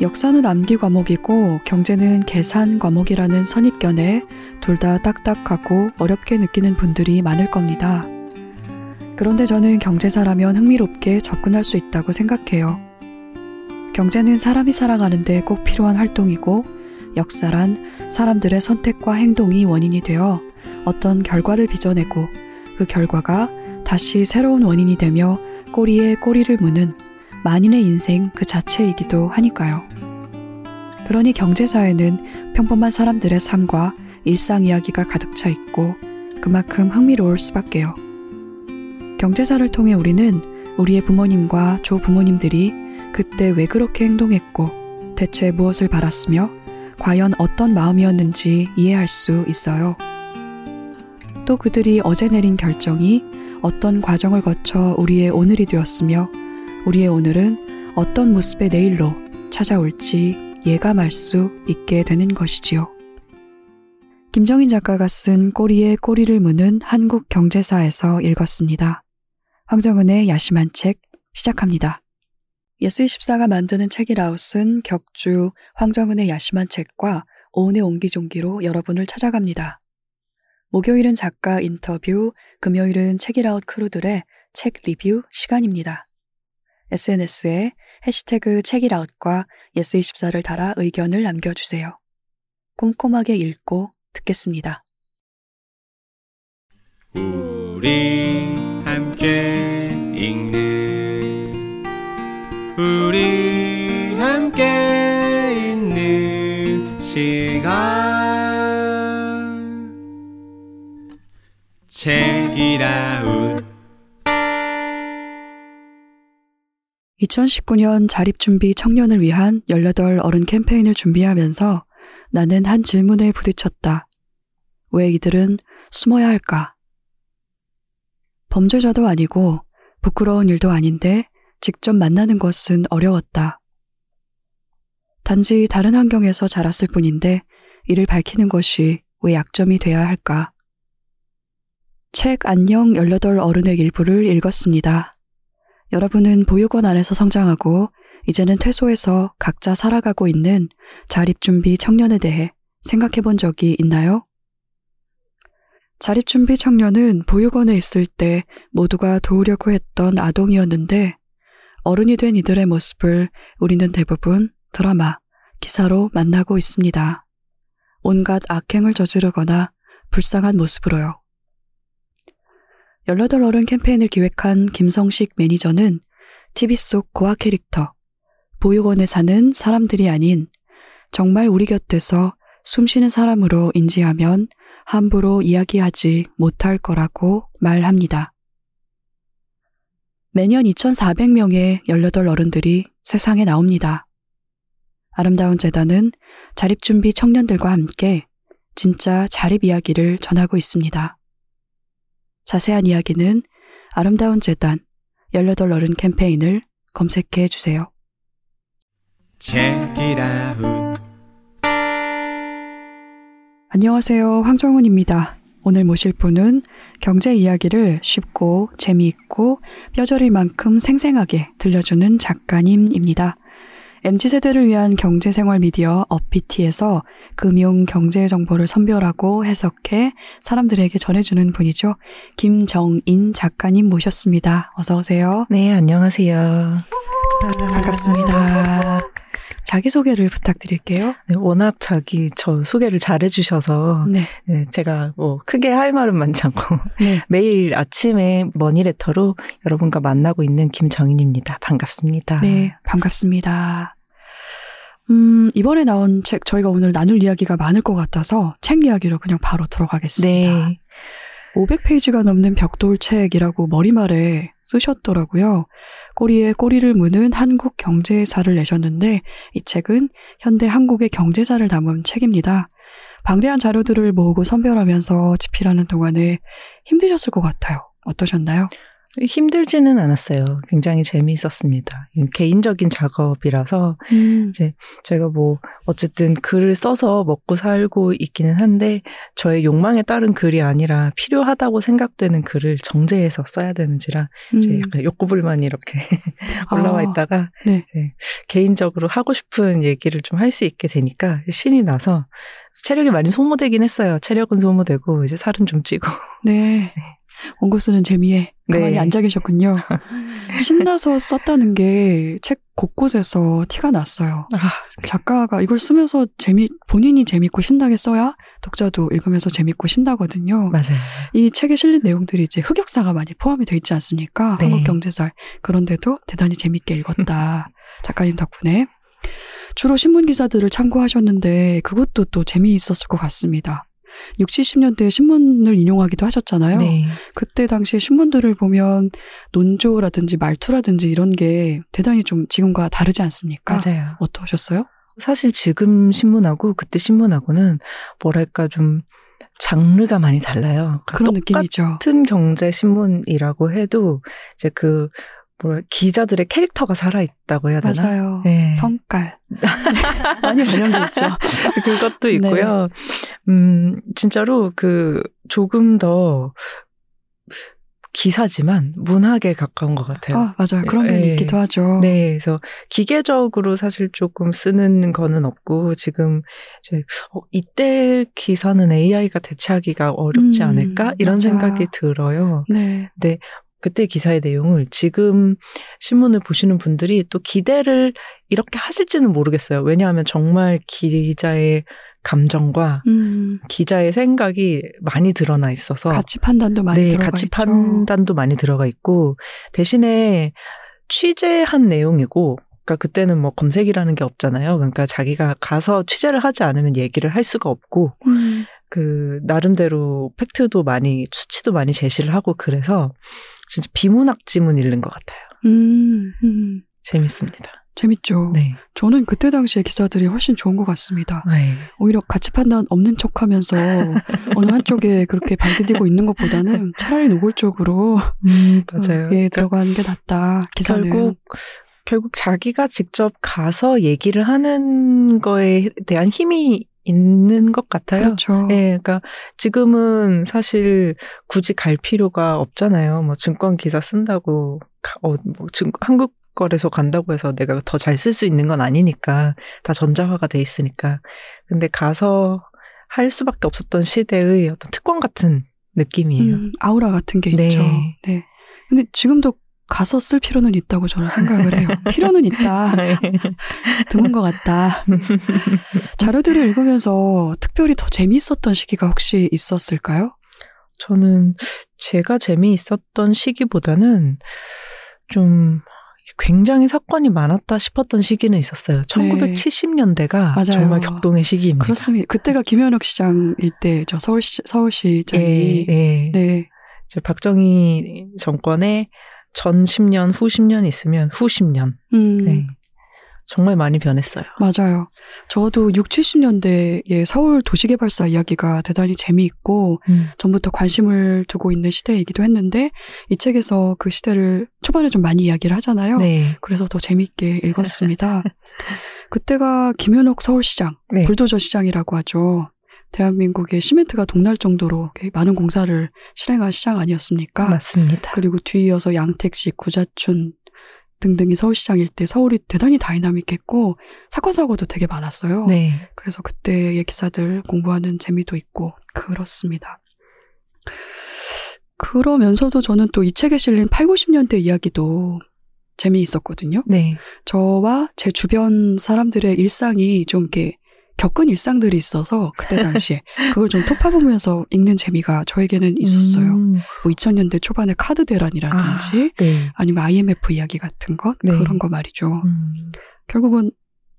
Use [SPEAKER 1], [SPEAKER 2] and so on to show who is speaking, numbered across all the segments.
[SPEAKER 1] 역사는 암기 과목이고 경제는 계산 과목이라는 선입견에 둘 다 딱딱하고 어렵게 느끼는 분들이 많을 겁니다. 그런데 저는 경제사라면 흥미롭게 접근할 수 있다고 생각해요. 경제는 사람이 살아가는데 꼭 필요한 활동이고 역사란 사람들의 선택과 행동이 원인이 되어 어떤 결과를 빚어내고 그 결과가 다시 새로운 원인이 되며 꼬리에 꼬리를 무는 만인의 인생 그 자체이기도 하니까요. 그러니 경제사에는 평범한 사람들의 삶과 일상 이야기가 가득 차 있고 그만큼 흥미로울 수밖에요. 경제사를 통해 우리는 우리의 부모님과 조부모님들이 그때 왜 그렇게 행동했고 대체 무엇을 바랐으며 과연 어떤 마음이었는지 이해할 수 있어요. 또 그들이 어제 내린 결정이 어떤 과정을 거쳐 우리의 오늘이 되었으며 우리의 오늘은 어떤 모습의 내일로 찾아올지 예감할 수 있게 되는 것이지요. 김정인 작가가 쓴 꼬리에 꼬리를 무는 한국 경제사에서 읽었습니다. 황정은의 야심한 책 시작합니다. 예스24가 만드는 책읽아웃은 격주 황정은의 야심한 책과 오은의 옹기종기로 여러분을 찾아갑니다. 목요일은 작가 인터뷰, 금요일은 책읽아웃 crew들의 책 리뷰 시간입니다. SNS에 해시태그 책읽아웃과 예스24를 달아 의견을 남겨주세요. 꼼꼼하게 읽고 듣겠습니다.
[SPEAKER 2] 우리 함께 읽는 우리 함께 있는 시간 책이라웃
[SPEAKER 1] 2019년 자립준비 청년을 위한 18 어른 캠페인을 준비하면서 나는 한 질문에 부딪혔다. 왜 이들은 숨어야 할까? 범죄자도 아니고 부끄러운 일도 아닌데 직접 만나는 것은 어려웠다. 단지 다른 환경에서 자랐을 뿐인데 이를 밝히는 것이 왜 약점이 돼야 할까? 책 안녕 18 어른의 일부를 읽었습니다. 여러분은 보육원 안에서 성장하고 이제는 퇴소해서 각자 살아가고 있는 자립준비 청년에 대해 생각해 본 적이 있나요? 자립준비 청년은 보육원에 있을 때 모두가 도우려고 했던 아동이었는데 어른이 된 이들의 모습을 우리는 대부분 드라마, 기사로 만나고 있습니다. 온갖 악행을 저지르거나 불쌍한 모습으로요. 18 어른 캠페인을 기획한 김성식 매니저는 TV 속 고아 캐릭터, 보육원에 사는 사람들이 아닌 정말 우리 곁에서 숨쉬는 사람으로 인지하면 함부로 이야기하지 못할 거라고 말합니다. 매년 2,400명의 18 어른들이 세상에 나옵니다. 아름다운 재단은 자립준비 청년들과 함께 진짜 자립 이야기를 전하고 있습니다. 자세한 이야기는 아름다운 재단 18 어른 캠페인을 검색해 주세요. 안녕하세요. 황정훈입니다. 오늘 모실 분은 경제 이야기를 쉽고 재미있고 뼈저릴 만큼 생생하게 들려주는 작가님입니다. MZ세대를 위한 경제생활 미디어 어피티에서 금융 경제 정보를 선별하고 해석해 사람들에게 전해주는 분이죠. 김정인 작가님 모셨습니다. 어서 오세요.
[SPEAKER 3] 네, 안녕하세요.
[SPEAKER 1] 반갑습니다. 자기소개를 부탁드릴게요.
[SPEAKER 3] 네, 워낙 자기 저 소개를 잘해주셔서 네. 네, 제가 뭐 크게 할 말은 많지 않고 네. 매일 아침에 머니레터로 여러분과 만나고 있는 김정인입니다. 반갑습니다.
[SPEAKER 1] 네, 반갑습니다. 음, 이번에 나온 책 저희가 오늘 나눌 이야기가 많을 것 같아서 책 이야기로 그냥 바로 들어가겠습니다. 네. 500페이지가 넘는 벽돌 책이라고 머리말에 쓰셨더라고요. 꼬리에 꼬리를 무는 한국 경제사를 내셨는데 이 책은 현대 한국의 경제사를 담은 책입니다. 방대한 자료들을 모으고 선별하면서 집필하는 동안에 힘드셨을 것 같아요. 어떠셨나요?
[SPEAKER 3] 힘들지는 않았어요. 굉장히 재미있었습니다. 개인적인 작업이라서 음. 이제 제가 뭐 어쨌든 글을 써서 먹고 살고 있기는 한데 저의 욕망에 따른 글이 아니라 필요하다고 생각되는 글을 정제해서 써야 되는지라 음. 이제 약간 욕구불만이 이렇게 올라와 아, 있다가 네. 개인적으로 하고 싶은 얘기를 좀 할 수 있게 되니까 신이 나서 체력이 많이 소모되긴 했어요. 체력은 소모되고 이제 살은 좀 찌고.
[SPEAKER 1] 네. 네. 원고 쓰는 재미에 가만히 네. 앉아 계셨군요. 신나서 썼다는 게 책 곳곳에서 티가 났어요. 아, 작가가 이걸 쓰면서 재미 본인이 재밌고 신나게 써야 독자도 읽으면서 재밌고 신나거든요.
[SPEAKER 3] 맞아요.
[SPEAKER 1] 이 책에 실린 내용들이 이제 흑역사가 많이 포함이 되어 있지 않습니까? 네. 한국 경제설. 그런데도 대단히 재밌게 읽었다. 작가님 덕분에. 주로 신문 기사들을 참고하셨는데 그것도 또 재미있었을 것 같습니다. 60, 70년대 신문을 인용하기도 하셨잖아요. 네. 그때 당시에 신문들을 보면 논조라든지 말투라든지 이런 게 대단히 좀 지금과 다르지 않습니까?
[SPEAKER 3] 맞아요.
[SPEAKER 1] 어떠셨어요?
[SPEAKER 3] 사실 지금 신문하고 그때 신문하고는 뭐랄까 좀 장르가 많이 달라요.
[SPEAKER 1] 그러니까 그런 느낌이죠.
[SPEAKER 3] 같은 경제 신문이라고 해도 이제 그 뭐라 기자들의 캐릭터가 살아있다고 해야 되나?
[SPEAKER 1] 맞아요. 네. 성깔. 많이 관련돼 있죠.
[SPEAKER 3] 그것도 있고요. 네. 음, 진짜로 그 조금 더 기사지만 문학에 가까운 것 같아요.
[SPEAKER 1] 아, 맞아요. 그런 면이 네. 있기도 하죠.
[SPEAKER 3] 네, 그래서 기계적으로 사실 조금 쓰는 거는 없고 지금 이제 어, 이때 기사는 AI가 대체하기가 어렵지 음, 않을까 이런 맞아. 생각이 들어요. 네. 네. 그때 기사의 내용을 지금 신문을 보시는 분들이 또 기대를 이렇게 하실지는 모르겠어요. 왜냐하면 정말 기자의 감정과 음. 기자의 생각이 많이 드러나 있어서
[SPEAKER 1] 가치 판단도 많이 네, 들어가
[SPEAKER 3] 가치
[SPEAKER 1] 있죠.
[SPEAKER 3] 판단도 많이 들어가 있고 대신에 취재한 내용이고 그러니까 그때는 뭐 검색이라는 게 없잖아요. 그러니까 자기가 가서 취재를 하지 않으면 얘기를 할 수가 없고 음. 그 나름대로 팩트도 많이 수치도 많이 제시를 하고 그래서 진짜 비문학 지문 읽는 것 같아요. 음, 음. 재밌습니다.
[SPEAKER 1] 재밌죠. 네. 저는 그때 당시에 기사들이 훨씬 좋은 것 같습니다. 네. 오히려 가치 판단 없는 척 하면서 어느 한쪽에 그렇게 발디디고 있는 것보다는 차라리 노골적으로 음, 맞아요. 어, 예, 들어가는 게 낫다. 기사는.
[SPEAKER 3] 결국 결국 자기가 직접 가서 얘기를 하는 거에 대한 힘이 있는 것 같아요.
[SPEAKER 1] 그렇죠.
[SPEAKER 3] 예, 그러니까 지금은 사실 굳이 갈 필요가 없잖아요. 뭐 증권 기사 쓴다고 어, 뭐 증, 한국 거래소 간다고 해서 내가 더 잘 쓸 수 있는 건 아니니까 다 전자화가 돼 있으니까. 근데 가서 할 수밖에 없었던 시대의 어떤 특권 같은 느낌이에요. 음,
[SPEAKER 1] 아우라 같은 게 네. 있죠. 네. 근데 지금도 가서 쓸 필요는 있다고 저는 생각을 해요. 필요는 있다. 네. 드문 것 같다. 자료들을 읽으면서 특별히 더 재미있었던 시기가 혹시 있었을까요?
[SPEAKER 3] 저는 제가 재미있었던 시기보다는 좀 굉장히 사건이 많았다 싶었던 시기는 있었어요. 1970년대가 네. 정말 격동의 시기입니다.
[SPEAKER 1] 그렇습니다. 그때가 김현욱 시장일 때죠. 서울시, 서울시장이.
[SPEAKER 3] 예, 예. 네. 박정희 정권의 전 10년, 후 10년 있으면 후 10년. 음. 네. 정말 많이 변했어요.
[SPEAKER 1] 맞아요. 저도 6, 70년대의 서울 도시개발사 이야기가 대단히 재미있고 음. 전부터 관심을 두고 있는 시대이기도 했는데 이 책에서 그 시대를 초반에 좀 많이 이야기를 하잖아요. 네. 그래서 더 재미있게 읽었습니다. 그때가 김현옥 서울시장, 네. 불도저 시장이라고 하죠. 대한민국의 시멘트가 동날 정도로 많은 공사를 실행한 시장 아니었습니까?
[SPEAKER 3] 맞습니다.
[SPEAKER 1] 그리고 뒤이어서 양택식, 구자춘 등등이 서울시장일 때 서울이 대단히 다이나믹했고 사건 사고도 되게 많았어요. 네. 그래서 그때의 기사들 공부하는 재미도 있고 그렇습니다. 그러면서도 저는 또 이 책에 실린 8, 90년대 이야기도 재미있었거든요. 네. 저와 제 주변 사람들의 일상이 좀 이렇게 겪은 일상들이 있어서 그때 당시에 그걸 좀 토파보면서 읽는 재미가 저에게는 있었어요. 음. 뭐 2000년대 초반에 카드 대란이라든지 아, 네. 아니면 IMF 이야기 같은 것 네. 그런 거 말이죠. 음. 결국은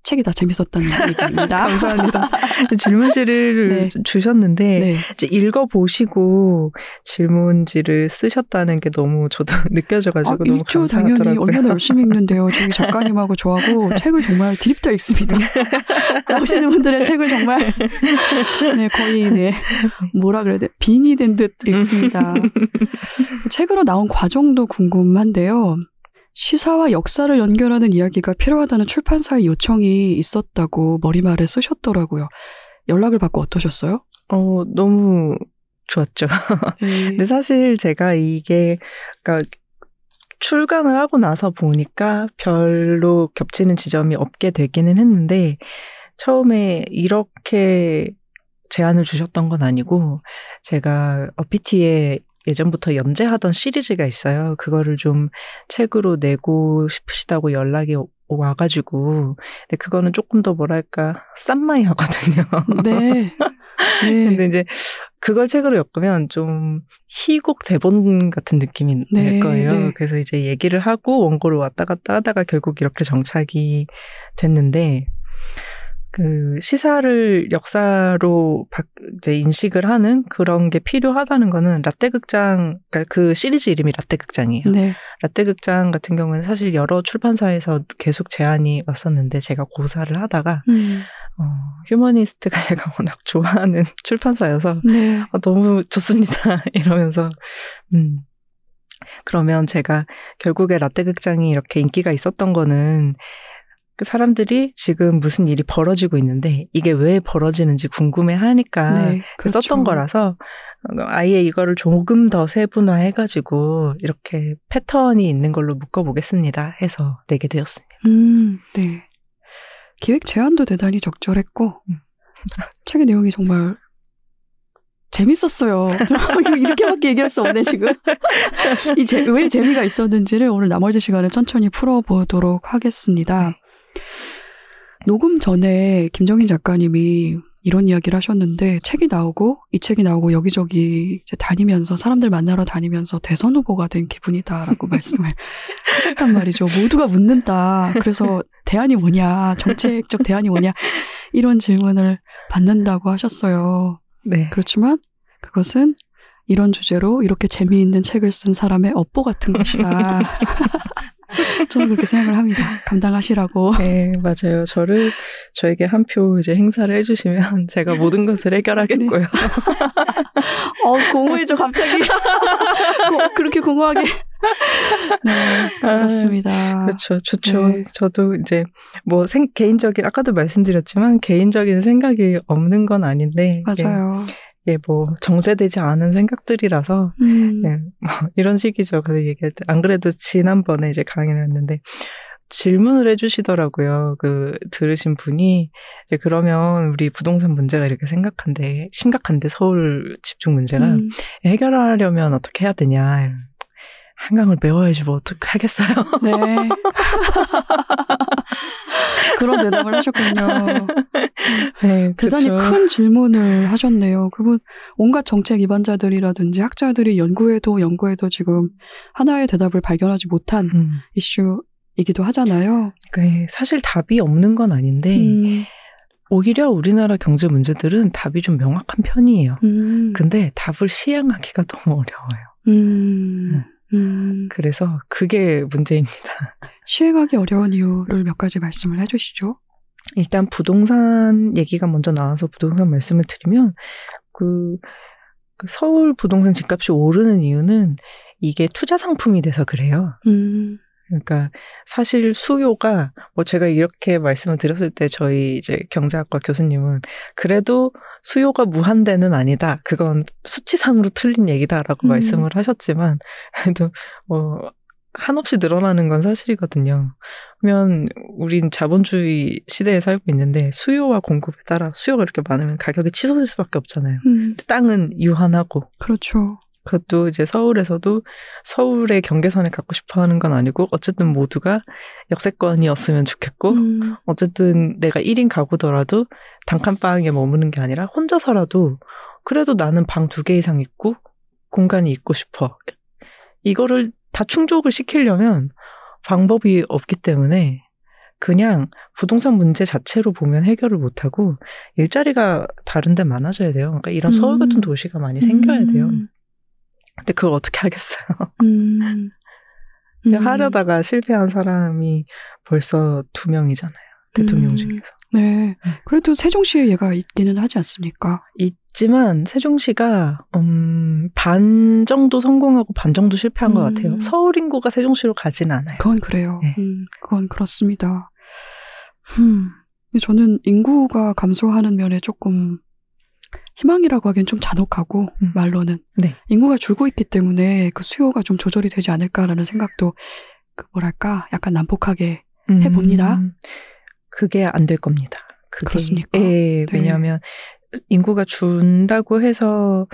[SPEAKER 1] 책이 다 재밌었다는 얘기입니다.
[SPEAKER 3] 감사합니다. 질문지를 네. 주셨는데 네. 읽어보시고 질문지를 쓰셨다는 게 너무 저도 느껴져가지고 아, 너무 감사하더라고요.
[SPEAKER 1] 당연히 얼마나 열심히 읽는데요. 저희 작가님하고 저하고 책을 정말 드립다 읽습니다. 나오시는 분들의 책을 정말 네 거의 네 뭐라 그래야 돼 빙이 된듯 읽습니다. 책으로 나온 과정도 궁금한데요. 시사와 역사를 연결하는 이야기가 필요하다는 출판사의 요청이 있었다고 머리말에 쓰셨더라고요. 연락을 받고 어떠셨어요?
[SPEAKER 3] 어, 너무 좋았죠. 네. 근데 사실 제가 이게, 그러니까 출간을 하고 나서 보니까 별로 겹치는 지점이 없게 되기는 했는데, 처음에 이렇게 제안을 주셨던 건 아니고, 제가 어피티에 예전부터 연재하던 시리즈가 있어요. 그거를 좀 책으로 내고 싶으시다고 연락이 와가지고, 근데 그거는 조금 더 뭐랄까, 싼마이 하거든요. 네. 네. 근데 이제 그걸 책으로 엮으면 좀 희곡 대본 같은 느낌이 네, 될 거예요. 네. 그래서 이제 얘기를 하고 원고를 왔다 갔다 하다가 결국 이렇게 정착이 됐는데, 그 시사를 역사로 이제 인식을 하는 그런 게 필요하다는 거는 라떼 극장 그러니까 그 시리즈 이름이 라떼 극장이에요. 네. 라떼 극장 같은 경우는 사실 여러 출판사에서 계속 제안이 왔었는데 제가 고사를 하다가 음. 어, 휴머니스트가 제가 워낙 좋아하는 출판사여서 네. 어, 너무 좋습니다 이러면서 음. 그러면 제가 결국에 라떼 극장이 이렇게 인기가 있었던 거는 그 사람들이 지금 무슨 일이 벌어지고 있는데 이게 왜 벌어지는지 궁금해 하니까 네, 그렇죠. 썼던 거라서 아예 이거를 조금 더 세분화해가지고 이렇게 패턴이 있는 걸로 묶어보겠습니다 해서 내게 되었습니다.
[SPEAKER 1] 음, 네. 기획 제안도 대단히 적절했고 음. 책의 내용이 정말 재밌었어요. 이렇게밖에 얘기할 수 없네, 지금. 이 제, 왜 재미가 있었는지를 오늘 나머지 시간에 천천히 풀어보도록 하겠습니다. 녹음 전에 김정인 작가님이 이런 이야기를 하셨는데 책이 나오고 이 책이 나오고 여기저기 이제 다니면서 사람들 만나러 다니면서 대선 후보가 된 기분이다라고 말씀을 하셨단 말이죠. 모두가 묻는다. 그래서 대안이 뭐냐, 정책적 대안이 뭐냐 이런 질문을 받는다고 하셨어요. 네. 그렇지만 그것은 이런 주제로 이렇게 재미있는 책을 쓴 사람의 업보 같은 것이다. 저는 그렇게 생각을 합니다. 감당하시라고.
[SPEAKER 3] 네, 맞아요. 저를 저에게 한 표 이제 행사를 해주시면 제가 모든 것을 해결하겠고요. 네.
[SPEAKER 1] 어, 공허해져 갑자기. 고, 그렇게 공허하게. 네, 그렇습니다.
[SPEAKER 3] 아, 그렇죠, 좋죠. 네. 저도 이제 뭐 생, 개인적인 아까도 말씀드렸지만 개인적인 생각이 없는 건 아닌데.
[SPEAKER 1] 맞아요.
[SPEAKER 3] 예, 이게 뭐 정제되지 않은 생각들이라서 음. 네, 뭐 이런 식이죠. 그래서 얘기할 때 안 그래도 지난번에 이제 강의를 했는데 질문을 해주시더라고요. 그 들으신 분이 이제 그러면 우리 부동산 문제가 이렇게 생각한데 심각한데 서울 집중 문제가 음. 해결하려면 어떻게 해야 되냐. 한강을 메워야지 뭐 어떻게 하겠어요. 네.
[SPEAKER 1] 그런 대답을 하셨군요. 네, 대단히 그렇죠. 큰 질문을 하셨네요. 그분 온갖 정책 입안자들이라든지 학자들이 연구해도 연구해도 지금 하나의 대답을 발견하지 못한 음. 이슈이기도 하잖아요.
[SPEAKER 3] 네, 사실 답이 없는 건 아닌데 음. 오히려 우리나라 경제 문제들은 답이 좀 명확한 편이에요. 음. 근데 답을 시행하기가 너무 어려워요. 음. 네. 음. 그래서 그게 문제입니다.
[SPEAKER 1] 시행하기 어려운 이유를 몇 가지 말씀을 해주시죠.
[SPEAKER 3] 일단 부동산 얘기가 먼저 나와서 부동산 말씀을 드리면 그, 그 서울 부동산 집값이 오르는 이유는 이게 투자 상품이 돼서 그래요. 음. 그러니까 사실 수요가 뭐 제가 이렇게 말씀을 드렸을 때 저희 이제 경제학과 교수님은 그래도 수요가 무한대는 아니다. 그건 수치상으로 틀린 얘기다라고 음. 말씀을 하셨지만 그래도 뭐 한없이 늘어나는 건 사실이거든요. 그러면 우린 자본주의 시대에 살고 있는데 수요와 공급에 따라 수요가 이렇게 많으면 가격이 치솟을 수밖에 없잖아요. 음. 땅은 유한하고.
[SPEAKER 1] 그렇죠.
[SPEAKER 3] 그것도 이제 서울에서도 서울의 경계선을 갖고 싶어 하는 건 아니고 어쨌든 모두가 역세권이었으면 좋겠고 음. 어쨌든 내가 1인 가구더라도 단칸방에 머무는 게 아니라 혼자서라도 그래도 나는 방 두 개 이상 있고 공간이 있고 싶어. 이거를 다 충족을 시키려면 방법이 없기 때문에 그냥 부동산 문제 자체로 보면 해결을 못하고 일자리가 다른 데 많아져야 돼요. 그러니까 이런 서울 음. 같은 도시가 많이 생겨야 돼요. 음. 근데 그걸 어떻게 하겠어요. 음. 음. 하려다가 실패한 사람이 벌써 두 명이잖아요. 대통령 음. 중에서.
[SPEAKER 1] 네. 그래도 세종시에 얘가 있기는 하지 않습니까?
[SPEAKER 3] 있지만 세종시가 음, 반 정도 성공하고 반 정도 실패한 음. 것 같아요. 음. 서울 인구가 세종시로 가진 않아요.
[SPEAKER 1] 그건 그래요. 네. 음, 그건 그렇습니다. 음. 저는 인구가 감소하는 면에 조금 희망이라고 하기엔 좀 잔혹하고 음. 말로는 네. 인구가 줄고 있기 때문에 그 수요가 좀 조절이 되지 않을까라는 생각도 그 뭐랄까 약간 난폭하게 해봅니다. 음.
[SPEAKER 3] 그게 안 될 겁니다.
[SPEAKER 1] 그게, 그렇습니까?
[SPEAKER 3] 예, 네. 왜냐하면 인구가 준다고 해서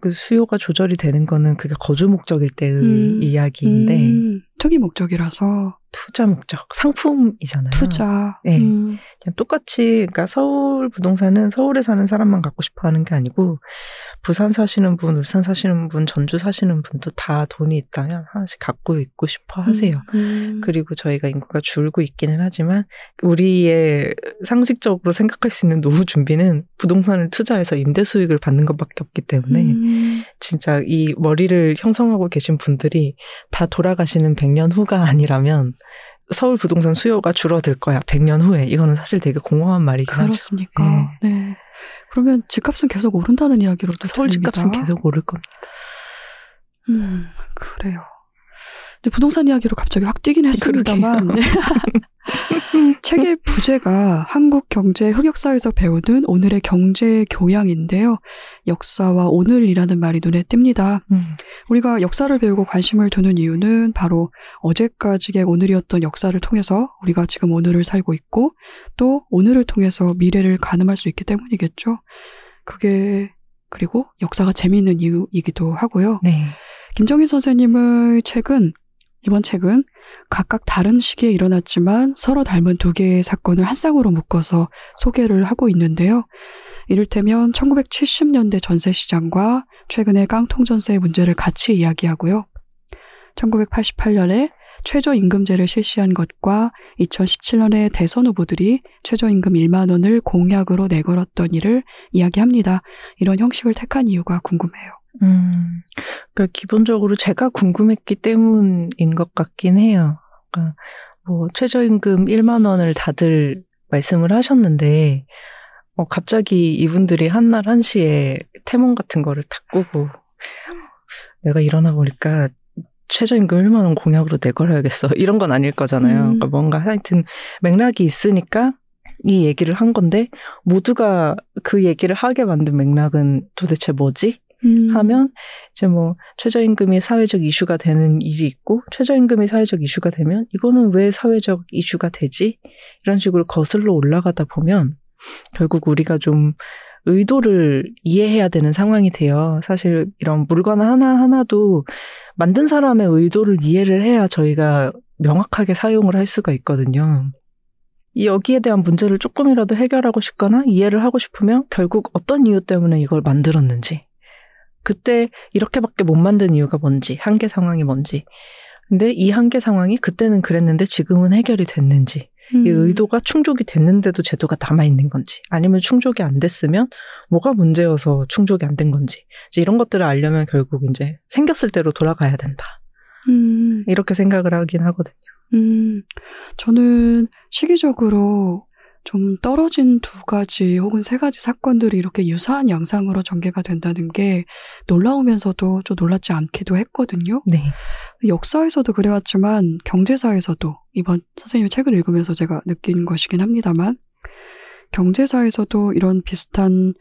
[SPEAKER 3] 그 수요가 조절이 되는 거는 그게 거주 목적일 때의 음, 이야기인데 음,
[SPEAKER 1] 투기 목적이라서
[SPEAKER 3] 투자 목적 상품이잖아요.
[SPEAKER 1] 투자.
[SPEAKER 3] 네, 음. 그냥 똑같이 그러니까 서울 부동산은 서울에 사는 사람만 갖고 싶어 하는 게 아니고 부산 사시는 분, 울산 사시는 분, 전주 사시는 분도 다 돈이 있다면 하나씩 갖고 있고 싶어 하세요. 음, 음. 그리고 저희가 인구가 줄고 있기는 하지만 우리의 상식적으로 생각할 수 있는 노후 준비는 부동산을 투자해서 임대 수익을 받는 것밖에 없기 때문에 음. 진짜 이 머리를 형성하고 계신 분들이 다 돌아가시는 100년 후가 아니라면 서울 부동산 수요가 줄어들 거야. 100년 후에. 이거는 사실 되게 공허한 말이긴
[SPEAKER 1] 그렇습니까? 하죠. 네. 네. 그러면 집값은 계속 오른다는 이야기로도
[SPEAKER 3] 서울 들립니다. 집값은 계속 오를 겁니다.
[SPEAKER 1] 음, 그래요. 근데 부동산 이야기로 갑자기 확 뛰긴 했습니다만 네. 책의 부제가 한국 경제 흑역사에서 배우는 오늘의 경제 교양인데요. 역사와 오늘이라는 말이 눈에 띕니다. 음. 우리가 역사를 배우고 관심을 두는 이유는 바로 어제까지의 오늘이었던 역사를 통해서 우리가 지금 오늘을 살고 있고 또 오늘을 통해서 미래를 가늠할 수 있기 때문이겠죠. 그게 그리고 역사가 재미있는 이유이기도 하고요. 네. 김정희 선생님의 책은 이번 책은 각각 다른 시기에 일어났지만 서로 닮은 두 개의 사건을 한 쌍으로 묶어서 소개를 하고 있는데요. 이를테면 1970년대 전세 시장과 최근의 깡통 전세의 문제를 같이 이야기하고요. 1988년에 최저임금제를 실시한 것과 2017년에 대선 후보들이 최저임금 1만 원을 공약으로 내걸었던 일을 이야기합니다. 이런 형식을 택한 이유가 궁금해요. 음,
[SPEAKER 3] 그러니까 기본적으로 제가 궁금했기 때문인 것 같긴 해요. 그러니까 뭐 최저임금 1만 원을 다들 말씀을 하셨는데 어, 갑자기 이분들이 한날 한시에 태몽 같은 거를 탁 꾸고 내가 일어나 보니까 최저임금 1만 원 공약으로 내걸어야겠어. 이런 건 아닐 거잖아요. 음. 그러니까 뭔가 하여튼 맥락이 있으니까 이 얘기를 한 건데 모두가 그 얘기를 하게 만든 맥락은 도대체 뭐지? 음. 하면 이제 뭐 최저임금이 사회적 이슈가 되는 일이 있고 최저임금이 사회적 이슈가 되면 이거는 왜 사회적 이슈가 되지? 이런 식으로 거슬러 올라가다 보면 결국 우리가 좀 의도를 이해해야 되는 상황이 돼요. 사실 이런 물건 하나하나도 만든 사람의 의도를 이해를 해야 저희가 명확하게 사용을 할 수가 있거든요. 여기에 대한 문제를 조금이라도 해결하고 싶거나 이해를 하고 싶으면 결국 어떤 이유 때문에 이걸 만들었는지, 그때 이렇게밖에 못 만든 이유가 뭔지, 한계 상황이 뭔지. 근데 이 한계 상황이 그때는 그랬는데 지금은 해결이 됐는지, 음. 이 의도가 충족이 됐는데도 제도가 남아있는 건지, 아니면 충족이 안 됐으면 뭐가 문제여서 충족이 안 된 건지, 이제 이런 것들을 알려면 결국 이제 생겼을 대로 돌아가야 된다. 음. 이렇게 생각을 하긴 하거든요. 음,
[SPEAKER 1] 저는 시기적으로 좀 떨어진 두 가지 혹은 세 가지 사건들이 이렇게 유사한 양상으로 전개가 된다는 게 놀라우면서도 좀 놀랍지 않기도 했거든요. 네. 역사에서도 그래왔지만 경제사에서도 이번 선생님의 책을 읽으면서 제가 느낀 것이긴 합니다만 경제사에서도 이런 비슷한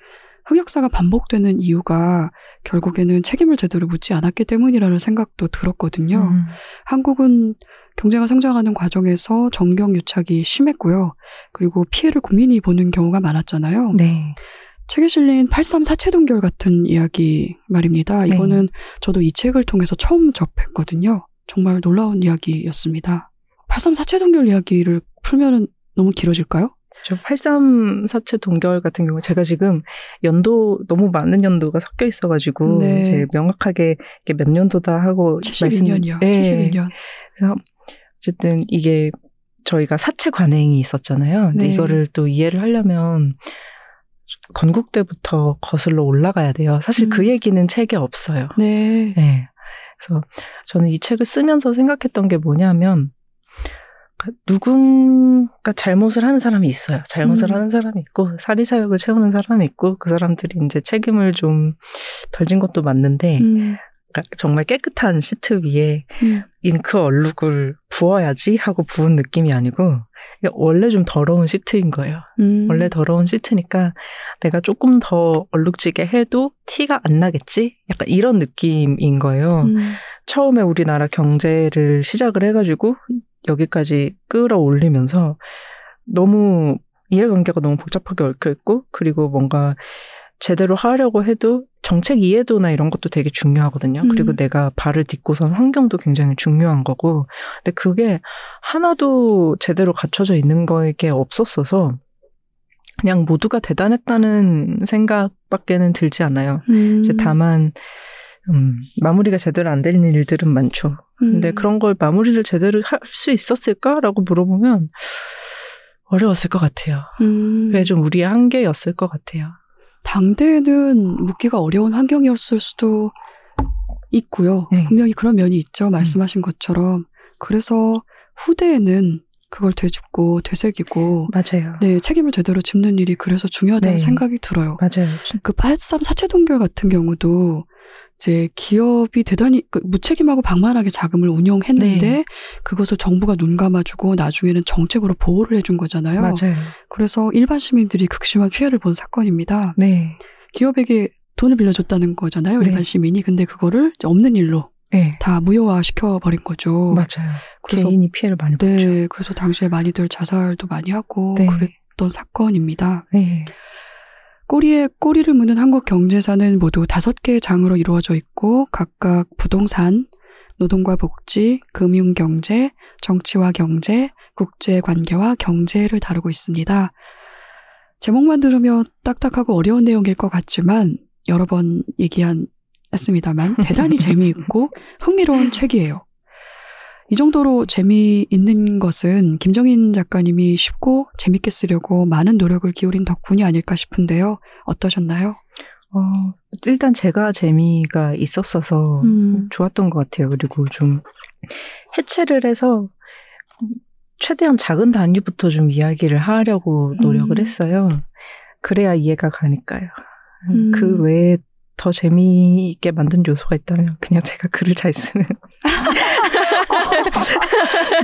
[SPEAKER 1] 흑역사가 반복되는 이유가 결국에는 책임을 제대로 묻지 않았기 때문이라는 생각도 들었거든요. 음. 한국은 경제가 성장하는 과정에서 정경 유착이 심했고요. 그리고 피해를 국민이 보는 경우가 많았잖아요. 네. 책에 실린 83 사채동결 같은 이야기 말입니다. 네. 이거는 네. 저도 이 책을 통해서 처음 접했거든요. 정말 놀라운 이야기였습니다. 83 사채동결 이야기를 풀면은 너무 길어질까요?
[SPEAKER 3] 저83 사채 동결 같은 경우 제가 지금 연도 너무 많은 연도가 섞여 있어가지고 네. 제 명확하게 몇 년도다 하고
[SPEAKER 1] 72년이요. 말씀, 네. 72년.
[SPEAKER 3] 그래서 어쨌든 이게 저희가 사채 관행이 있었잖아요. 근데 네. 이거를 또 이해를 하려면 건국 때부터 거슬러 올라가야 돼요. 사실 그 음. 그 얘기는 책에 없어요. 네. 네. 그래서 저는 이 책을 쓰면서 생각했던 게 뭐냐면 그 누군가 잘못을 하는 사람이 있어요. 잘못을 음. 하는 사람이 있고 사리사욕을 채우는 사람이 있고 그 사람들이 이제 책임을 좀 덜진 것도 맞는데 음. 그러니까 정말 깨끗한 시트 위에 음. 잉크 얼룩을 부어야지 하고 부은 느낌이 아니고 원래 좀 더러운 시트인 거예요. 음. 원래 더러운 시트니까 내가 조금 더 얼룩지게 해도 티가 안 나겠지? 약간 이런 느낌인 거예요. 음. 처음에 우리나라 경제를 시작을 해가지고 여기까지 끌어올리면서 너무 이해관계가 너무 복잡하게 얽혀 있고 그리고 뭔가 제대로 하려고 해도 정책 이해도나 이런 것도 되게 중요하거든요. 음. 그리고 내가 발을 딛고선 환경도 굉장히 중요한 거고. 근데 그게 하나도 제대로 갖춰져 있는 거에게 없었어서 그냥 모두가 대단했다는 생각밖에는 들지 않아요. 음. 이제 다만 음, 마무리가 제대로 안 되는 일들은 많죠. 근데 음. 그런 걸 마무리를 제대로 할 수 있었을까라고 물어보면 어려웠을 것 같아요. 음. 그게 좀 우리의 한계였을 것 같아요.
[SPEAKER 1] 당대에는 묻기가 어려운 환경이었을 수도 있고요. 네. 분명히 그런 면이 있죠. 음. 말씀하신 것처럼. 그래서 후대에는 그걸 되짚고 되새기고
[SPEAKER 3] 맞아요.
[SPEAKER 1] 네, 책임을 제대로 짚는 일이 그래서 중요하다는 네. 생각이 들어요.
[SPEAKER 3] 맞아요.
[SPEAKER 1] 그 83 사채 동결 같은 경우도 이제 기업이 대단히 그 무책임하고 방만하게 자금을 운용했는데 네. 그것을 정부가 눈 감아주고 나중에는 정책으로 보호를 해준 거잖아요.
[SPEAKER 3] 맞아요.
[SPEAKER 1] 그래서 일반 시민들이 극심한 피해를 본 사건입니다.
[SPEAKER 3] 네.
[SPEAKER 1] 기업에게 돈을 빌려줬다는 거잖아요. 네. 일반 시민이. 근데 그거를 없는 일로 네. 다 무효화 시켜버린 거죠.
[SPEAKER 3] 맞아요. 그래서, 개인이 피해를 많이 네, 봤죠. 네.
[SPEAKER 1] 그래서 당시에 많이들 자살도 많이 하고 네. 그랬던 사건입니다.
[SPEAKER 3] 네.
[SPEAKER 1] 꼬리에 꼬리를 무는 한국 경제사는 모두 다섯 개의 장으로 이루어져 있고 각각 부동산, 노동과 복지, 금융 경제, 정치와 경제, 국제 관계와 경제를 다루고 있습니다. 제목만 들으면 딱딱하고 어려운 내용일 것 같지만 여러 번 얘기한 했습니다만 대단히 재미있고 흥미로운 책이에요. 이 정도로 재미있는 것은 김정인 작가님이 쉽고 재밌게 쓰려고 많은 노력을 기울인 덕분이 아닐까 싶은데요. 어떠셨나요?
[SPEAKER 3] 어, 일단 제가 재미가 있었어서 음. 좋았던 것 같아요. 그리고 좀 해체를 해서 최대한 작은 단위부터 좀 이야기를 하려고 노력을 음. 했어요. 그래야 이해가 가니까요. 음. 그 외에 더 재미있게 만든 요소가 있다면 그냥 제가 글을 잘 쓰는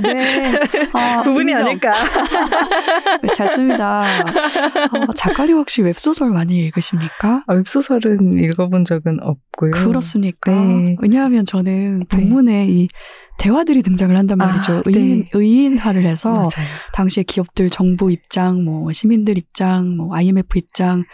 [SPEAKER 1] 네.
[SPEAKER 3] 어, 부분이 인정. 아닐까.
[SPEAKER 1] 네, 잘 씁니다. 어, 작가님 혹시 웹소설 많이 읽으십니까?
[SPEAKER 3] 아, 웹소설은 읽어본 적은 없고요.
[SPEAKER 1] 그렇습니까? 네. 왜냐하면 저는 본문에 네. 이 대화들이 등장을 한단 아, 말이죠. 아, 의인, 네. 의인화를 해서 맞아요. 당시에 기업들 정부 입장, 뭐 시민들 입장, 뭐 IMF 입장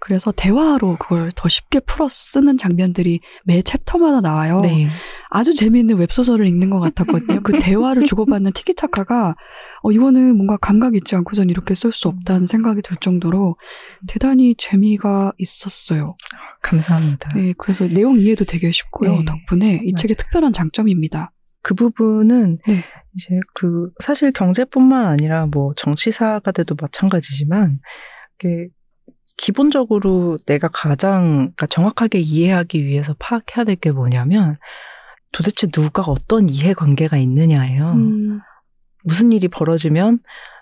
[SPEAKER 1] 그래서 대화로 그걸 더 쉽게 풀어 쓰는 장면들이 매 챕터마다 나와요. 네. 아주 재미있는 웹소설을 읽는 것 같았거든요. 그 대화를 주고받는 티키타카가 어 이거는 뭔가 감각 있지 않고선 이렇게 쓸 수 없다는 생각이 들 정도로 대단히 재미가 있었어요.
[SPEAKER 3] 감사합니다.
[SPEAKER 1] 네, 그래서 내용 이해도 되게 쉽고요. 네. 덕분에 이 맞아요. 책의 특별한 장점입니다.
[SPEAKER 3] 그 부분은 네. 이제 그 사실 경제뿐만 아니라 뭐 정치사가 돼도 마찬가지지만 이게 기본적으로 내가 가장 그러니까 정확하게 이해하기 위해서 파악해야 될 게 뭐냐면 도대체 누가 어떤 이해관계가 있느냐예요. 음. 무슨 일이 벌어지면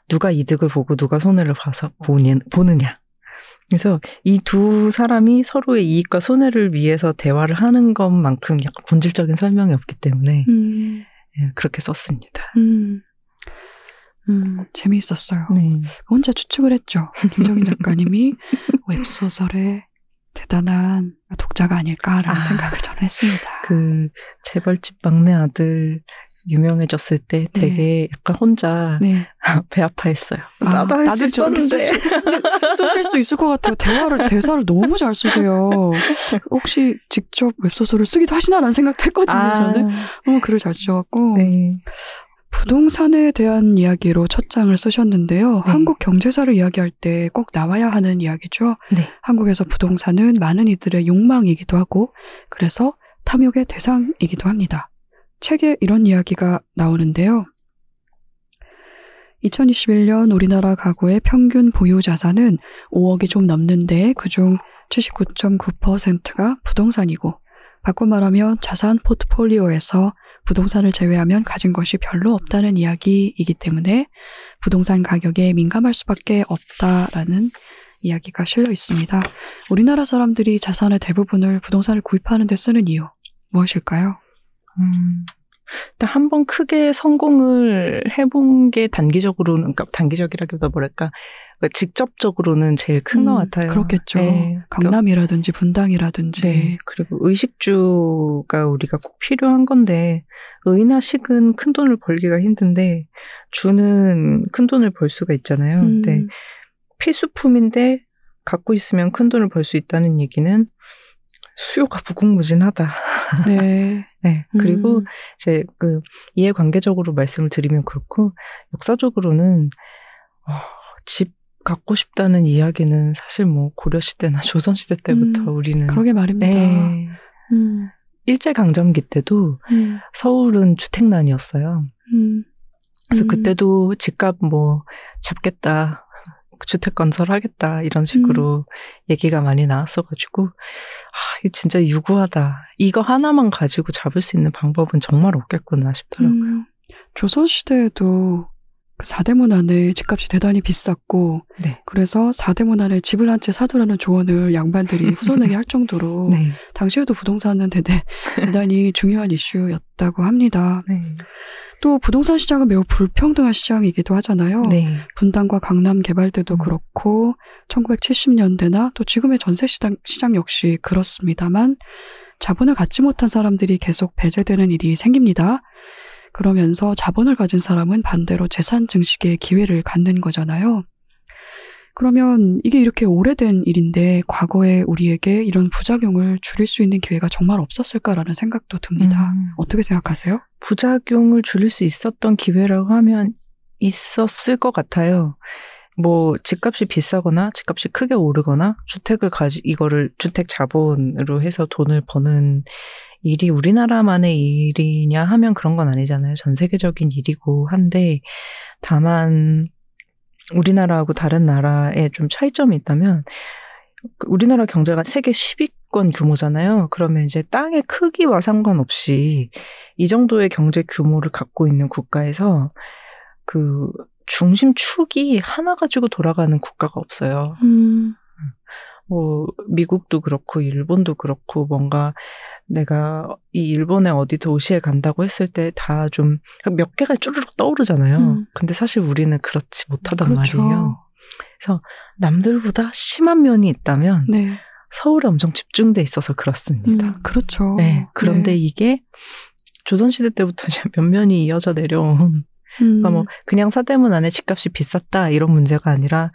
[SPEAKER 3] 누가 이득을 보고 누가 손해를 봐서 보느냐. 그래서 이 두 사람이 서로의 이익과 손해를 위해서 대화를 하는 것만큼 약간 본질적인 설명이 없기 때문에 음. 예, 그렇게 썼습니다.
[SPEAKER 1] 음. 음, 재미있었어요. 네. 혼자 추측을 했죠. 김정인 작가님이 웹소설의 대단한 독자가 아닐까라는 아, 생각을 저는 했습니다.
[SPEAKER 3] 그 재벌집 막내 아들 유명해졌을 때 네. 되게 네. 약간 혼자 네. 배 아파했어요. 아, 나도 할수 있었는데
[SPEAKER 1] 쓰실 수 있을 것 같아요. 대화를 대사를 너무 잘 쓰세요. 혹시 직접 웹소설을 쓰기도 하시나라는 생각도 했거든요. 아. 저는 너무 글을 잘 쓰셔갖고 네. 부동산에 대한 이야기로 첫 장을 쓰셨는데요. 네. 한국 경제사를 이야기할 때 꼭 나와야 하는 이야기죠.
[SPEAKER 3] 네.
[SPEAKER 1] 한국에서 부동산은 많은 이들의 욕망이기도 하고 그래서 탐욕의 대상이기도 합니다. 책에 이런 이야기가 나오는데요. 2021년 우리나라 가구의 평균 보유 자산은 5억이 좀 넘는데 그중 79.9%가 부동산이고 바꿔 말하면 자산 포트폴리오에서 부동산을 제외하면 가진 것이 별로 없다는 이야기이기 때문에 부동산 가격에 민감할 수밖에 없다라는 이야기가 실려 있습니다. 우리나라 사람들이 자산의 대부분을 부동산을 구입하는 데 쓰는 이유 무엇일까요? 음,
[SPEAKER 3] 일단 한 번 크게 성공을 해본 게 단기적으로는, 그러니까 단기적이라기보다 뭐랄까, 그러니까 직접적으로는 제일 큰것 음, 같아요.
[SPEAKER 1] 그렇겠죠. 네. 강남이라든지 분당이라든지. 네.
[SPEAKER 3] 그리고 의식주가 우리가 꼭 필요한 건데, 의나 식은 큰 돈을 벌기가 힘든데, 주는 큰 돈을 벌 수가 있잖아요. 음. 근데 필수품인데, 갖고 있으면 큰 돈을 벌 수 있다는 얘기는 수요가 무궁무진하다. 네. 네. 그리고 음. 이제 그 이해 관계적으로 말씀을 드리면 그렇고 역사적으로는 어, 집 갖고 싶다는 이야기는 사실 뭐 고려 시대나 조선 시대 때부터 음. 우리는
[SPEAKER 1] 그러게 말입니다. 네.
[SPEAKER 3] 음. 일제 강점기 때도 음. 서울은 주택난이었어요. 음. 그래서 음. 그때도 집값 뭐 잡겠다. 주택 건설하겠다 이런 식으로 음. 얘기가 많이 나왔어가지고 아, 진짜 유구하다. 이거 하나만 가지고 잡을 수 있는 방법은 정말 없겠구나 싶더라고요. 음.
[SPEAKER 1] 조선 시대에도 그 사대문 안에 집값이 대단히 비쌌고 네. 그래서 사대문 안에 집을 한 채 사두라는 조언을 양반들이 후손에게 할 정도로 네. 당시에도 부동산은 대대, 대단히 중요한 이슈였다고 합니다. 네. 또 부동산 시장은 매우 불평등한 시장이기도 하잖아요. 네. 분당과 강남 개발 때도 음. 그렇고 1970년대나 또 지금의 전세 시장, 시장 역시 그렇습니다만 자본을 갖지 못한 사람들이 계속 배제되는 일이 생깁니다. 그러면서 자본을 가진 사람은 반대로 재산 증식의 기회를 갖는 거잖아요. 그러면 이게 이렇게 오래된 일인데 과거에 우리에게 이런 부작용을 줄일 수 있는 기회가 정말 없었을까라는 생각도 듭니다. 음. 어떻게 생각하세요?
[SPEAKER 3] 부작용을 줄일 수 있었던 기회라고 하면 있었을 것 같아요. 뭐 집값이 비싸거나 집값이 크게 오르거나 주택을 가지 이거를 주택 자본으로 해서 돈을 버는 일이 우리나라만의 일이냐 하면 그런 건 아니잖아요. 전 세계적인 일이고 한데 다만 우리나라하고 다른 나라에 좀 차이점이 있다면 그 우리나라 경제가 세계 10위권 규모잖아요. 그러면 이제 땅의 크기와 상관없이 이 정도의 경제 규모를 갖고 있는 국가에서 그 중심 축이 하나 가지고 돌아가는 국가가 없어요. 음. 뭐 미국도 그렇고 일본도 그렇고 뭔가 내가 이 일본의 어디 도시에 간다고 했을 때 다 좀 몇 개가 쭈르륵 떠오르잖아요. 음. 근데 사실 우리는 그렇지 못하단 그렇죠. 말이에요. 그래서 남들보다 심한 면이 있다면 네. 서울에 엄청 집중돼 있어서 그렇습니다. 음,
[SPEAKER 1] 그렇죠.
[SPEAKER 3] 네. 그런데 네. 이게 조선시대 때부터 몇 면이 이어져 내려온 음. 그러니까 뭐 그냥 사대문 안에 집값이 비쌌다 이런 문제가 아니라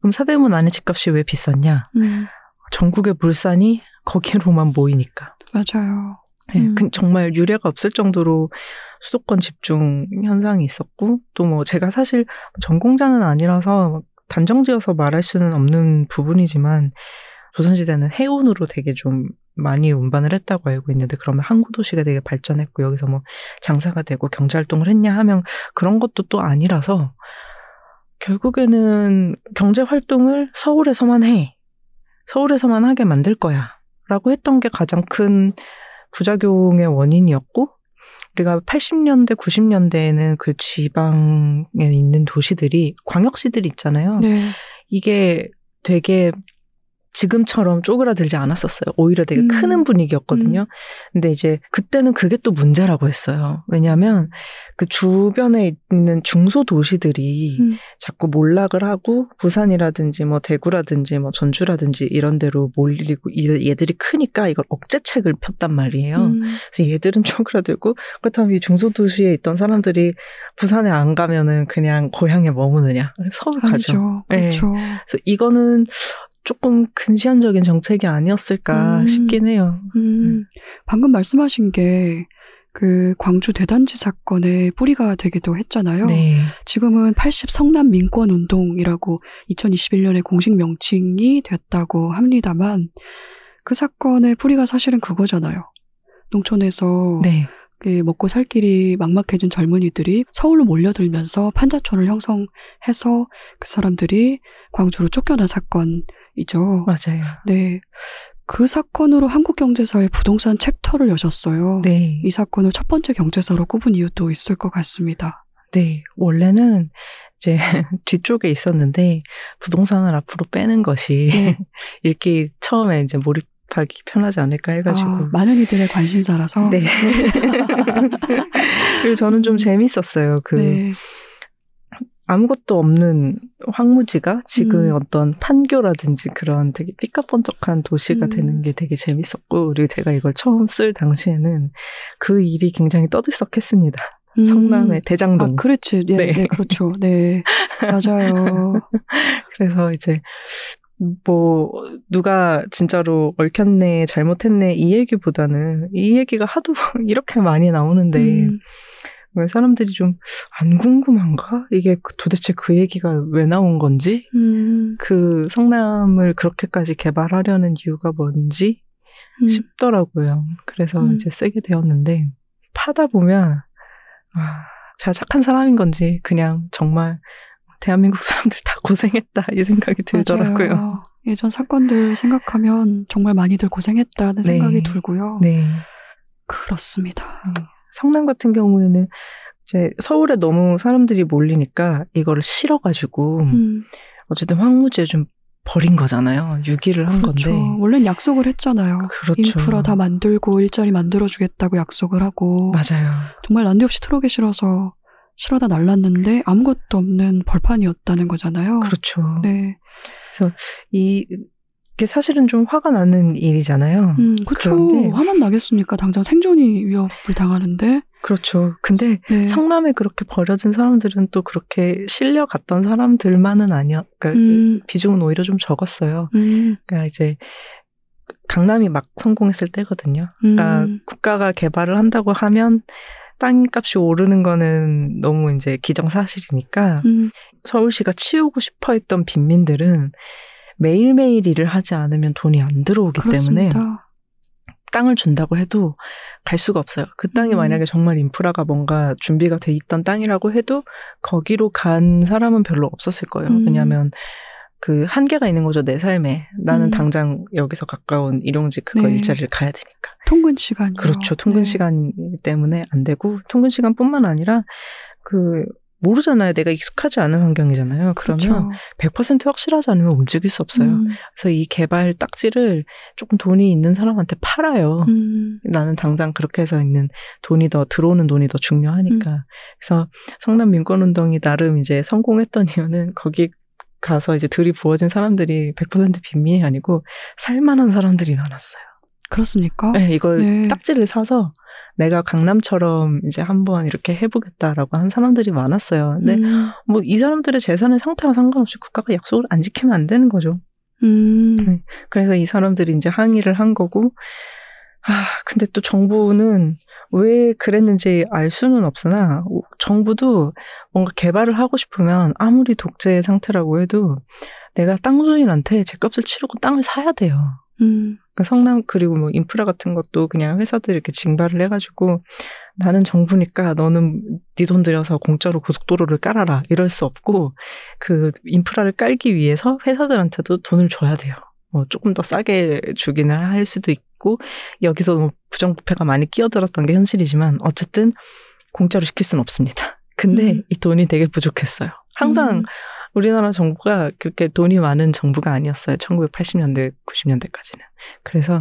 [SPEAKER 3] 그럼 사대문 안에 집값이 왜 비쌌냐? 음. 전국의 물산이 거기로만 모이니까.
[SPEAKER 1] 맞아요.
[SPEAKER 3] 네, 음. 그 정말 유례가 없을 정도로 수도권 집중 현상이 있었고 또 뭐 제가 사실 전공자는 아니라서 단정지어서 말할 수는 없는 부분이지만 조선시대는 해운으로 되게 좀 많이 운반을 했다고 알고 있는데 그러면 항구 도시가 되게 발전했고 여기서 뭐 장사가 되고 경제 활동을 했냐 하면 그런 것도 또 아니라서 결국에는 경제 활동을 서울에서만 해. 서울에서만 하게 만들 거야. 라고 했던 게 가장 큰 부작용의 원인이었고, 우리가 80년대, 90년대에는 그 지방에 있는 도시들이, 광역시들이 있잖아요. 네. 이게 되게 지금처럼 쪼그라들지 않았었어요. 오히려 되게 음. 크는 분위기였거든요. 음. 근데 이제 그때는 그게 또 문제라고 했어요. 왜냐하면 그 주변에 있는 중소 도시들이 음. 자꾸 몰락을 하고 부산이라든지 뭐 대구라든지 뭐 전주라든지 이런 데로 몰리고 얘들이 크니까 이걸 억제책을 폈단 말이에요. 음. 그래서 얘들은 쪼그라들고 그렇다면 이 중소 도시에 있던 사람들이 부산에 안 가면은 그냥 고향에 머무느냐. 서울 가죠.
[SPEAKER 1] 네. 그렇죠.
[SPEAKER 3] 그래서 이거는 조금 근시안적인 정책이 아니었을까 음, 싶긴 해요. 음,
[SPEAKER 1] 방금 말씀하신 게 그 광주 대단지 사건의 뿌리가 되기도 했잖아요. 네. 지금은 80 성남 민권 운동이라고 2021년에 공식 명칭이 됐다고 합니다만 그 사건의 뿌리가 사실은 그거잖아요. 농촌에서 네. 먹고 살 길이 막막해진 젊은이들이 서울로 몰려들면서 판자촌을 형성해서 그 사람들이 광주로 쫓겨난 사건이 죠.
[SPEAKER 3] 맞아요.
[SPEAKER 1] 네. 그 사건으로 한국 경제사의 부동산 챕터를 여셨어요.
[SPEAKER 3] 네.
[SPEAKER 1] 이 사건을 첫 번째 경제사로 꼽은 이유도 있을 것 같습니다.
[SPEAKER 3] 네. 원래는 이제 뒤쪽에 있었는데 부동산을 앞으로 빼는 것이 네. 읽기 처음에 이제 몰입하기 편하지 않을까 해가지고 아,
[SPEAKER 1] 많은 이들의 관심사라서.
[SPEAKER 3] 네. 그리고 저는 좀 음. 재밌었어요. 그 네. 아무것도 없는 황무지가 지금 음. 어떤 판교라든지 그런 되게 삐까뻔쩍한 도시가 음. 되는 게 되게 재밌었고, 그리고 제가 이걸 처음 쓸 당시에는 그 일이 굉장히 떠들썩했습니다. 음. 성남의 대장동.
[SPEAKER 1] 아, 그렇지. 네, 네. 네 그렇죠. 네. 맞아요.
[SPEAKER 3] 그래서 이제, 뭐, 누가 진짜로 얽혔네, 잘못했네, 이 얘기보다는 이 얘기가 하도 이렇게 많이 나오는데, 음. 왜 사람들이 좀 안 궁금한가? 이게 그 도대체 그 얘기가 왜 나온 건지? 음. 그 성남을 그렇게까지 개발하려는 이유가 뭔지 음. 싶더라고요. 그래서 음. 이제 쓰게 되었는데, 파다 보면, 아, 제가 착한 사람인 건지, 그냥 정말 대한민국 사람들 다 고생했다, 이 생각이 들더라고요. 맞아요.
[SPEAKER 1] 예전 사건들 생각하면 정말 많이들 고생했다는 네. 생각이 들고요. 네. 그렇습니다. 네.
[SPEAKER 3] 성남 같은 경우에는 이제 서울에 너무 사람들이 몰리니까 이거를 실어가지고 음. 어쨌든 황무지에 좀 버린 거잖아요. 유기를 한 그렇죠. 건데.
[SPEAKER 1] 원래는 약속을 했잖아요. 그렇죠. 인프라 다 만들고 일자리 만들어주겠다고 약속을 하고.
[SPEAKER 3] 맞아요.
[SPEAKER 1] 정말 난데없이 트럭에 실어서 실어다 날랐는데 아무것도 없는 벌판이었다는 거잖아요.
[SPEAKER 3] 그렇죠. 네. 그래서 이 그게 사실은 좀 화가 나는 일이잖아요.
[SPEAKER 1] 음, 그렇죠. 화만 나겠습니까? 당장 생존이 위협을 당하는데.
[SPEAKER 3] 그렇죠. 근데 네. 성남에 그렇게 버려진 사람들은 또 그렇게 실려갔던 사람들만은 아니야. 그러니까 음. 비중은 오히려 좀 적었어요. 음. 그러니까 이제 강남이 막 성공했을 때거든요. 그러니까 음. 국가가 개발을 한다고 하면 땅값이 오르는 거는 너무 이제 기정사실이니까 음. 서울시가 치우고 싶어 했던 빈민들은 매일매일 일을 하지 않으면 돈이 안 들어오기 그렇습니다. 때문에 땅을 준다고 해도 갈 수가 없어요. 그 땅이 음. 만약에 정말 인프라가 뭔가 준비가 돼 있던 땅이라고 해도 거기로 간 사람은 별로 없었을 거예요. 음. 왜냐하면 그 한계가 있는 거죠 내 삶에 나는 음. 당장 여기서 가까운 일용직 그거 네. 일자리를 가야 되니까
[SPEAKER 1] 통근 시간
[SPEAKER 3] 그렇죠 통근 네. 시간 때문에 안 되고 통근 시간뿐만 아니라 그 모르잖아요. 내가 익숙하지 않은 환경이잖아요. 그러면 그렇죠. 100% 확실하지 않으면 움직일 수 없어요. 음. 그래서 이 개발 딱지를 조금 돈이 있는 사람한테 팔아요. 음. 나는 당장 그렇게 해서 있는 돈이 더 들어오는 돈이 더 중요하니까. 음. 그래서 성남 민권 운동이 나름 이제 성공했던 이유는 거기 가서 이제 들이 부어진 사람들이 100% 빈민이 아니고 살만한 사람들이 많았어요.
[SPEAKER 1] 그렇습니까?
[SPEAKER 3] 네, 이걸 네. 딱지를 사서 내가 강남처럼 이제 한번 이렇게 해보겠다라고 한 사람들이 많았어요. 근데 음. 뭐이 사람들의 재산의 상태와 상관없이 국가가 약속을 안 지키면 안 되는 거죠. 음. 네. 그래서 이 사람들이 이제 항의를 한 거고, 아, 근데 또 정부는 왜 그랬는지 알 수는 없으나, 정부도 뭔가 개발을 하고 싶으면 아무리 독재 상태라고 해도 내가 땅 주인한테 제 값을 치르고 땅을 사야 돼요. 음. 그러니까 성남 그리고 뭐 인프라 같은 것도 그냥 회사들 이렇게 징발을 해가지고 나는 정부니까 너는 네 돈 들여서 공짜로 고속도로를 깔아라 이럴 수 없고 그 인프라를 깔기 위해서 회사들한테도 돈을 줘야 돼요. 뭐 조금 더 싸게 주기는 할 수도 있고 여기서 뭐 부정부패가 많이 끼어들었던 게 현실이지만 어쨌든 공짜로 시킬 수는 없습니다. 근데 음. 이 돈이 되게 부족했어요. 항상 음. 우리나라 정부가 그렇게 돈이 많은 정부가 아니었어요. 1980년대, 90년대까지는. 그래서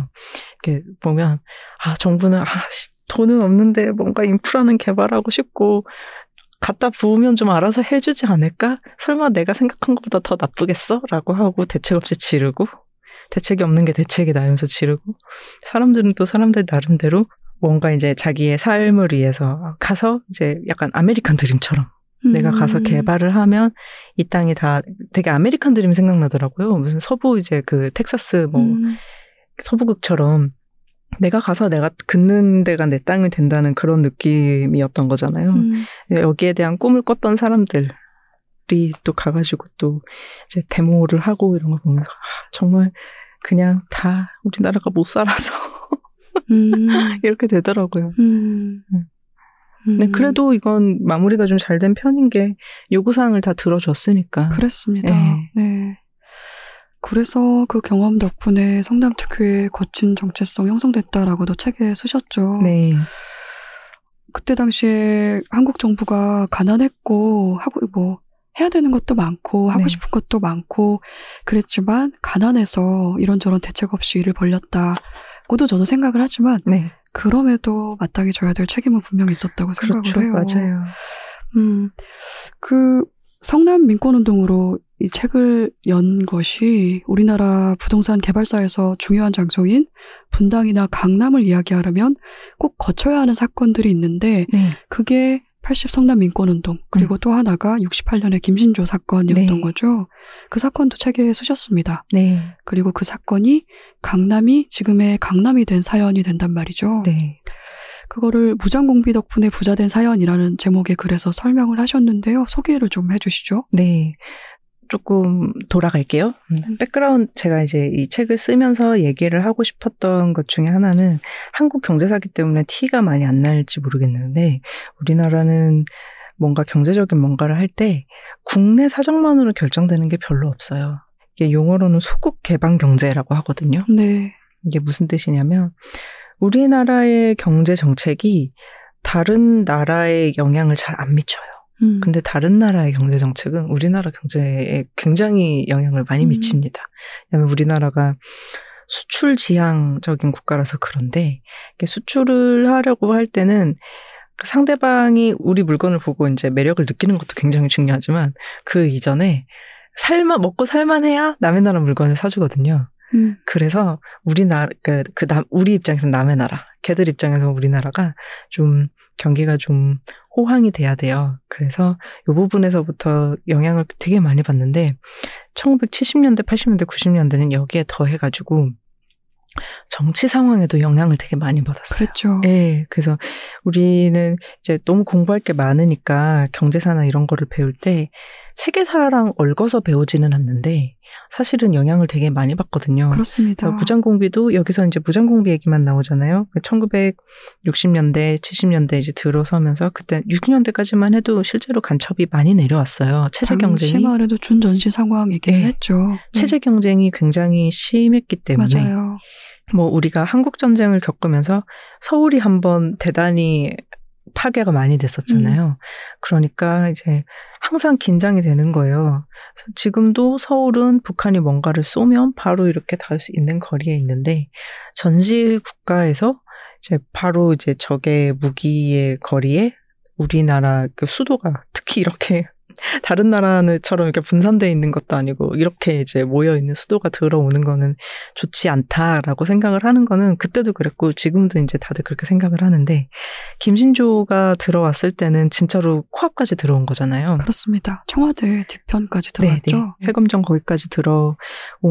[SPEAKER 3] 이렇게 보면 아 정부는 아 돈은 없는데 뭔가 인프라는 개발하고 싶고 갖다 부으면 좀 알아서 해주지 않을까? 설마 내가 생각한 것보다 더 나쁘겠어? 라고 하고 대책 없이 지르고 대책이 없는 게 대책이다 하면서 지르고 사람들은 또 사람들 나름대로 뭔가 이제 자기의 삶을 위해서 가서 이제 약간 아메리칸 드림처럼 음. 내가 가서 음. 개발을 하면 이 땅이 다 되게 아메리칸 드림 생각나더라고요. 무슨 서부 이제 그 텍사스 뭐 음. 서부극처럼 내가 가서 내가 긋는 데가 내 땅이 된다는 그런 느낌이었던 거잖아요. 음. 여기에 대한 꿈을 꿨던 사람들이 또 가가지고 또 이제 데모를 하고 이런 거 보면서 아, 정말 그냥 다 우리나라가 못 살아서 음. 이렇게 되더라고요. 음. 네. 음. 네, 그래도 이건 마무리가 좀 잘 된 편인 게 요구사항을 다 들어줬으니까.
[SPEAKER 1] 그랬습니다. 네. 네. 그래서 그 경험 덕분에 성남특유의 거친 정체성 형성됐다라고도 책에 쓰셨죠. 네. 그때 당시에 한국 정부가 가난했고 하고 뭐 해야 되는 것도 많고 하고 네. 싶은 것도 많고 그랬지만 가난해서 이런저런 대책 없이 일을 벌렸다고도 저도 생각을 하지만 네. 그럼에도 마땅히 져야 될 책임은 분명히 있었다고 생각을
[SPEAKER 3] 그렇죠.
[SPEAKER 1] 해요.
[SPEAKER 3] 맞아요.
[SPEAKER 1] 음, 그 성남 민권운동으로 이 책을 연 것이 우리나라 부동산 개발사에서 중요한 장소인 분당이나 강남을 이야기하려면 꼭 거쳐야 하는 사건들이 있는데 네. 그게 80 성남 민권운동 그리고 음. 또 하나가 68년의 김신조 사건이었던 네. 거죠. 그 사건도 책에 쓰셨습니다. 네. 그리고 그 사건이 강남이 지금의 강남이 된 사연이 된단 말이죠. 네. 그거를 무장공비 덕분에 부자된 사연이라는 제목의 글에서 설명을 하셨는데요. 소개를 좀 해주시죠.
[SPEAKER 3] 네. 조금 돌아갈게요. 음. background 제가 이제 이 책을 쓰면서 얘기를 하고 싶었던 것 중에 하나는 한국 경제사기 때문에 티가 많이 안 날지 모르겠는데 우리나라는 뭔가 경제적인 뭔가를 할 때 국내 사정만으로 결정되는 게 별로 없어요. 이게 용어로는 소국 개방 경제라고 하거든요. 네. 이게 무슨 뜻이냐면 우리나라의 경제 정책이 다른 나라에 영향을 잘 안 미쳐요. 음. 근데 다른 나라의 경제 정책은 우리나라 경제에 굉장히 영향을 많이 음. 미칩니다. 왜냐하면 우리나라가 수출 지향적인 국가라서 그런데 수출을 하려고 할 때는 상대방이 우리 물건을 보고 이제 매력을 느끼는 것도 굉장히 중요하지만 그 이전에 살만 먹고 살만해야 남의 나라 물건을 사주거든요. 음. 그래서 우리나라 그, 그 남, 우리 입장에서 남의 나라, 걔들 입장에서 우리나라가 좀 경기가 좀 호황이 돼야 돼요. 그래서 이 부분에서부터 영향을 되게 많이 받는데 1970년대, 80년대, 90년대는 여기에 더해가지고 정치 상황에도 영향을 되게 많이 받았어요.
[SPEAKER 1] 그렇죠.
[SPEAKER 3] 예. 그래서 우리는 이제 너무 공부할 게 많으니까 경제사나 이런 거를 배울 때 세계사랑 얽어서 배우지는 않는데 사실은 영향을 되게 많이 받거든요.
[SPEAKER 1] 그렇습니다.
[SPEAKER 3] 무장공비도 여기서 이제 무장공비 얘기만 나오잖아요. 1960년대, 70년대 이제 들어서면서 그때 60년대까지만 해도 실제로 간첩이 많이 내려왔어요. 체제 경쟁이.
[SPEAKER 1] 해도 준전시 상황 얘기를 네. 했죠.
[SPEAKER 3] 네. 체제 경쟁이 굉장히 심했기 때문에. 맞아요. 뭐 우리가 한국 전쟁을 겪으면서 서울이 한번 대단히 파괴가 많이 됐었잖아요. 음. 그러니까 이제 항상 긴장이 되는 거예요. 지금도 서울은 북한이 뭔가를 쏘면 바로 이렇게 닿을 수 있는 거리에 있는데 전시 국가에서 이제 바로 이제 적의 무기의 거리에 우리나라 그 수도가 특히 이렇게 다른 나라처럼 이렇게 분산돼 있는 것도 아니고 이렇게 이제 모여 있는 수도가 들어오는 거는 좋지 않다라고 생각을 하는 거는 그때도 그랬고 지금도 이제 다들 그렇게 생각을 하는데 김신조가 들어왔을 때는 진짜로 코앞까지 들어온 거잖아요.
[SPEAKER 1] 그렇습니다. 청와대 뒤편까지 들어왔죠. 네네.
[SPEAKER 3] 네. 세검정 거기까지 들어온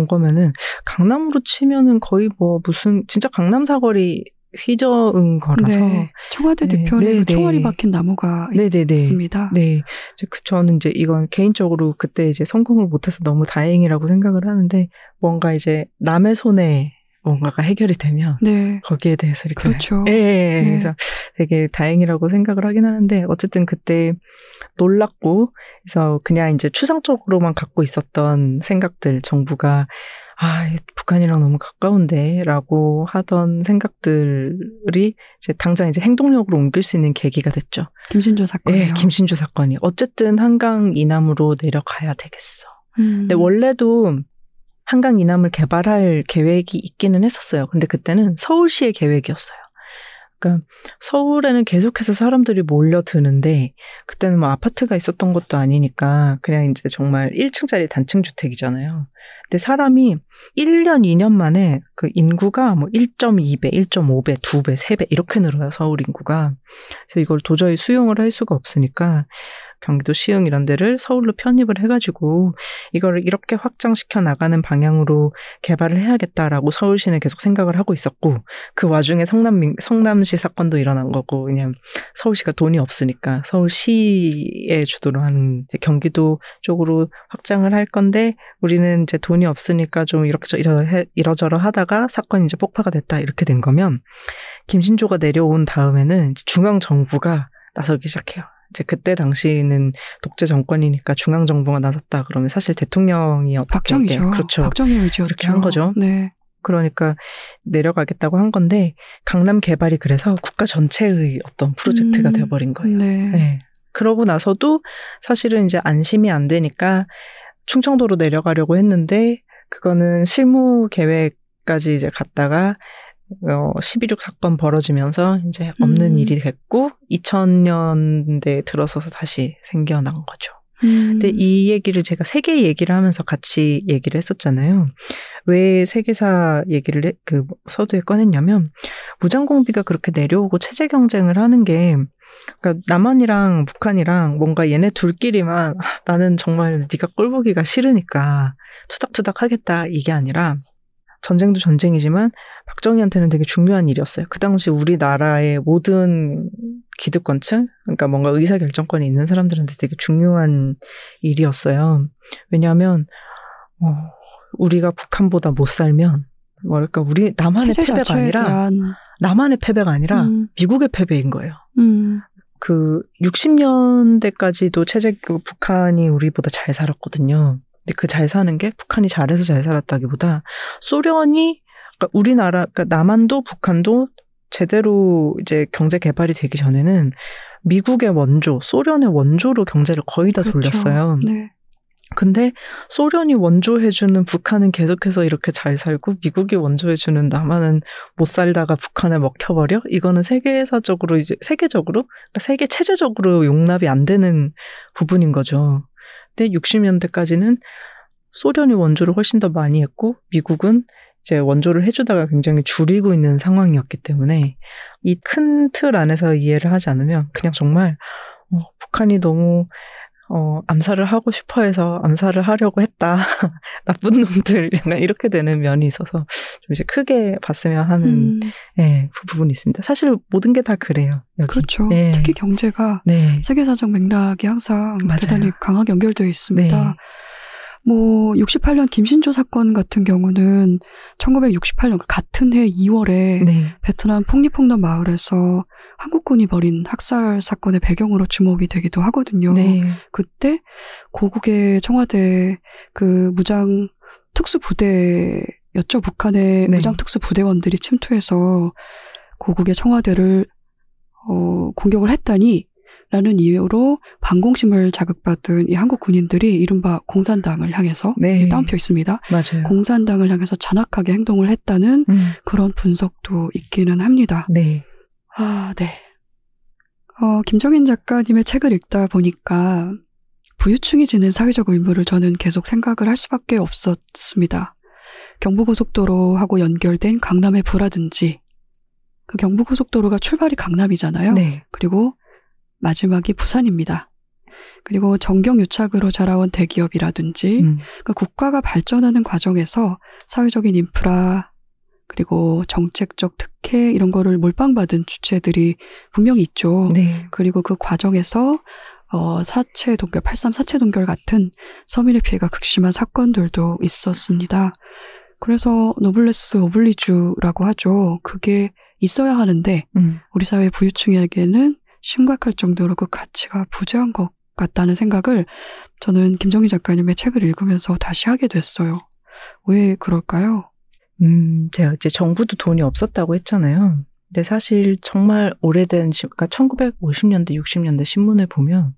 [SPEAKER 3] 거면은 강남으로 치면은 거의 뭐 무슨 진짜 강남 사거리 휘저은 거라서 네.
[SPEAKER 1] 청와대 네. 뒤편에 네, 네. 총알이 박힌 나무가 네네네. 있습니다.
[SPEAKER 3] 네, 그 저는 이제 이건 개인적으로 그때 이제 성공을 못해서 너무 다행이라고 생각을 하는데 뭔가 이제 남의 손에 뭔가가 해결이 되면 네. 거기에 대해서 이렇게
[SPEAKER 1] 그렇죠.
[SPEAKER 3] 예, 예, 예. 네. 그래서 되게 다행이라고 생각을 하긴 하는데 어쨌든 그때 놀랐고 그래서 그냥 이제 추상적으로만 갖고 있었던 생각들 정부가 아, 북한이랑 너무 가까운데, 라고 하던 생각들이 이제 당장 이제 행동력으로 옮길 수 있는 계기가 됐죠.
[SPEAKER 1] 김신조 사건이요.
[SPEAKER 3] 네, 김신조 사건이. 어쨌든 한강 이남으로 내려가야 되겠어. 음. 근데 원래도 한강 이남을 개발할 계획이 있기는 했었어요. 근데 그때는 서울시의 계획이었어요. 그러니까 서울에는 계속해서 사람들이 몰려드는데 그때는 뭐 아파트가 있었던 것도 아니니까 그냥 이제 정말 1층짜리 단층 주택이잖아요. 근데 사람이 1년, 2년 만에 그 인구가 뭐 1.2배, 1.5배, 2배, 3배 이렇게 늘어요, 서울 인구가. 그래서 이걸 도저히 수용을 할 수가 없으니까 경기도 시흥 이런 데를 서울로 편입을 해가지고 이거를 이렇게 확장시켜 나가는 방향으로 개발을 해야겠다라고 서울시는 계속 생각을 하고 있었고 그 와중에 성남 성남시 사건도 일어난 거고 그냥 서울시가 돈이 없으니까 서울시에 주도로 하는 경기도 쪽으로 확장을 할 건데 우리는 이제 돈이 없으니까 좀 이렇게 이러저러 하다가 사건이 이제 폭파가 됐다 이렇게 된 거면 김신조가 내려온 다음에는 중앙 정부가 나서기 시작해요. 이제 그때 당시는 독재 정권이니까 중앙 정부가 나섰다 그러면 사실 대통령이 어떻게
[SPEAKER 1] 박정희죠.
[SPEAKER 3] 그렇죠.
[SPEAKER 1] 박정희죠.
[SPEAKER 3] 이렇게 한 거죠.
[SPEAKER 1] 네.
[SPEAKER 3] 그러니까 내려가겠다고 한 건데 강남 개발이 그래서 국가 전체의 어떤 프로젝트가
[SPEAKER 1] 음,
[SPEAKER 3] 돼버린 거예요.
[SPEAKER 1] 네.
[SPEAKER 3] 네. 그러고 나서도 사실은 이제 안심이 안 되니까 충청도로 내려가려고 했는데 그거는 실무 계획까지 이제 갔다가 어, 11.6 사건 벌어지면서 이제 없는
[SPEAKER 1] 음.
[SPEAKER 3] 일이 됐고 2000년대 들어서서 다시 생겨난 거죠.
[SPEAKER 1] 음.
[SPEAKER 3] 근데 이 얘기를 제가 세계 얘기를 하면서 같이 얘기를 했었잖아요. 왜 세계사 얘기를 해, 그 서두에 꺼냈냐면 무장공비가 그렇게 내려오고 체제 경쟁을 하는 게 그러니까 남한이랑 북한이랑 뭔가 얘네 둘끼리만 아, 나는 정말 네가 꼴보기가 싫으니까 투닥투닥 하겠다 이게 아니라 전쟁도 전쟁이지만 박정희한테는 되게 중요한 일이었어요. 그 당시 우리나라의 모든 기득권층, 그러니까 뭔가 의사결정권이 있는 사람들한테 되게 중요한 일이었어요. 왜냐하면 어, 우리가 북한보다 못 살면 뭐랄까 우리 남한의 패배가 아니라 대한... 남한의 패배가 아니라 음. 미국의 패배인 거예요.
[SPEAKER 1] 음.
[SPEAKER 3] 그 60년대까지도 체제 그 북한이 우리보다 잘 살았거든요. 근데 그 잘 사는 게 북한이 잘해서 잘 살았다기보다 소련이 그러니까 우리나라 그러니까 남한도 북한도 제대로 이제 경제 개발이 되기 전에는 미국의 원조, 소련의 원조로 경제를 거의 다 그렇죠. 돌렸어요. 네. 근데 소련이 원조해주는 북한은 계속해서 이렇게 잘 살고 미국이 원조해주는 남한은 못 살다가 북한에 먹혀버려? 이거는 세계사적으로 이제 세계적으로 그러니까 세계 체제적으로 용납이 안 되는 부분인 거죠. 근데 60년대까지는 소련이 원조를 훨씬 더 많이 했고 미국은 이제 원조를 해주다가 굉장히 줄이고 있는 상황이었기 때문에 이 큰 틀 안에서 이해를 하지 않으면 그냥 정말 어, 북한이 너무 어, 암살을 하고 싶어 해서 암살을 하려고 했다. 나쁜 놈들. 이렇게 되는 면이 있어서 좀 이제 크게 봤으면 하는, 음. 예, 그 부분이 있습니다. 사실 모든 게 다 그래요. 여기.
[SPEAKER 1] 그렇죠.
[SPEAKER 3] 예.
[SPEAKER 1] 특히 경제가 네. 세계사적 맥락이 항상 맞아요. 대단히 강하게 연결되어 있습니다. 네. 뭐 68년 김신조 사건 같은 경우는 1968년 같은 해 2월에 네. 베트남 폭리폭남 마을에서 한국군이 벌인 학살 사건의 배경으로 주목이 되기도 하거든요. 네. 그때 고국의 청와대 그 무장 특수 부대였죠. 북한의 네. 무장 특수 부대원들이 침투해서 고국의 청와대를 어, 공격을 했다니 라는 이유로 반공심을 자극받은 이 한국 군인들이 이른바 공산당을 향해서 네. 따옴표 있습니다.
[SPEAKER 3] 맞아요.
[SPEAKER 1] 공산당을 향해서 잔악하게 행동을 했다는 음. 그런 분석도 있기는 합니다.
[SPEAKER 3] 네.
[SPEAKER 1] 아, 네. 어, 김정인 작가님의 책을 읽다 보니까 부유층이 지는 사회적 의무를 저는 계속 생각을 할 수밖에 없었습니다. 경부고속도로하고 연결된 강남의 부라든지 그 경부고속도로가 출발이 강남이잖아요. 네. 그리고 마지막이 부산입니다. 그리고 정경유착으로 자라온 대기업이라든지 음. 그러니까 국가가 발전하는 과정에서 사회적인 인프라 그리고 정책적 특혜 이런 거를 몰빵받은 주체들이 분명히 있죠. 네. 그리고 그 과정에서 어, 사체 동결, 83 사체 동결 같은 서민의 피해가 극심한 사건들도 있었습니다. 그래서 노블레스 오블리주라고 하죠. 그게 있어야 하는데 음. 우리 사회 부유층에게는 심각할 정도로 그 가치가 부재한 것 같다는 생각을 저는 김정희 작가님의 책을 읽으면서 다시 하게 됐어요. 왜 그럴까요?
[SPEAKER 3] 음, 제가 이제 정부도 돈이 없었다고 했잖아요. 근데 사실 정말 오래된, 그러니까 1950년대, 60년대 신문을 보면,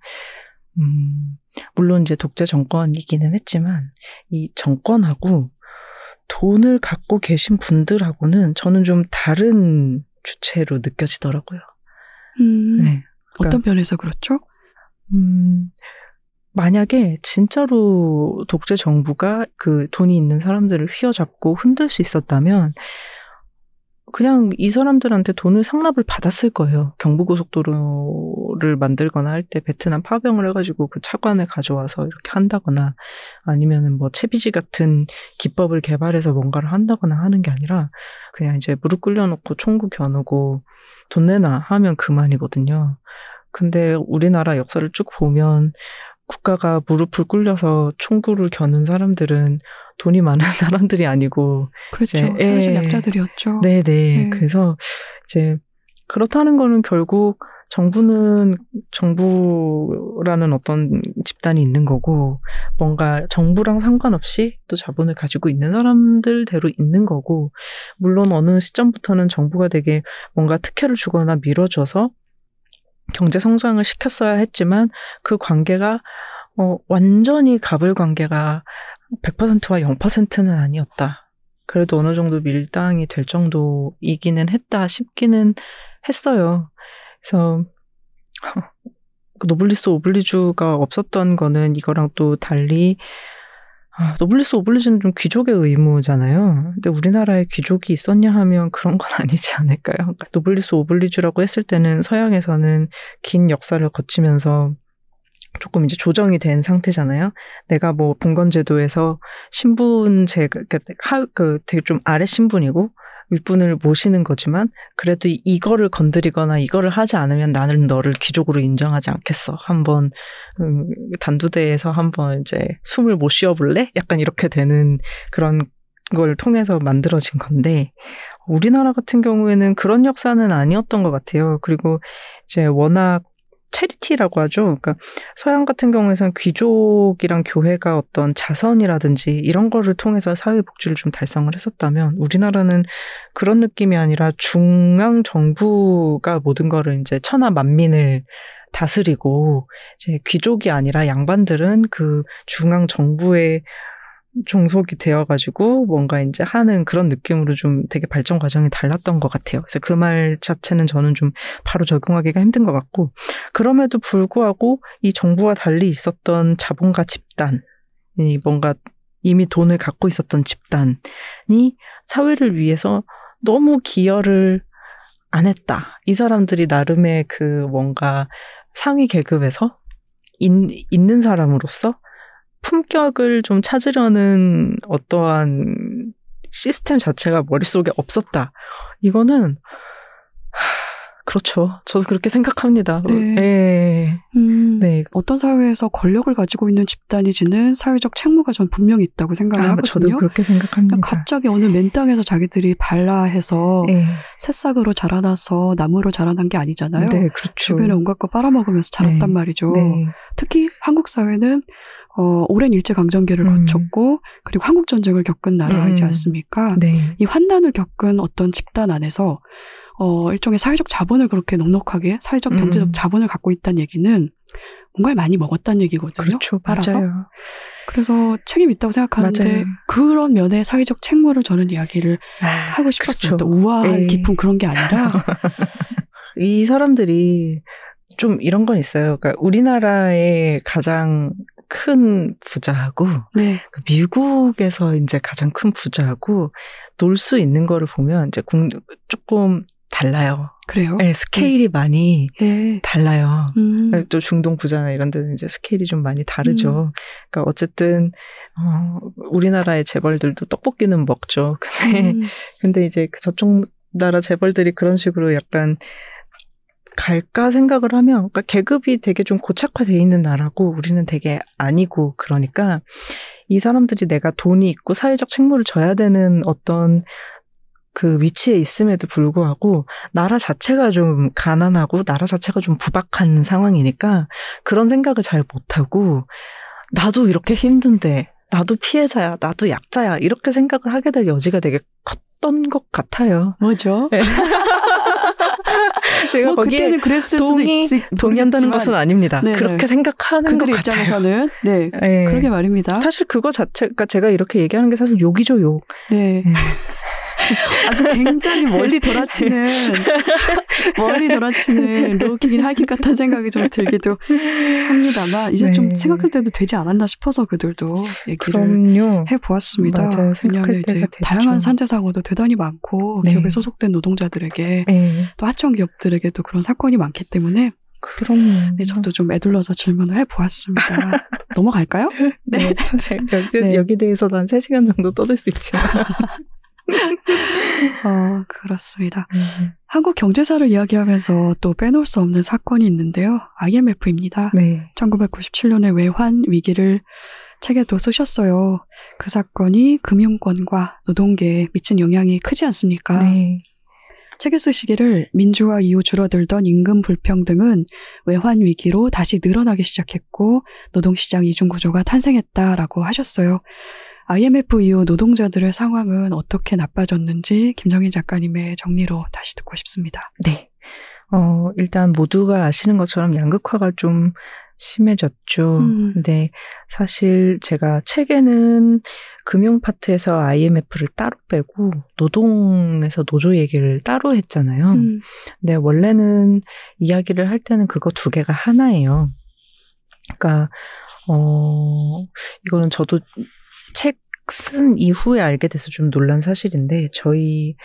[SPEAKER 3] 음, 물론 이제 독재 정권이기는 했지만, 이 정권하고 돈을 갖고 계신 분들하고는 저는 좀 다른 주체로 느껴지더라고요.
[SPEAKER 1] 음, 네. 그러니까, 어떤 면에서 그렇죠?
[SPEAKER 3] 음, 만약에 진짜로 독재 정부가 그 돈이 있는 사람들을 휘어잡고 흔들 수 있었다면 그냥 이 사람들한테 돈을 상납을 받았을 거예요. 경부고속도로를 만들거나 할 때 베트남 파병을 해가지고 그 차관을 가져와서 이렇게 한다거나 아니면은 뭐 채비지 같은 기법을 개발해서 뭔가를 한다거나 하는 게 아니라 그냥 이제 무릎 꿇려놓고 총구 겨누고 돈 내놔 하면 그만이거든요. 근데 우리나라 역사를 쭉 보면 국가가 무릎을 꿇려서 총구를 겨눈 사람들은 돈이 많은 사람들이 아니고
[SPEAKER 1] 그렇죠. 사회적 예. 약자들이었죠.
[SPEAKER 3] 네네. 네. 그래서 이제 그렇다는 거는 결국 정부는 정부라는 어떤 집단이 있는 거고 뭔가 정부랑 상관없이 또 자본을 가지고 있는 사람들대로 있는 거고 물론 어느 시점부터는 정부가 되게 뭔가 특혜를 주거나 밀어줘서 경제 성장을 시켰어야 했지만 그 관계가 어, 완전히 갑을 관계가 100%와 0%는 아니었다. 그래도 어느 정도 밀당이 될 정도이기는 했다 싶기는 했어요. 그래서 그 노블리스 오블리주가 없었던 거는 이거랑 또 달리 아, 노블리스 오블리주는 좀 귀족의 의무잖아요. 근데 우리나라에 귀족이 있었냐 하면 그런 건 아니지 않을까요? 그러니까 노블리스 오블리주라고 했을 때는 서양에서는 긴 역사를 거치면서 조금 이제 조정이 된 상태잖아요. 내가 뭐 봉건제도에서 신분제 그, 하, 그 되게 좀 아래 신분이고 윗분을 모시는 거지만 그래도 이거를 건드리거나 이거를 하지 않으면 나는 너를 귀족으로 인정하지 않겠어. 한번 음, 단두대에서 한번 이제 숨을 못 쉬어볼래? 약간 이렇게 되는 그런 걸 통해서 만들어진 건데 우리나라 같은 경우에는 그런 역사는 아니었던 것 같아요. 그리고 이제 워낙 체리티라고 하죠. 그러니까 서양 같은 경우에는 귀족이랑 교회가 어떤 자선이라든지 이런 거를 통해서 사회 복지를 좀 달성을 했었다면 우리나라는 그런 느낌이 아니라 중앙 정부가 모든 거를 이제 천하 만민을 다스리고 이제 귀족이 아니라 양반들은 그 중앙 정부의 종속이 되어가지고 뭔가 이제 하는 그런 느낌으로 좀 되게 발전 과정이 달랐던 것 같아요. 그래서 그 말 자체는 저는 좀 바로 적용하기가 힘든 것 같고 그럼에도 불구하고 이 정부와 달리 있었던 자본가 집단, 이 뭔가 이미 돈을 갖고 있었던 집단이 사회를 위해서 너무 기여를 안 했다. 이 사람들이 나름의 그 뭔가 상위 계급에서 있, 있는 사람으로서 품격을 좀 찾으려는 어떠한 시스템 자체가 머릿속에 없었다. 이거는 그렇죠. 저도 그렇게 생각합니다.
[SPEAKER 1] 네. 네. 음, 네. 어떤 사회에서 권력을 가지고 있는 집단이지는 사회적 책무가 전 분명히 있다고 생각을 아, 하거든요.
[SPEAKER 3] 저도 그렇게 생각합니다.
[SPEAKER 1] 갑자기 어느 맨 땅에서 자기들이 발라해서 네. 새싹으로 자라나서 나무로 자라난 게 아니잖아요.
[SPEAKER 3] 네, 그렇죠.
[SPEAKER 1] 주변에 온갖 거 빨아먹으면서 자랐단 네. 말이죠. 네. 특히 한국 사회는 어, 오랜 일제강점기를 음. 거쳤고, 그리고 한국전쟁을 겪은 나라이지 음. 않습니까? 네. 이 환난을 겪은 어떤 집단 안에서, 어, 일종의 사회적 자본을 그렇게 넉넉하게, 사회적 경제적 음. 자본을 갖고 있다는 얘기는 뭔가를 많이 먹었다는 얘기거든요.
[SPEAKER 3] 그렇죠. 따라서. 맞아요.
[SPEAKER 1] 그래서 책임 있다고 생각하는데 맞아요. 그런 면의 사회적 책무를 저는 이야기를 아, 하고 싶었어요. 그렇죠. 또 우아한 에이. 깊은 그런 게 아니라
[SPEAKER 3] 이 사람들이 좀 이런 건 있어요. 그러니까 우리나라의 가장 큰 부자하고 네. 그 미국에서 이제 가장 큰 부자하고 놀 수 있는 거를 보면 이제 조금 달라요.
[SPEAKER 1] 그래요?
[SPEAKER 3] 네, 스케일이 네. 많이 네. 달라요. 음. 또 중동 부자나 이런 데는 이제 스케일이 좀 많이 다르죠. 음. 그러니까 어쨌든 어, 우리나라의 재벌들도 떡볶이는 먹죠. 근데 음. 근데 이제 그 저쪽 나라 재벌들이 그런 식으로 약간 갈까 생각을 하면 그러니까 계급이 되게 좀 고착화돼 있는 나라고 우리는 되게 아니고 그러니까 이 사람들이 내가 돈이 있고 사회적 책무를 져야 되는 어떤 그 위치에 있음에도 불구하고 나라 자체가 좀 가난하고 나라 자체가 좀 부박한 상황이니까 그런 생각을 잘 못하고 나도 이렇게 힘든데 나도 피해자야 나도 약자야 이렇게 생각을 하게 될 여지가 되게 컸던 것 같아요.
[SPEAKER 1] 뭐죠? 네.
[SPEAKER 3] 제가 뭐 거기에 그때는 그랬을 동의, 수도 있, 동의한다는 것은 아닙니다. 네네. 그렇게 생각하는 것
[SPEAKER 1] 입장에서는 네, 네, 그러게 말입니다.
[SPEAKER 3] 사실 그거 자체가 제가 이렇게 얘기하는 게 사실 욕이죠 욕.
[SPEAKER 1] 네. 네. 아주 굉장히 멀리 돌아치는 멀리 돌아치는 low kick인 high kick 같은 생각이 좀 들기도 합니다만 이제 네. 좀 생각할 때도 되지 않았나 싶어서 그들도 얘기를 그럼요. 해보았습니다.
[SPEAKER 3] 맞아요. 왜냐하면 이제
[SPEAKER 1] 다양한 산재 사고도 대단히 많고 네. 기업에 소속된 노동자들에게 네. 또 하청 기업들에게도 그런 사건이 많기 때문에
[SPEAKER 3] 그럼
[SPEAKER 1] 네, 저도 좀 애둘러서 질문을 해보았습니다. 넘어갈까요?
[SPEAKER 3] 네. 네. 사실 여기, 네. 여기 대해서도 한 3시간 정도 떠들 수 있지만.
[SPEAKER 1] 어, 그렇습니다. 음. 한국 경제사를 이야기하면서 또 빼놓을 수 없는 사건이 있는데요. IMF입니다. 네. 1997년에 외환 위기를 책에도 쓰셨어요. 그 사건이 금융권과 노동계에 미친 영향이 크지 않습니까? 네. 책에 쓰시기를 민주화 이후 줄어들던 임금 불평등은 외환 위기로 다시 늘어나기 시작했고 노동시장 이중 구조가 탄생했다라고 하셨어요. IMF 이후 노동자들의 상황은 어떻게 나빠졌는지 김정인 작가님의 정리로 다시 듣고 싶습니다.
[SPEAKER 3] 네. 어, 일단 모두가 아시는 것처럼 양극화가 좀 심해졌죠. 음. 근데 사실 제가 책에는 금융 파트에서 IMF를 따로 빼고 노동에서 노조 얘기를 따로 했잖아요. 음. 근데 원래는 이야기를 할 때는 그거 두 개가 하나예요. 그러니까 어 이거는 저도 책 쓴 이후에 알게 돼서 좀 놀란 사실인데 저희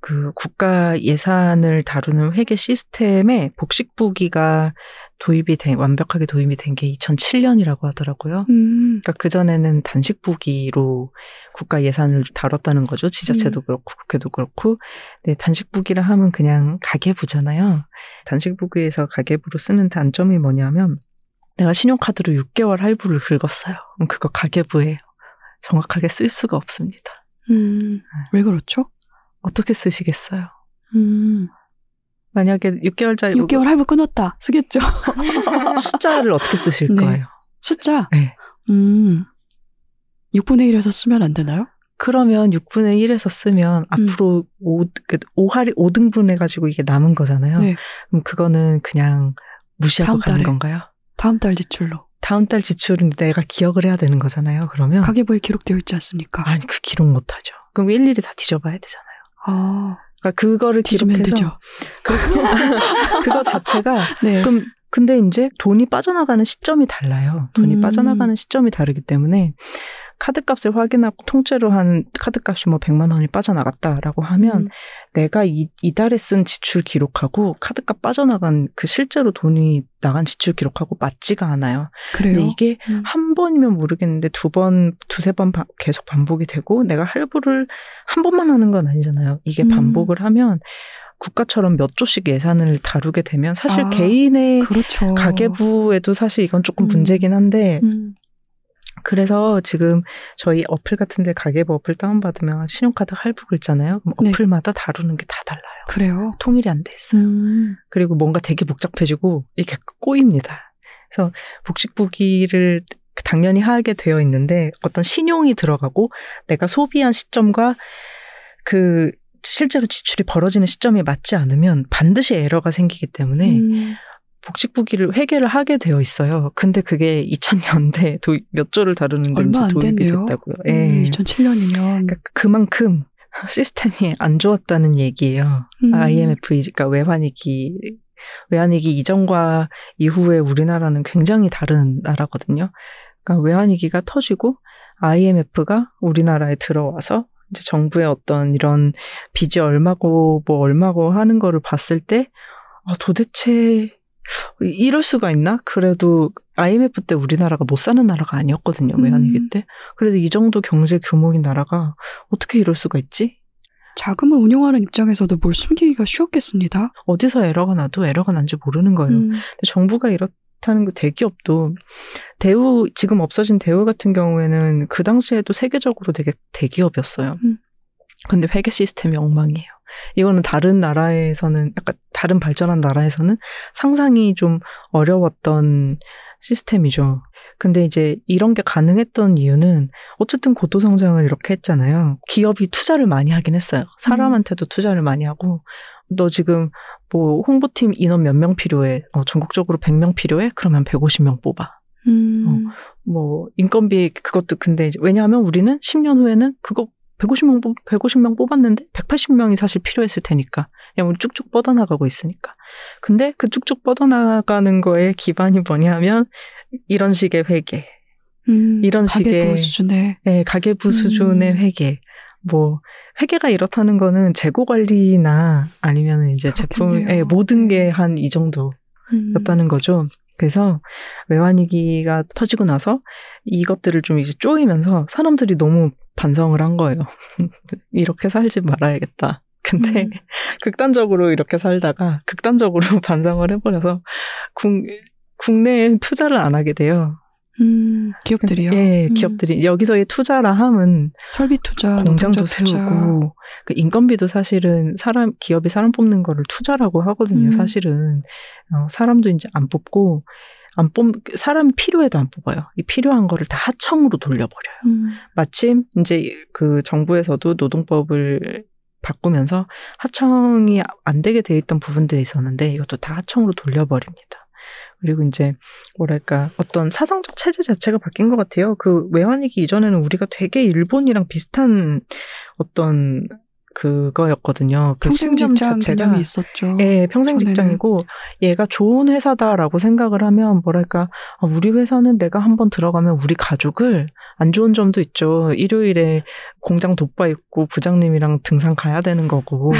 [SPEAKER 3] 그 국가 예산을 다루는 회계 시스템에 복식부기가 도입이 된, 완벽하게 도입이 된 게 2007년이라고 하더라고요. 음. 그러니까 그 전에는 단식부기로 국가 예산을 다뤘다는 거죠. 지자체도 음. 그렇고 국회도 그렇고. 네, 단식부기라 하면 그냥 가계부잖아요. 단식부기에서 가계부로 쓰는 단점이 뭐냐면 내가 신용카드로 6개월 할부를 긁었어요. 그럼 그거 가계부에 정확하게 쓸 수가 없습니다.
[SPEAKER 1] 음. 왜 그렇죠?
[SPEAKER 3] 어떻게 쓰시겠어요? 음. 만약에 6개월짜리
[SPEAKER 1] 6개월 할부 끊었다 쓰겠죠.
[SPEAKER 3] 숫자를 어떻게 쓰실 네. 거예요?
[SPEAKER 1] 숫자? 네. 음. 6분의 1에서 쓰면 안 되나요?
[SPEAKER 3] 그러면 6분의 1에서 쓰면 음. 앞으로 5, 5할이 5등분 해가지고 이게 남은 거잖아요. 네. 그럼 그거는 그냥 무시하고 가는 건가요?
[SPEAKER 1] 다음 달 지출로.
[SPEAKER 3] 다음 달 지출은 내가 기억을 해야 되는 거잖아요. 그러면
[SPEAKER 1] 가계부에 기록되어 있지 않습니까?
[SPEAKER 3] 아니 그 기록 못 하죠. 그럼 일일이 다 뒤져봐야 되잖아요. 아. 그러니까 그거를 기록해서 그, 그거 자체가 네. 그럼 근데 이제 돈이 빠져나가는 시점이 달라요. 돈이 음. 빠져나가는 시점이 다르기 때문에 카드값을 확인하고 통째로 한 카드값이 뭐 100만 원이 빠져나갔다라고 하면 음. 내가 이, 이달에 쓴 지출 기록하고 카드값 빠져나간 그 실제로 돈이 나간 지출 기록하고 맞지가 않아요. 그래요? 근데 이게 음. 한 번이면 모르겠는데 두 번, 두세 번 바, 계속 반복이 되고 내가 할부를 한 번만 하는 건 아니잖아요. 이게 음. 반복을 하면 국가처럼 몇 조씩 예산을 다루게 되면 사실 아, 개인의 그렇죠. 가계부에도 사실 이건 조금 음. 문제긴 한데 음. 그래서 지금 저희 어플 같은데 가계부 어플 다운받으면 신용카드 할부 긁잖아요. 그럼 네. 어플마다 다루는 게 다 달라요.
[SPEAKER 1] 그래요?
[SPEAKER 3] 통일이 안 돼 있어요. 음. 그리고 뭔가 되게 복잡해지고 이게 꼬입니다. 그래서 복식부기를 당연히 하게 되어 있는데 어떤 신용이 들어가고 내가 소비한 시점과 그 실제로 지출이 벌어지는 시점이 맞지 않으면 반드시 에러가 생기기 때문에 음. 복식 부기를 회계를 하게 되어 있어요. 근데 그게 2000년대 몇 조를 다루는 건지 도입이 됐다고요.
[SPEAKER 1] 예. 음, 2007년이면
[SPEAKER 3] 그러니까 그만큼 시스템이 안 좋았다는 얘기예요. 음. IMF 그러니까 외환위기 외환위기 이전과 이후에 우리나라는 굉장히 다른 나라거든요. 그러니까 외환위기가 터지고 IMF가 우리나라에 들어와서 이제 정부의 어떤 이런 빚이 얼마고 뭐 얼마고 하는 거를 봤을 때 아, 도대체 이럴 수가 있나? 그래도 IMF 때 우리나라가 못 사는 나라가 아니었거든요. 외환위기 음. 때. 그래도 이 정도 경제 규모인 나라가 어떻게 이럴 수가 있지?
[SPEAKER 1] 자금을 운영하는 입장에서도 뭘 숨기기가 쉬웠겠습니다.
[SPEAKER 3] 어디서 에러가 나도 에러가 난지 모르는 거예요. 음. 정부가 이렇다는 그 대기업도 대우 지금 없어진 대우 같은 경우에는 그 당시에도 세계적으로 되게 대기업이었어요. 음. 근데 회계 시스템이 엉망이에요. 이거는 다른 나라에서는 약간 다른 발전한 나라에서는 상상이 좀 어려웠던 시스템이죠. 근데 이제 이런 게 가능했던 이유는 어쨌든 고도 성장을 이렇게 했잖아요. 기업이 투자를 많이 하긴 했어요. 사람한테도 투자를 많이 하고 너 지금 뭐 홍보팀 인원 몇 명 필요해? 어, 전국적으로 100명 필요해? 그러면 150명 뽑아. 음. 어, 뭐 인건비 그것도 근데 왜냐하면 우리는 10년 후에는 그거 150명, 뽑, 150명 뽑았는데 180명이 사실 필요했을 테니까. 그냥 쭉쭉 뻗어나가고 있으니까. 근데 그 쭉쭉 뻗어나가는 거에 기반이 뭐냐면 이런 식의 회계.
[SPEAKER 1] 음, 이런 식의 수준의
[SPEAKER 3] 네, 가계부 수준의 음. 회계. 뭐 회계가 이렇다는 거는 재고 관리나 아니면 이제 제품 의 모든 게 한 이 정도였다는 음. 거죠. 그래서 외환위기가 터지고 나서 이것들을 좀 이제 쪼이면서 사람들이 너무 반성을 한 거예요. 이렇게 살지 말아야겠다. 근데 음. 극단적으로 이렇게 살다가 극단적으로 반성을 해버려서 국, 국내에 투자를 안 하게 돼요.
[SPEAKER 1] 음, 기업들이요?
[SPEAKER 3] 예, 음. 기업들이. 음. 여기서의 투자라 함은
[SPEAKER 1] 설비 투자,
[SPEAKER 3] 공장도 세우고, 그 인건비도 사실은 사람, 기업이 사람 뽑는 거를 투자라고 하거든요, 음. 사실은. 어, 사람도 이제 안 뽑고, 안 뽑, 사람이 필요해도 안 뽑아요. 이 필요한 거를 다 하청으로 돌려버려요. 음. 마침 이제 그 정부에서도 노동법을 바꾸면서 하청이 안 되게 돼 있던 부분들이 있었는데 이것도 다 하청으로 돌려버립니다. 그리고 이제 뭐랄까 어떤 사상적 체제 자체가 바뀐 것 같아요. 그 외환위기 이전에는 우리가 되게 일본이랑 비슷한 어떤 그거였거든요.
[SPEAKER 1] 그 평생 직장 자체가 있었죠.
[SPEAKER 3] 예, 평생 전에는. 직장이고 얘가 좋은 회사다라고 생각을 하면 뭐랄까 아, 우리 회사는 내가 한번 들어가면 우리 가족을 안 좋은 점도 있죠. 일요일에 공장 돋바 있고 부장님이랑 등산 가야 되는 거고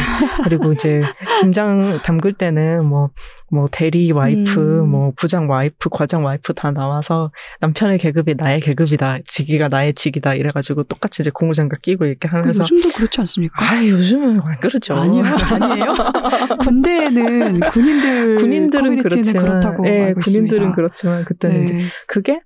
[SPEAKER 3] 그리고 이제 김장 담글 때는 뭐뭐 뭐 대리 와이프, 음. 뭐 부장 와이프, 과장 와이프 다 나와서 남편의 계급이 나의 계급이다, 직위가 나의 직이다 이래가지고 똑같이 이제 고무장갑 끼고 이렇게 하면서
[SPEAKER 1] 요즘도 그렇지 않습니까?
[SPEAKER 3] 아 요즘은 안 그렇죠.
[SPEAKER 1] 아니요, 아니에요. 군대에는 군인들 군인들은 그렇지만, 그렇다고 네,
[SPEAKER 3] 군인들은
[SPEAKER 1] 있습니다.
[SPEAKER 3] 그렇지만 그때는 네. 이제 그게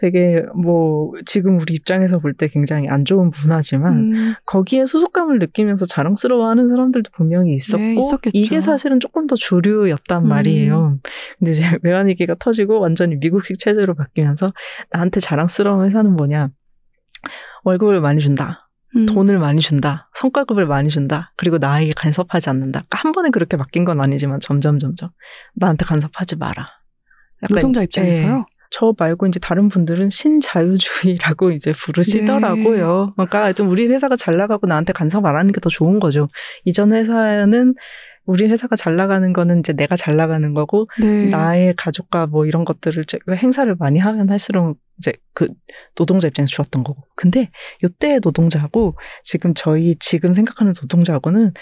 [SPEAKER 3] 되게 뭐 지금 우리 입장에서 볼 때 굉장히 안 좋은 문화지만 음. 거기에 소속감을 느끼면서 자랑스러워하는 사람들도 분명히 있었고 네, 이게 사실은 조금 더 주류였단 음. 말이에요. 근데 이제 외환위기가 터지고 완전히 미국식 체제로 바뀌면서 나한테 자랑스러운 회사는 뭐냐 월급을 많이 준다. 음. 돈을 많이 준다. 성과급을 많이 준다. 그리고 나에게 간섭하지 않는다. 그러니까 한 번에 그렇게 바뀐 건 아니지만 점점 점점 나한테 간섭하지 마라.
[SPEAKER 1] 노동자 입장에서요? 네.
[SPEAKER 3] 저 말고 이제 다른 분들은 신자유주의라고 이제 부르시더라고요. 네. 그러니까 하여튼 우리 회사가 잘 나가고 나한테 간섭 안 하는 게 더 좋은 거죠. 이전 회사는 우리 회사가 잘 나가는 거는 이제 내가 잘 나가는 거고 네. 나의 가족과 뭐 이런 것들을 행사를 많이 하면 할수록 이제 그 노동자 입장에서 좋았던 거고. 근데 요때의 노동자하고 지금 저희 지금 생각하는 노동자하고는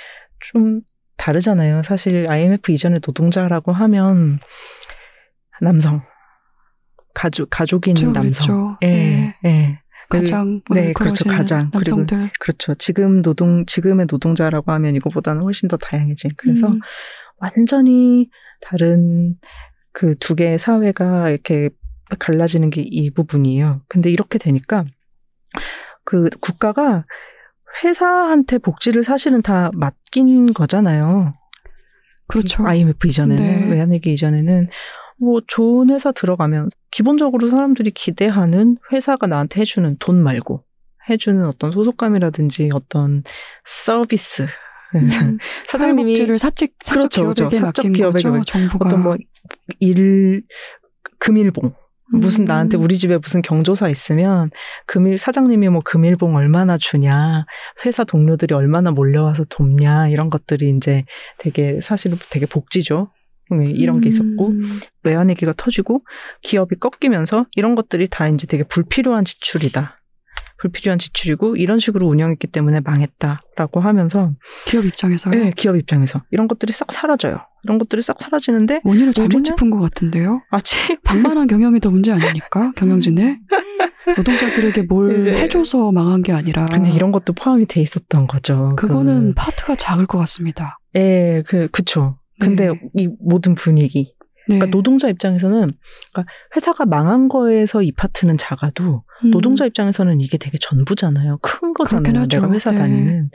[SPEAKER 3] 좀 다르잖아요. 사실 IMF 이전의 노동자라고 하면 남성 가족 있는 남성. 예. 네. 예.
[SPEAKER 1] 가장
[SPEAKER 3] 네, 그렇죠. 가장 남성들. 그리고 그렇죠. 지금 노동 지금의 노동자라고 하면 이거보다는 훨씬 더 다양해진. 그래서 음. 완전히 다른 그 두 개의 사회가 이렇게 갈라지는 게 이 부분이에요. 근데 이렇게 되니까 그 국가가 회사한테 복지를 사실은 다 맡긴 거잖아요.
[SPEAKER 1] 그렇죠.
[SPEAKER 3] IMF 이전에는 네. 외환위기 이전에는 뭐 좋은 회사 들어가면 기본적으로 사람들이 기대하는 회사가 나한테 해주는 돈 말고 해주는 어떤 소속감이라든지 어떤 서비스
[SPEAKER 1] 음, 사장님이 사직 사적 그렇죠, 기업에게 그렇죠. 사적 기업에게 거죠, 정부가.
[SPEAKER 3] 어떤 뭐 일 금일봉 무슨 음. 나한테 우리 집에 무슨 경조사 있으면 금일 사장님이 뭐 금일봉 얼마나 주냐 회사 동료들이 얼마나 몰려와서 돕냐 이런 것들이 이제 되게 사실은 되게 복지죠 이런 게 있었고 음. 외환 위기가 터지고 기업이 꺾이면서 이런 것들이 다 이제 되게 불필요한 지출이다. 불필요한 지출이고 이런 식으로 운영했기 때문에 망했다라고 하면서
[SPEAKER 1] 기업 입장에서요?
[SPEAKER 3] 네, 기업 입장에서 이런 것들이 싹 사라져요. 이런 것들이 싹 사라지는데
[SPEAKER 1] 원인을 잘못 짚은 것 같은데요.
[SPEAKER 3] 아직
[SPEAKER 1] 방만한 경영이 더 문제 아닙니까? 경영진에 노동자들에게 뭘 네. 해줘서 망한 게 아니라.
[SPEAKER 3] 근데 이런 것도 포함이 돼 있었던 거죠.
[SPEAKER 1] 그거는 그. 파트가 작을 것 같습니다.
[SPEAKER 3] 예, 그 그쵸. 근데 네. 이 모든 분위기. 그러니까 네. 노동자 입장에서는 그러니까 회사가 망한 거에서 이 파트는 작아도 음. 노동자 입장에서는 이게 되게 전부잖아요. 큰 거잖아요. 내가 회사 네. 다니는.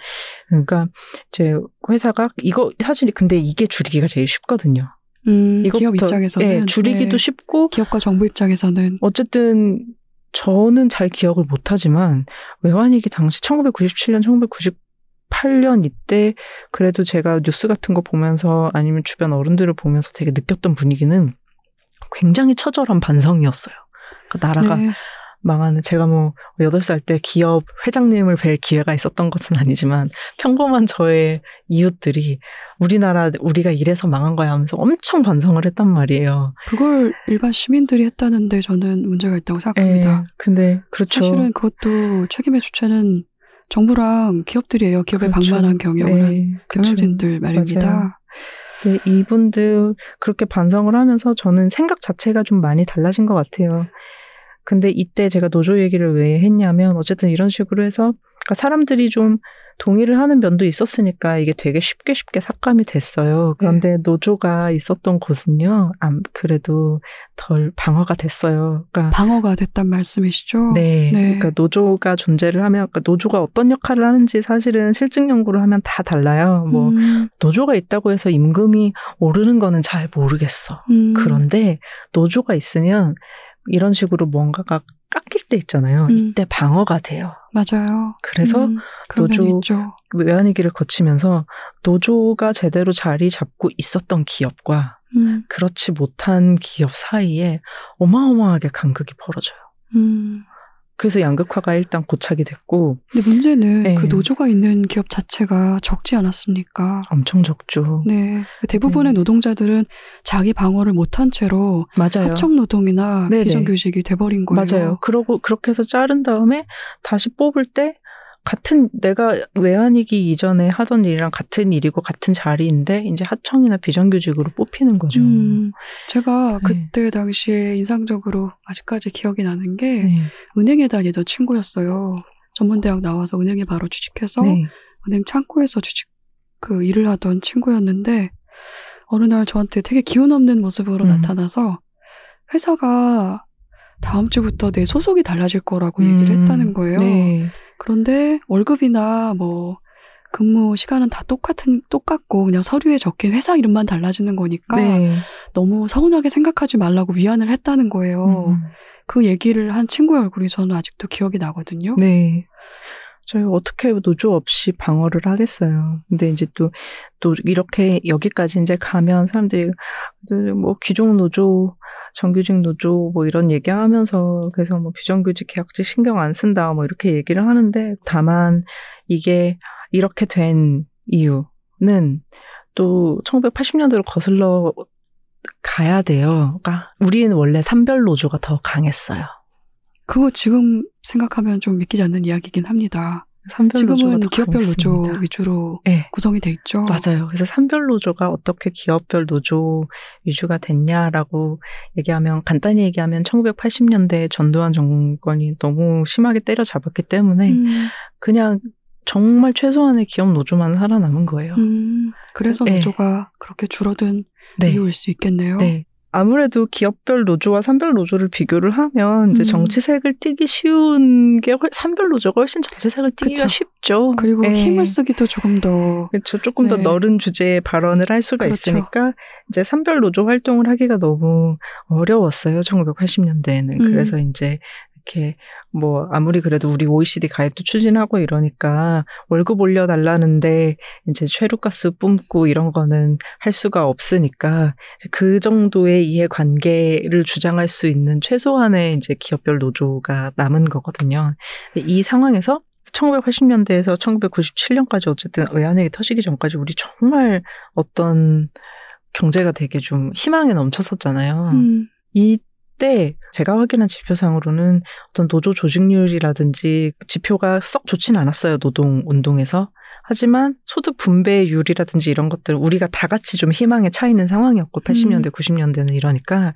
[SPEAKER 3] 그러니까 이제 회사가 이거 사실 근데 이게 줄이기가 제일 쉽거든요.
[SPEAKER 1] 음, 기업 입장에서는
[SPEAKER 3] 네, 줄이기도 네. 쉽고
[SPEAKER 1] 기업과 정부 입장에서는
[SPEAKER 3] 어쨌든 저는 잘 기억을 못하지만 외환위기 당시 1997년, 1990 8년 이때 그래도 제가 뉴스 같은 거 보면서 아니면 주변 어른들을 보면서 되게 느꼈던 분위기는 굉장히 처절한 반성이었어요. 그러니까 나라가 네. 망하는 제가 뭐 8살 때 기업 회장님을 뵐 기회가 있었던 것은 아니지만 평범한 저의 이웃들이 우리나라 우리가 이래서 망한 거야 하면서 엄청 반성을 했단 말이에요.
[SPEAKER 1] 그걸 일반 시민들이 했다는데 저는 문제가 있다고 생각합니다.
[SPEAKER 3] 네, 근데 그렇죠.
[SPEAKER 1] 사실은 그것도 책임의 주체는 정부랑 기업들이에요. 기업의 그렇죠. 방만한 경영을 네, 그렇죠. 경영진들 말입니다. 맞아요.
[SPEAKER 3] 네, 이분들 그렇게 반성을 하면서 저는 생각 자체가 좀 많이 달라진 것 같아요. 근데 이때 제가 노조 얘기를 왜 했냐면 어쨌든 이런 식으로 해서 그러니까 사람들이 좀 동의를 하는 면도 있었으니까 이게 되게 쉽게 쉽게 삭감이 됐어요. 그런데 네. 노조가 있었던 곳은요, 안, 그래도 덜 방어가 됐어요.
[SPEAKER 1] 그러니까 방어가 됐단 말씀이시죠?
[SPEAKER 3] 네. 네. 그러니까 노조가 존재를 하면, 그러니까 노조가 어떤 역할을 하는지 사실은 실증 연구를 하면 다 달라요. 뭐, 음. 노조가 있다고 해서 임금이 오르는 거는 잘 모르겠어. 음. 그런데 노조가 있으면 이런 식으로 뭔가가 깎일 때 있잖아요. 음. 이때 방어가 돼요.
[SPEAKER 1] 맞아요.
[SPEAKER 3] 그래서 음, 노조 외환위기를 거치면서 노조가 제대로 자리 잡고 있었던 기업과 음. 그렇지 못한 기업 사이에 어마어마하게 간극이 벌어져요. 음. 그래서 양극화가 일단 고착이 됐고.
[SPEAKER 1] 근데 문제는 네. 그 노조가 있는 기업 자체가 적지 않았습니까?
[SPEAKER 3] 엄청 적죠.
[SPEAKER 1] 네. 대부분의 네. 노동자들은 자기 방어를 못한 채로 맞아요. 하청 노동이나 비정규직이 돼버린 거예요.
[SPEAKER 3] 맞아요. 그러고 그렇게 해서 자른 다음에 다시 뽑을 때 같은 내가 외환위기 이전에 하던 일이랑 같은 일이고 같은 자리인데 이제 하청이나 비정규직으로 뽑히는 거죠. 음,
[SPEAKER 1] 제가 네. 그때 당시에 인상적으로 아직까지 기억이 나는 게 네. 은행에 다니던 친구였어요. 전문대학 나와서 은행에 바로 취직해서 네. 은행 창고에서 취직 그 일을 하던 친구였는데 어느 날 저한테 되게 기운 없는 모습으로 음. 나타나서 회사가 다음 주부터 내 소속이 달라질 거라고 음. 얘기를 했다는 거예요. 네. 그런데 월급이나 뭐 근무 시간은 다 똑같은 똑같고 그냥 서류에 적힌 회사 이름만 달라지는 거니까 네. 너무 서운하게 생각하지 말라고 위안을 했다는 거예요. 음. 그 얘기를 한 친구의 얼굴이 저는 아직도 기억이 나거든요.
[SPEAKER 3] 네. 저희 어떻게 노조 없이 방어를 하겠어요. 근데 이제 또, 또 이렇게 여기까지 이제 가면 사람들이 뭐 귀족 노조 정규직 노조 뭐 이런 얘기하면서 그래서 뭐 비정규직 계약직 신경 안 쓴다 뭐 이렇게 얘기를 하는데 다만 이게 이렇게 된 이유는 또 1980년대로 거슬러 가야 돼요. 그러니까 우리는 원래 산별 노조가 더 강했어요.
[SPEAKER 1] 그거 지금 생각하면 좀 믿기지 않는 이야기긴 합니다. 지금은 기업별 노조 위주로 네. 구성이 돼 있죠.
[SPEAKER 3] 맞아요. 그래서 산별 노조가 어떻게 기업별 노조 위주가 됐냐라고 얘기하면 간단히 얘기하면 1980년대 전두환 정권이 너무 심하게 때려잡았기 때문에 음. 그냥 정말 최소한의 기업 노조만 살아남은 거예요. 음.
[SPEAKER 1] 그래서 네. 노조가 그렇게 줄어든 네. 이유일 수 있겠네요. 네.
[SPEAKER 3] 아무래도 기업별 노조와 산별 노조를 비교를 하면 이제 음. 정치색을 띠기 쉬운 게 산별 노조가 훨씬 정치색을 띠기가 그쵸. 쉽죠.
[SPEAKER 1] 그리고 네. 힘을 쓰기도 조금 더
[SPEAKER 3] 그렇죠. 조금 네. 더 넓은 주제의 발언을 할 수가 그렇죠. 있으니까 이제 산별 노조 활동을 하기가 너무 어려웠어요. 1980년대에는. 음. 그래서 이제 이렇게 뭐 아무리 그래도 우리 OECD 가입도 추진하고 이러니까 월급 올려달라는데 이제 최루가스 뿜고 이런 거는 할 수가 없으니까 그 정도의 이해관계를 주장할 수 있는 최소한의 이제 기업별 노조가 남은 거거든요. 이 상황에서 1980년대에서 1997년까지 어쨌든 외환위기 터지기 전까지 우리 정말 어떤 경제가 되게 좀 희망에 넘쳤었잖아요. 음. 이 때 제가 확인한 지표상으로는 어떤 노조 조직률이라든지 지표가 썩 좋진 않았어요. 노동 운동에서. 하지만 소득 분배율이라든지 이런 것들 우리가 다 같이 좀 희망에 차 있는 상황이었고 80년대, 음. 90년대는 이러니까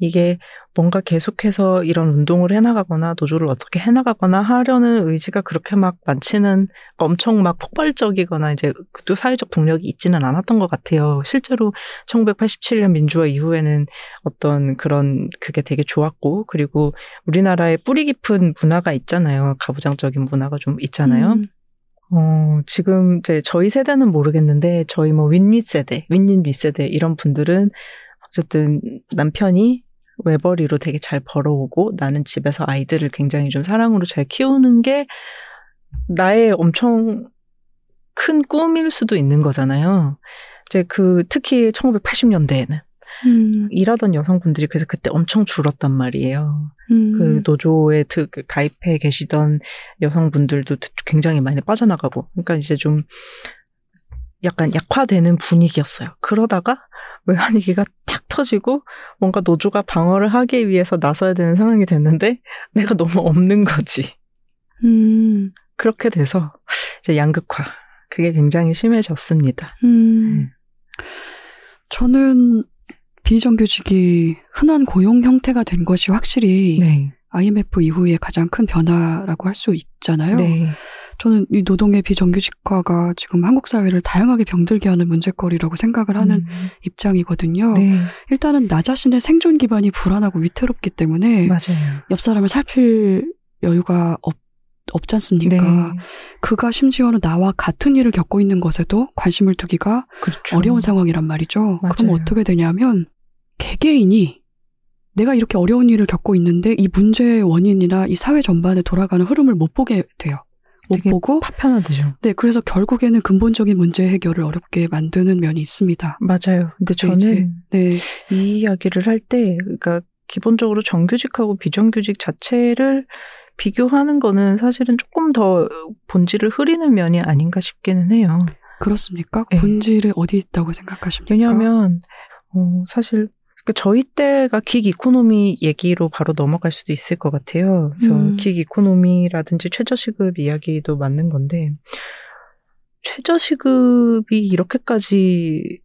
[SPEAKER 3] 이게 뭔가 계속해서 이런 운동을 해나가거나 노조를 어떻게 해나가거나 하려는 의지가 그렇게 막 많지는 엄청 막 폭발적이거나 이제 또 사회적 동력이 있지는 않았던 것 같아요. 실제로 1987년 민주화 이후에는 어떤 그런 그게 되게 좋았고 그리고 우리나라에 뿌리 깊은 문화가 있잖아요. 가부장적인 문화가 좀 있잖아요. 음. 어, 지금 이제 저희 세대는 모르겠는데 저희 뭐 윈윗 세대, 윈윈 윗 세대 이런 분들은 어쨌든 남편이 외벌이로 되게 잘 벌어오고 나는 집에서 아이들을 굉장히 좀 사랑으로 잘 키우는 게 나의 엄청 큰 꿈일 수도 있는 거잖아요. 이제 그 특히 1980년대에는 음. 일하던 여성분들이 그래서 그때 엄청 줄었단 말이에요. 음. 그 노조에 그 가입해 계시던 여성분들도 굉장히 많이 빠져나가고, 그러니까 이제 좀 약간 약화되는 분위기였어요. 그러다가 외환위기가 탁 터지고 뭔가 노조가 방어를 하기 위해서 나서야 되는 상황이 됐는데 내가 너무 없는 거지. 음. 그렇게 돼서 이제 양극화 그게 굉장히 심해졌습니다. 음. 네.
[SPEAKER 1] 저는 비정규직이 흔한 고용 형태가 된 것이 확실히 네. IMF 이후에 가장 큰 변화라고 할 수 있잖아요. 네. 저는 이 노동의 비정규직화가 지금 한국 사회를 다양하게 병들게 하는 문제거리라고 생각을 하는 음. 입장이거든요. 네. 일단은 나 자신의 생존 기반이 불안하고 위태롭기 때문에 맞아요. 옆 사람을 살필 여유가 없, 없지 않습니까? 네. 그가 심지어는 나와 같은 일을 겪고 있는 것에도 관심을 두기가 그렇죠. 어려운 상황이란 말이죠. 맞아요. 그럼 어떻게 되냐면 개개인이 내가 이렇게 어려운 일을 겪고 있는데 이 문제의 원인이나 이 사회 전반에 돌아가는 흐름을 못 보게 돼요. 못 보고
[SPEAKER 3] 파편화되죠.
[SPEAKER 1] 네, 그래서 결국에는 근본적인 문제 해결을 어렵게 만드는 면이 있습니다.
[SPEAKER 3] 맞아요. 근데 저는 네. 이 이야기를 할 때, 그러니까 기본적으로 정규직하고 비정규직 자체를 비교하는 거는 사실은 조금 더 본질을 흐리는 면이 아닌가 싶기는 해요.
[SPEAKER 1] 그렇습니까? 네. 본질이 어디 있다고 생각하십니까?
[SPEAKER 3] 왜냐하면 어, 사실 그러니까 저희 때가 gig economy 얘기로 바로 넘어갈 수도 있을 것 같아요. 그래서 음. gig economy라든지 최저시급 이야기도 맞는 건데 최저시급이 이렇게까지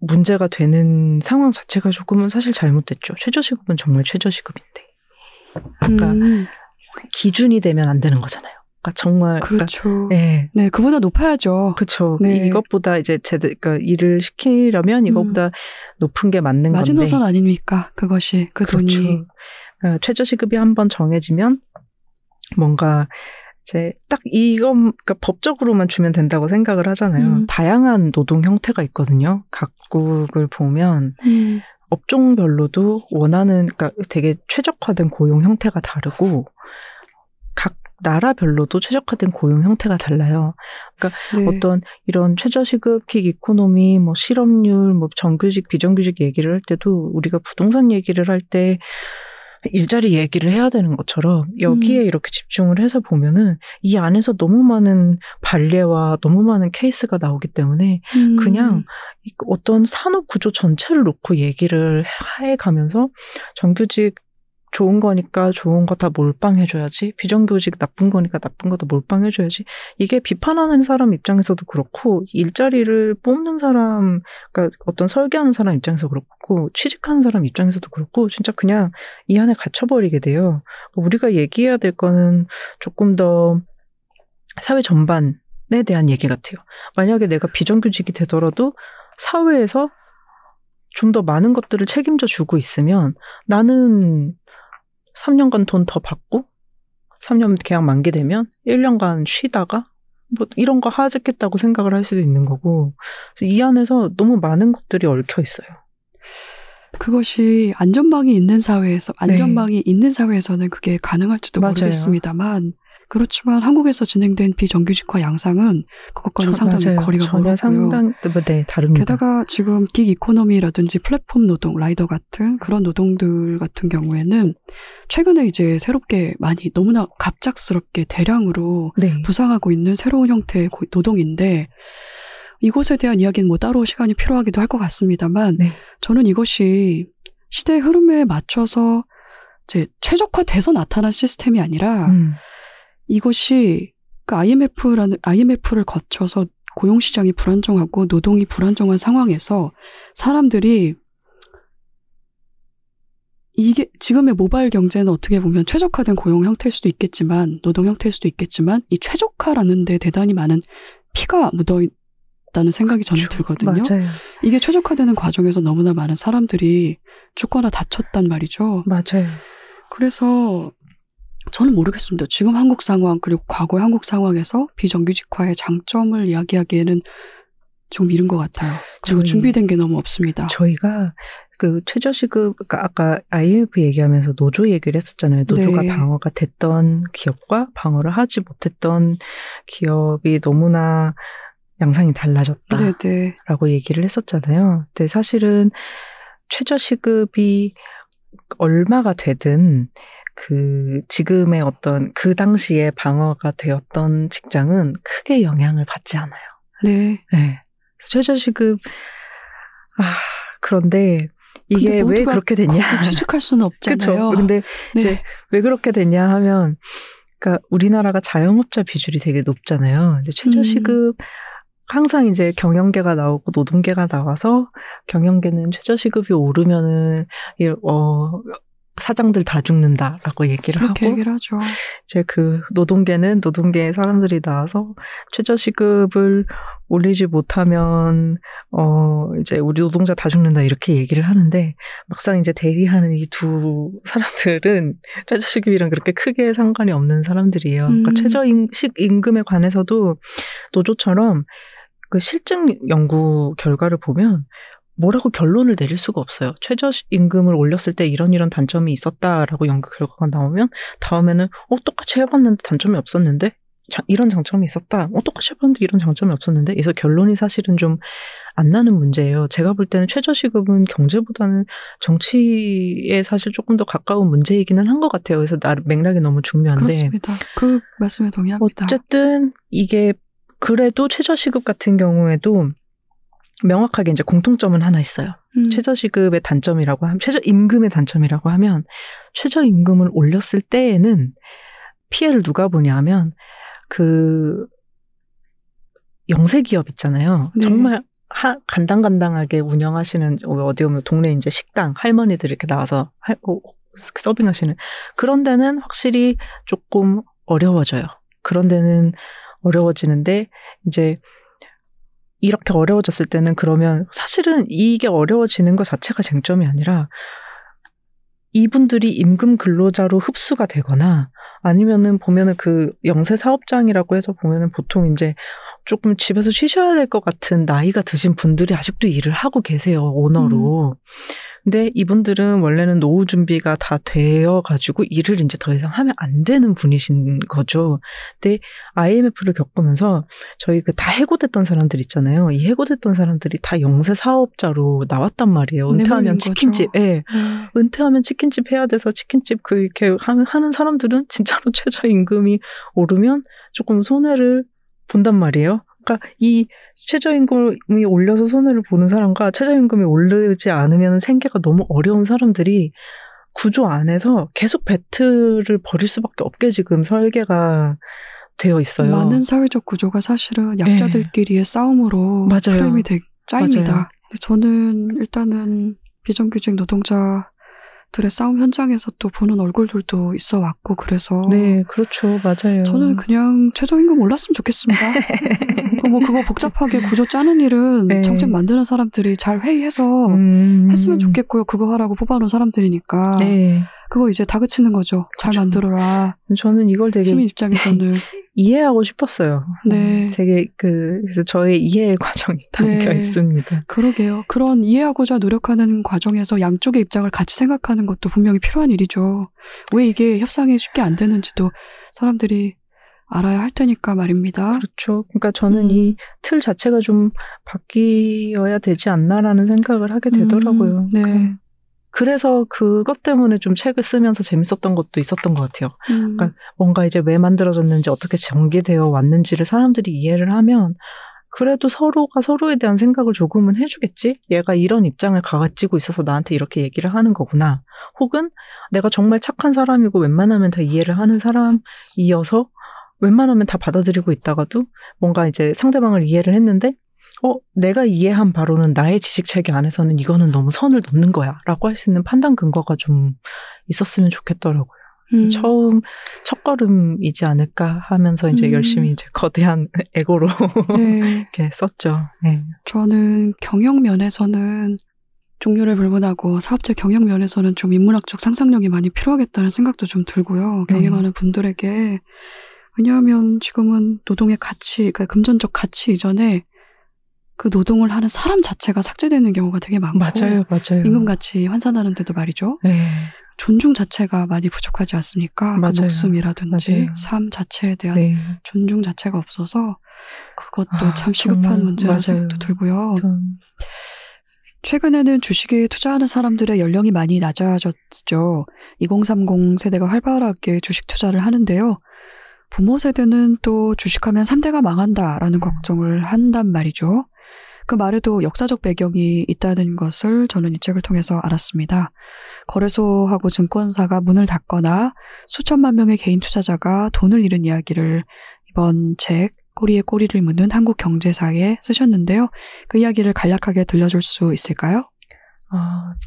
[SPEAKER 3] 문제가 되는 상황 자체가 조금은 사실 잘못됐죠. 최저시급은 정말 최저시급인데. 그러니까 음. 기준이 되면 안 되는 거잖아요. 그러니까 정말
[SPEAKER 1] 그렇죠. 그러니까, 네. 네, 그보다 높아야죠.
[SPEAKER 3] 그렇죠. 네. 이것보다 이제 제들 그러니까 일을 시키려면 이것보다 음. 높은 게 맞는
[SPEAKER 1] 건데. 마지노선 아닙니까? 그것이 그 그렇죠. 돈이.
[SPEAKER 3] 그러니까 최저 시급이 한번 정해지면 뭔가 이제 딱 이거 그러니까 법적으로만 주면 된다고 생각을 하잖아요. 음. 다양한 노동 형태가 있거든요. 각국을 보면 음. 업종별로도 원하는 그러니까 되게 최적화된 고용 형태가 다르고 나라별로도 최적화된 고용 형태가 달라요. 그러니까 네. 어떤 이런 최저시급, gig economy, 뭐 실업률, 뭐 정규직, 비정규직 얘기를 할 때도 우리가 부동산 얘기를 할 때 일자리 얘기를 해야 되는 것처럼 여기에 음. 이렇게 집중을 해서 보면은 이 안에서 너무 많은 발례와 너무 많은 케이스가 나오기 때문에 음. 그냥 어떤 산업 구조 전체를 놓고 얘기를 해 가면서 정규직 좋은 거니까 좋은 거 다 몰빵해줘야지. 비정규직 나쁜 거니까 나쁜 거 다 몰빵해줘야지. 이게 비판하는 사람 입장에서도 그렇고, 일자리를 뽑는 사람, 그러니까 어떤 설계하는 사람 입장에서 그렇고, 취직하는 사람 입장에서도 그렇고, 진짜 그냥 이 안에 갇혀버리게 돼요. 우리가 얘기해야 될 거는 조금 더 사회 전반에 대한 얘기 같아요. 만약에 내가 비정규직이 되더라도 사회에서 좀 더 많은 것들을 책임져 주고 있으면 나는 3년간 돈 더 받고 3년 계약 만기되면 1년간 쉬다가 뭐 이런 거 하겠다고 생각을 할 수도 있는 거고 이 안에서 너무 많은 것들이 얽혀 있어요.
[SPEAKER 1] 그것이 안전망이 있는 사회에서 안전망이 네. 있는 사회에서는 그게 가능할지도 맞아요. 모르겠습니다만 그렇지만 한국에서 진행된 비정규직화 양상은 그것과는 저, 상당히 맞아요. 거리가 멀고요. 상당
[SPEAKER 3] 뭐, 네, 다릅니다.
[SPEAKER 1] 게다가 지금 긱 이코노미라든지 플랫폼 노동, 라이더 같은 그런 노동들 같은 경우에는 최근에 이제 새롭게 많이 너무나 갑작스럽게 대량으로 네. 부상하고 있는 새로운 형태의 노동인데 이곳에 대한 이야기는 뭐 따로 시간이 필요하기도 할 것 같습니다만 네. 저는 이것이 시대의 흐름에 맞춰서 이제 최적화돼서 나타난 시스템이 아니라 음. 이것이 그 IMF라는 IMF를 거쳐서 고용 시장이 불안정하고 노동이 불안정한 상황에서 사람들이 이게 지금의 모바일 경제는 어떻게 보면 최적화된 고용 형태일 수도 있겠지만 노동 형태일 수도 있겠지만 이 최적화라는 데 대단히 많은 피가 묻어 있다는 생각이 저는 그렇죠. 들거든요.
[SPEAKER 3] 맞아요.
[SPEAKER 1] 이게 최적화되는 과정에서 너무나 많은 사람들이 죽거나 다쳤단 말이죠.
[SPEAKER 3] 맞아요.
[SPEAKER 1] 그래서 저는 모르겠습니다. 지금 한국 상황 그리고 과거의 한국 상황에서 비정규직화의 장점을 이야기하기에는 좀 이른 것 같아요. 그리고 준비된 게 너무 없습니다.
[SPEAKER 3] 저희가 그 최저시급 그러니까 아까 IMF 얘기하면서 노조 얘기를 했었잖아요. 노조가 네. 방어가 됐던 기업과 방어를 하지 못했던 기업이 너무나 양상이 달라졌다라고 네네. 네. 얘기를 했었잖아요. 근데 사실은 최저시급이 얼마가 되든 그 지금의 어떤 그 당시에 방어가 되었던 직장은 크게 영향을 받지 않아요.
[SPEAKER 1] 네.
[SPEAKER 3] 네. 최저시급 아 그런데 이게 왜 그렇게 됐냐?
[SPEAKER 1] 취직할 수는 없잖아요.
[SPEAKER 3] 그렇죠. 근데 네. 이제 왜 그렇게 됐냐 하면 그러니까 우리나라가 자영업자 비율이 되게 높잖아요. 근데 최저시급 음. 항상 이제 경영계가 나오고 노동계가 나와서 경영계는 최저시급이 오르면은 어 사장들 다 죽는다라고 얘기를 하고
[SPEAKER 1] 얘기를 하죠.
[SPEAKER 3] 이제 그 노동계는 노동계 사람들이 나와서 최저시급을 올리지 못하면 어 이제 우리 노동자 다 죽는다 이렇게 얘기를 하는데 막상 이제 대리하는 이 두 사람들은 최저시급이랑 그렇게 크게 상관이 없는 사람들이에요. 그러니까 음. 최저임식 임금에 관해서도 노조처럼 그 실증 연구 결과를 보면 뭐라고 결론을 내릴 수가 없어요. 최저임금을 올렸을 때 이런 이런 단점이 있었다라고 연구 결과가 나오면 다음에는 어 똑같이 해봤는데 단점이 없었는데 자, 이런 장점이 있었다. 어 똑같이 해봤는데 이런 장점이 없었는데 그래서 결론이 사실은 좀 안 나는 문제예요. 제가 볼 때는 최저시급은 경제보다는 정치에 사실 조금 더 가까운 문제이기는 한 것 같아요. 그래서 나 맥락이 너무 중요한데
[SPEAKER 1] 그렇습니다. 그 말씀에 동의합니다.
[SPEAKER 3] 어쨌든 이게 그래도 최저시급 같은 경우에도 명확하게 이제 공통점은 하나 있어요. 음. 최저시급의 단점이라고 하면, 최저임금의 단점이라고 하면, 최저임금을 올렸을 때에는 피해를 누가 보냐 하면, 그, 영세 기업 있잖아요. 네. 정말 하, 간당간당하게 운영하시는, 어디 오면 동네 이제 식당, 할머니들 이렇게 나와서 할, 어, 서빙하시는. 그런 데는 확실히 조금 어려워져요. 그런 데는 어려워지는데, 이제, 이렇게 어려워졌을 때는 그러면 사실은 이게 어려워지는 것 자체가 쟁점이 아니라 이분들이 임금 근로자로 흡수가 되거나 아니면은 보면은 그 영세 사업장이라고 해서 보면은 보통 이제 조금 집에서 쉬셔야 될 것 같은 나이가 드신 분들이 아직도 일을 하고 계세요 오너로. 음. 근데 이분들은 원래는 노후 준비가 다 되어 가지고 일을 이제 더 이상 하면 안 되는 분이신 거죠. 근데 IMF를 겪으면서 저희 그 다 해고됐던 사람들 있잖아요. 이 해고됐던 사람들이 다 영세 사업자로 나왔단 말이에요. 은퇴하면 치킨집, 예. 네. 은퇴하면 치킨집 해야 돼서 치킨집 그 이렇게 하는 사람들은 진짜로 최저임금이 오르면 조금 손해를 본단 말이에요. 그러니까 이 최저임금이 올려서 손해를 보는 사람과 최저임금이 오르지 않으면 생계가 너무 어려운 사람들이 구조 안에서 계속 배틀을 벌일 수밖에 없게 지금 설계가 되어 있어요.
[SPEAKER 1] 많은 사회적 구조가 사실은 약자들끼리의 네. 싸움으로 맞아요. 프레임이 되, 짜입니다. 맞아요. 저는 일단은 비정규직 노동자 들의 싸움 현장에서 또 보는 얼굴들도 있어 왔고 그래서
[SPEAKER 3] 네 그렇죠 맞아요
[SPEAKER 1] 저는 그냥 최저임금 올랐으면 좋겠습니다 뭐 그거 복잡하게 구조 짜는 일은 네. 정책 만드는 사람들이 잘 회의해서 음. 했으면 좋겠고요 그거 하라고 뽑아놓은 사람들이니까 네. 그거 이제 다그치는 거죠 잘 그렇죠. 만들어라
[SPEAKER 3] 저는 이걸 되게
[SPEAKER 1] 시민 입장에서는
[SPEAKER 3] 이해하고 싶었어요. 네. 음, 되게 그 그래서 저의 이해 과정이 담겨 네. 있습니다.
[SPEAKER 1] 그러게요. 그런 이해하고자 노력하는 과정에서 양쪽의 입장을 같이 생각하는 것도 분명히 필요한 일이죠. 왜 이게 협상이 쉽게 안 되는지도 사람들이 알아야 할 테니까 말입니다.
[SPEAKER 3] 그렇죠. 그러니까 저는 음. 이틀 자체가 좀 바뀌어야 되지 않나라는 생각을 하게 되더라고요. 음, 네. 그 그래서 그것 때문에 좀 책을 쓰면서 재밌었던 것도 있었던 것 같아요. 음. 그러니까 뭔가 이제 왜 만들어졌는지 어떻게 전개되어 왔는지를 사람들이 이해를 하면 그래도 서로가 서로에 대한 생각을 조금은 해주겠지? 얘가 이런 입장을 가지고 있어서 나한테 이렇게 얘기를 하는 거구나. 혹은 내가 정말 착한 사람이고 웬만하면 다 이해를 하는 사람이어서 웬만하면 다 받아들이고 있다가도 뭔가 이제 상대방을 이해를 했는데 어, 내가 이해한 바로는 나의 지식 체계 안에서는 이거는 너무 선을 넘는 거야. 라고 할 수 있는 판단 근거가 좀 있었으면 좋겠더라고요. 음. 처음 첫걸음이지 않을까 하면서 이제 음. 열심히 이제 거대한 에고로 네. 이렇게 썼죠. 네.
[SPEAKER 1] 저는 경영 면에서는 종류를 불문하고 사업체 경영 면에서는 좀 인문학적 상상력이 많이 필요하겠다는 생각도 좀 들고요. 네. 경영하는 분들에게 왜냐하면 지금은 노동의 가치, 그러니까 금전적 가치 이전에 그 노동을 하는 사람 자체가 삭제되는 경우가 되게 많고
[SPEAKER 3] 맞아요, 맞아요.
[SPEAKER 1] 임금같이 환산하는데도 말이죠. 네. 존중 자체가 많이 부족하지 않습니까? 그 맞아요. 그 목숨이라든지 맞아요. 삶 자체에 대한 네. 존중 자체가 없어서 그것도 아, 참 시급한 문제라는 생각도 들고요. 전... 최근에는 주식에 투자하는 사람들의 연령이 많이 낮아졌죠. 2030 세대가 활발하게 주식 투자를 하는데요. 부모 세대는 또 주식하면 3대가 망한다라는 걱정을 한단 말이죠. 그 말에도 역사적 배경이 있다는 것을 저는 이 책을 통해서 알았습니다. 거래소하고 증권사가 문을 닫거나 수천만 명의 개인 투자자가 돈을 잃은 이야기를 이번 책 꼬리에 꼬리를 무는 한국 경제사에 쓰셨는데요. 그 이야기를 간략하게 들려줄 수 있을까요?
[SPEAKER 3] 어,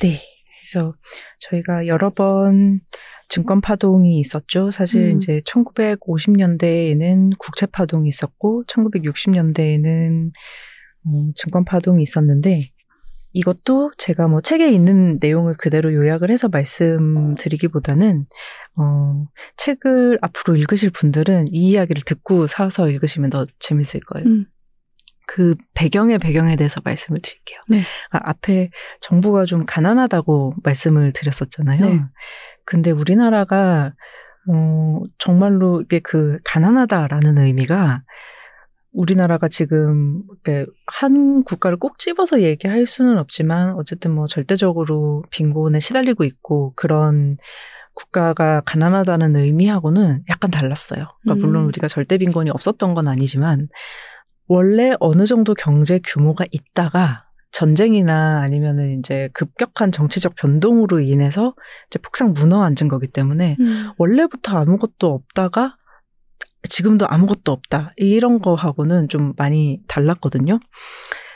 [SPEAKER 3] 네. 그래서 저희가 여러 번 증권 파동이 있었죠. 사실 음. 이제 1950년대에는 국채 파동이 있었고 1960년대에는 어, 증권 파동이 있었는데 이것도 제가 뭐 책에 있는 내용을 그대로 요약을 해서 말씀드리기보다는 어, 책을 앞으로 읽으실 분들은 이 이야기를 듣고 사서 읽으시면 더 재밌을 거예요. 음. 그 배경의 배경에 대해서 말씀을 드릴게요. 네. 아, 앞에 정부가 좀 가난하다고 말씀을 드렸었잖아요. 네. 근데 우리나라가 어, 정말로 이게 그 가난하다라는 의미가 우리나라가 지금 한 국가를 꼭 집어서 얘기할 수는 없지만 어쨌든 뭐 절대적으로 빈곤에 시달리고 있고 그런 국가가 가난하다는 의미하고는 약간 달랐어요. 그러니까 물론 음. 우리가 절대 빈곤이 없었던 건 아니지만 원래 어느 정도 경제 규모가 있다가 전쟁이나 아니면은 이제 급격한 정치적 변동으로 인해서 이제 폭삭 무너 앉은 거기 때문에 음. 원래부터 아무것도 없다가 지금도 아무것도 없다. 이런 거하고는 좀 많이 달랐거든요.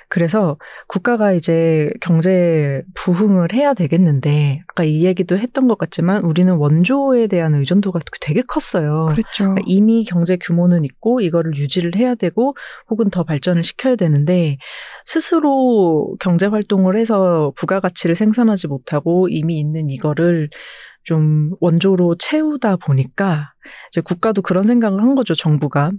[SPEAKER 3] 그래서 국가가 이제 경제 부흥을 해야 되겠는데 아까 이 얘기도 했던 것 같지만 우리는 원조에 대한 의존도가 되게 컸어요.
[SPEAKER 1] 그렇죠. 그러니까
[SPEAKER 3] 이미 경제 규모는 있고 이거를 유지를 해야 되고 혹은 더 발전을 시켜야 되는데 스스로 경제 활동을 해서 부가가치를 생산하지 못하고 이미 있는 이거를 좀 원조로 채우다 보니까 이제 국가도 그런 생각을 한 거죠, 정부가.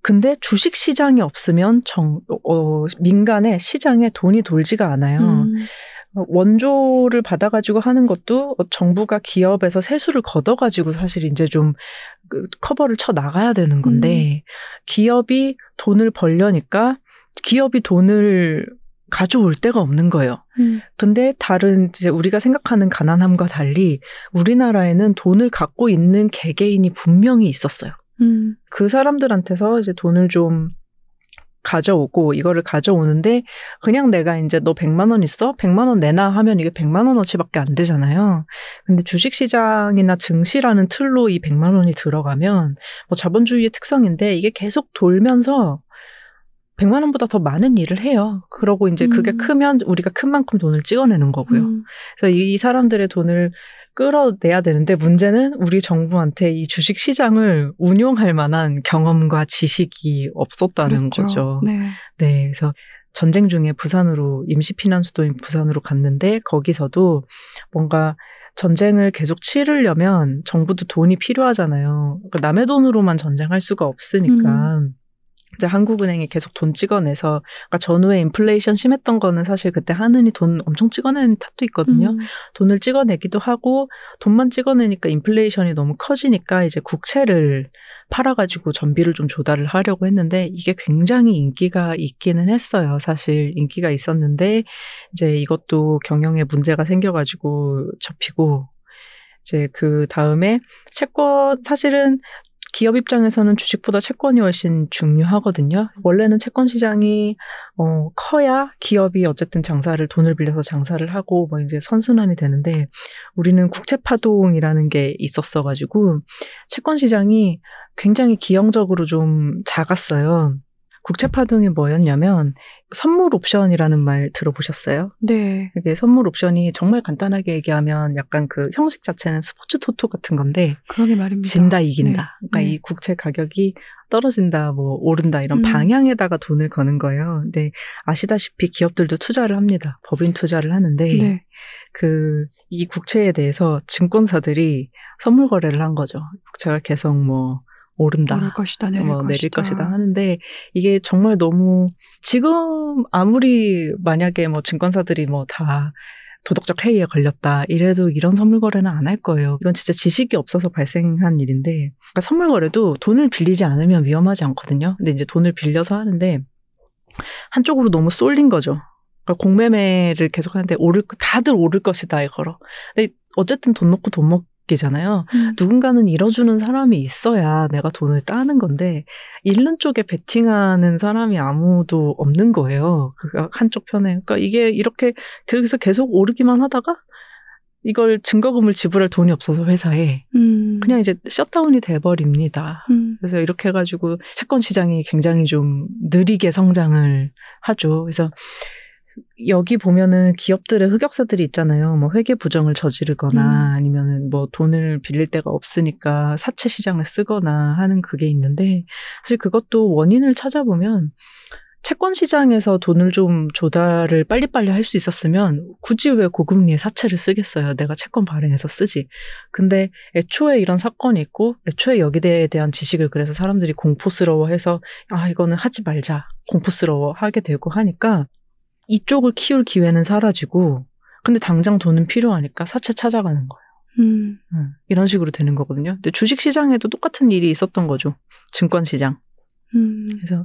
[SPEAKER 3] 근데 주식 시장이 없으면 정, 어, 민간의 시장에 돈이 돌지가 않아요. 음. 원조를 받아가지고 하는 것도 정부가 기업에서 세수를 걷어가지고 사실 이제 좀그 커버를 쳐 나가야 되는 건데 음. 기업이 돈을 벌려니까 기업이 돈을 가져올 데가 없는 거예요. 음. 근데 다른 이제 우리가 생각하는 가난함과 달리 우리나라에는 돈을 갖고 있는 개개인이 분명히 있었어요. 음. 그 사람들한테서 이제 돈을 좀 가져오고 이거를 가져오는데 그냥 내가 이제 너 100만 원 있어? 100만 원 내놔 하면 이게 100만 원어치밖에 안 되잖아요. 근데 주식 시장이나 증시라는 틀로 이 100만 원이 들어가면 뭐 자본주의의 특성인데 이게 계속 돌면서 100만 원보다 더 많은 일을 해요. 그러고 이제 그게 음. 크면 우리가 큰 만큼 돈을 찍어내는 거고요. 음. 그래서 이 사람들의 돈을 끌어내야 되는데 문제는 우리 정부한테 이 주식 시장을 운용할 만한 경험과 지식이 없었다는 그렇죠. 거죠. 네. 네. 그래서 전쟁 중에 부산으로 임시 피난 수도인 부산으로 갔는데 거기서도 뭔가 전쟁을 계속 치르려면 정부도 돈이 필요하잖아요. 그러니까 남의 돈으로만 전쟁할 수가 없으니까. 음. 이제 한국은행이 계속 돈 찍어내서 그러니까 전후에 인플레이션 심했던 거는 사실 그때 하느니 돈 엄청 찍어내는 탓도 있거든요. 음. 돈을 찍어내기도 하고 돈만 찍어내니까 인플레이션이 너무 커지니까 이제 국채를 팔아가지고 전비를 좀 조달을 하려고 했는데 이게 굉장히 인기가 있기는 했어요. 사실 인기가 있었는데 이제 이것도 경영에 문제가 생겨가지고 접히고 이제 그 다음에 채권 사실은 기업 입장에서는 주식보다 채권이 훨씬 중요하거든요. 원래는 채권 시장이 어 커야 기업이 어쨌든 장사를 돈을 빌려서 장사를 하고 뭐 이제 선순환이 되는데 우리는 국채 파동이라는 게 있었어 가지고 채권 시장이 굉장히 기형적으로 좀 작았어요. 국채 파동이 뭐였냐면 선물 옵션이라는 말 들어보셨어요?
[SPEAKER 1] 네.
[SPEAKER 3] 이게 선물 옵션이 정말 간단하게 얘기하면 약간 그 형식 자체는 스포츠 토토 같은 건데
[SPEAKER 1] 그러게 말입니다.
[SPEAKER 3] 진다 이긴다. 네. 그러니까 네. 이 국채 가격이 떨어진다, 뭐 오른다 이런 음. 방향에다가 돈을 거는 거예요. 근데 아시다시피 기업들도 투자를 합니다. 법인 투자를 하는데 네. 그이 국채에 대해서 증권사들이 선물 거래를 한 거죠. 국채가 계속 뭐 오른다.
[SPEAKER 1] 오를 것이다, 내릴 뭐,
[SPEAKER 3] 것이다. 내릴 것이다 하는데 이게 정말 너무 지금 아무리 만약에 뭐 증권사들이 뭐 다 도덕적 해이에 걸렸다. 이래도 이런 선물 거래는 안 할 거예요. 이건 진짜 지식이 없어서 발생한 일인데, 그러니까 선물 거래도 돈을 빌리지 않으면 위험하지 않거든요. 근데 이제 돈을 빌려서 하는데 한쪽으로 너무 쏠린 거죠. 그러니까 공매매를 계속 하는데 오를 다들 오를 것이다 이거로. 근데 어쨌든 돈 놓고 돈 먹. 잖아요. 음. 누군가는 잃어주는 사람이 있어야 내가 돈을 따는 건데 잃는 쪽에 베팅하는 사람이 아무도 없는 거예요. 그 한쪽 편에. 그러니까 이게 이렇게 그래서 계속 오르기만 하다가 이걸 증거금을 지불할 돈이 없어서 회사에 음. 그냥 이제 셧다운이 돼버립니다. 음. 그래서 이렇게 해가지고 채권 시장이 굉장히 좀 느리게 성장을 하죠. 그래서 여기 보면은 기업들의 흑역사들이 있잖아요. 뭐 회계 부정을 저지르거나 음. 아니면은 뭐 돈을 빌릴 데가 없으니까 사채 시장을 쓰거나 하는 그게 있는데 사실 그것도 원인을 찾아보면 채권 시장에서 돈을 좀 조달을 빨리빨리 할 수 있었으면 굳이 왜 고금리에 사채를 쓰겠어요. 내가 채권 발행해서 쓰지. 근데 애초에 이런 사건이 있고 애초에 여기에 대한 지식을 그래서 사람들이 공포스러워해서 아 이거는 하지 말자 공포스러워 하게 되고 하니까 이쪽을 키울 기회는 사라지고 근데 당장 돈은 필요하니까 사채 찾아가는 거예요. 음. 응, 이런 식으로 되는 거거든요. 근데 주식 시장에도 똑같은 일이 있었던 거죠. 증권 시장. 음. 그래서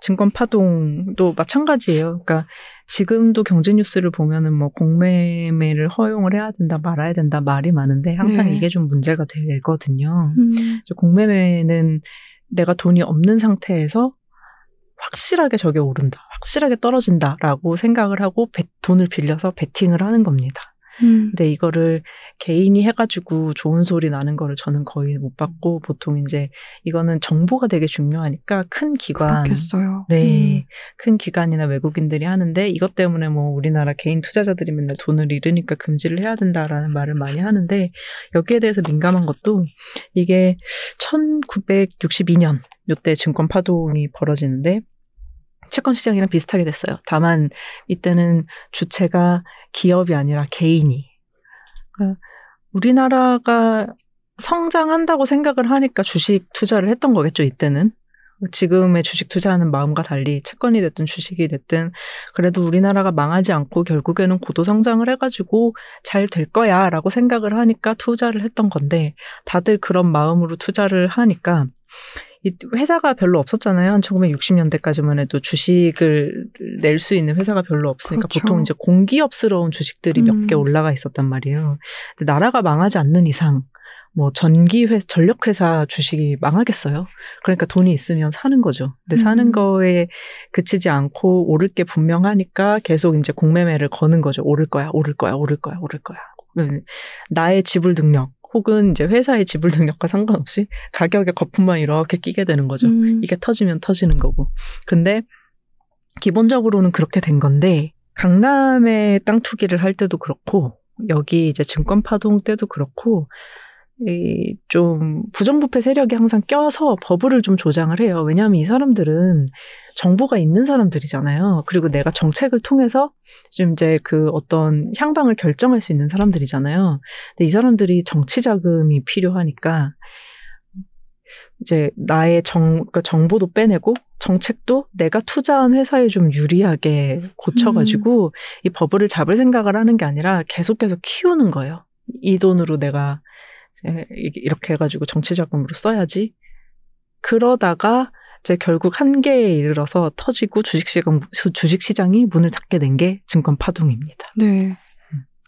[SPEAKER 3] 증권 파동도 마찬가지예요. 그러니까 지금도 경제 뉴스를 보면은 뭐 공매매를 허용을 해야 된다, 말아야 된다 말이 많은데 항상 네. 이게 좀 문제가 되거든요. 음. 공매매는 내가 돈이 없는 상태에서 확실하게 저게 오른다, 확실하게 떨어진다라고 생각을 하고 배, 돈을 빌려서 베팅을 하는 겁니다. 음. 근데 이거를 개인이 해가지고 좋은 소리 나는 거를 저는 거의 못 봤고 보통 이제 이거는 정보가 되게 중요하니까 큰 기관,
[SPEAKER 1] 그렇겠어요.
[SPEAKER 3] 네, 음. 큰 기관이나 외국인들이 하는데 이것 때문에 뭐 우리나라 개인 투자자들이 맨날 돈을 잃으니까 금지를 해야 된다라는 말을 많이 하는데 여기에 대해서 민감한 것도 이게 1962년 요때 증권 파동이 벌어지는데 채권 시장이랑 비슷하게 됐어요. 다만 이때는 주체가 기업이 아니라 개인이. 그러니까 우리나라가 성장한다고 생각을 하니까 주식 투자를 했던 거겠죠, 이때는. 지금의 주식 투자하는 마음과 달리 채권이 됐든 주식이 됐든 그래도 우리나라가 망하지 않고 결국에는 고도 성장을 해가지고 잘 될 거야 라고 생각을 하니까 투자를 했던 건데 다들 그런 마음으로 투자를 하니까 회사가 별로 없었잖아요. 한 1960년대까지만 해도 주식을 낼 수 있는 회사가 별로 없으니까 그렇죠. 보통 이제 공기업스러운 주식들이 음. 몇개 올라가 있었단 말이에요. 근데 나라가 망하지 않는 이상 뭐 전기 회 전력 회사 주식이 망하겠어요. 그러니까 돈이 있으면 사는 거죠. 근데 음. 사는 거에 그치지 않고 오를 게 분명하니까 계속 이제 공매매를 거는 거죠. 오를 거야, 오를 거야, 오를 거야, 오를 거야. 나의 지불 능력 혹은 이제 회사의 지불 능력과 상관없이 가격의 거품만 이렇게 끼게 되는 거죠. 음. 이게 터지면 터지는 거고. 근데 기본적으로는 그렇게 된 건데 강남에 땅 투기를 할 때도 그렇고 여기 이제 증권 파동 때도 그렇고 이 좀 부정부패 세력이 항상 껴서 버블을 좀 조장을 해요. 왜냐하면 이 사람들은 정보가 있는 사람들이잖아요. 그리고 내가 정책을 통해서 좀 이제 그 어떤 향방을 결정할 수 있는 사람들이잖아요. 근데 이 사람들이 정치 자금이 필요하니까 이제 나의 정, 그러니까 정보도 빼내고 정책도 내가 투자한 회사에 좀 유리하게 고쳐가지고 음. 이 버블을 잡을 생각을 하는 게 아니라 계속 계속 키우는 거예요. 이 돈으로 내가 이렇게 해가지고 정치 자금으로 써야지. 그러다가 이제 결국 한계에 이르러서 터지고 주식시장, 주식시장이 문을 닫게 된 게 증권 파동입니다.
[SPEAKER 1] 네. 음.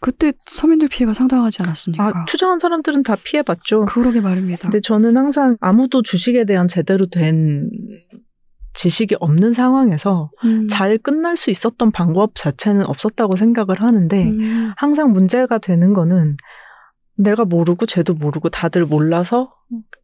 [SPEAKER 1] 그때 서민들 피해가 상당하지 않았습니까?
[SPEAKER 3] 아, 투자한 사람들은 다 피해봤죠.
[SPEAKER 1] 그러게 말입니다.
[SPEAKER 3] 근데 저는 항상 아무도 주식에 대한 제대로 된 지식이 없는 상황에서 음. 잘 끝날 수 있었던 방법 자체는 없었다고 생각을 하는데 음. 항상 문제가 되는 거는 내가 모르고 쟤도 모르고 다들 몰라서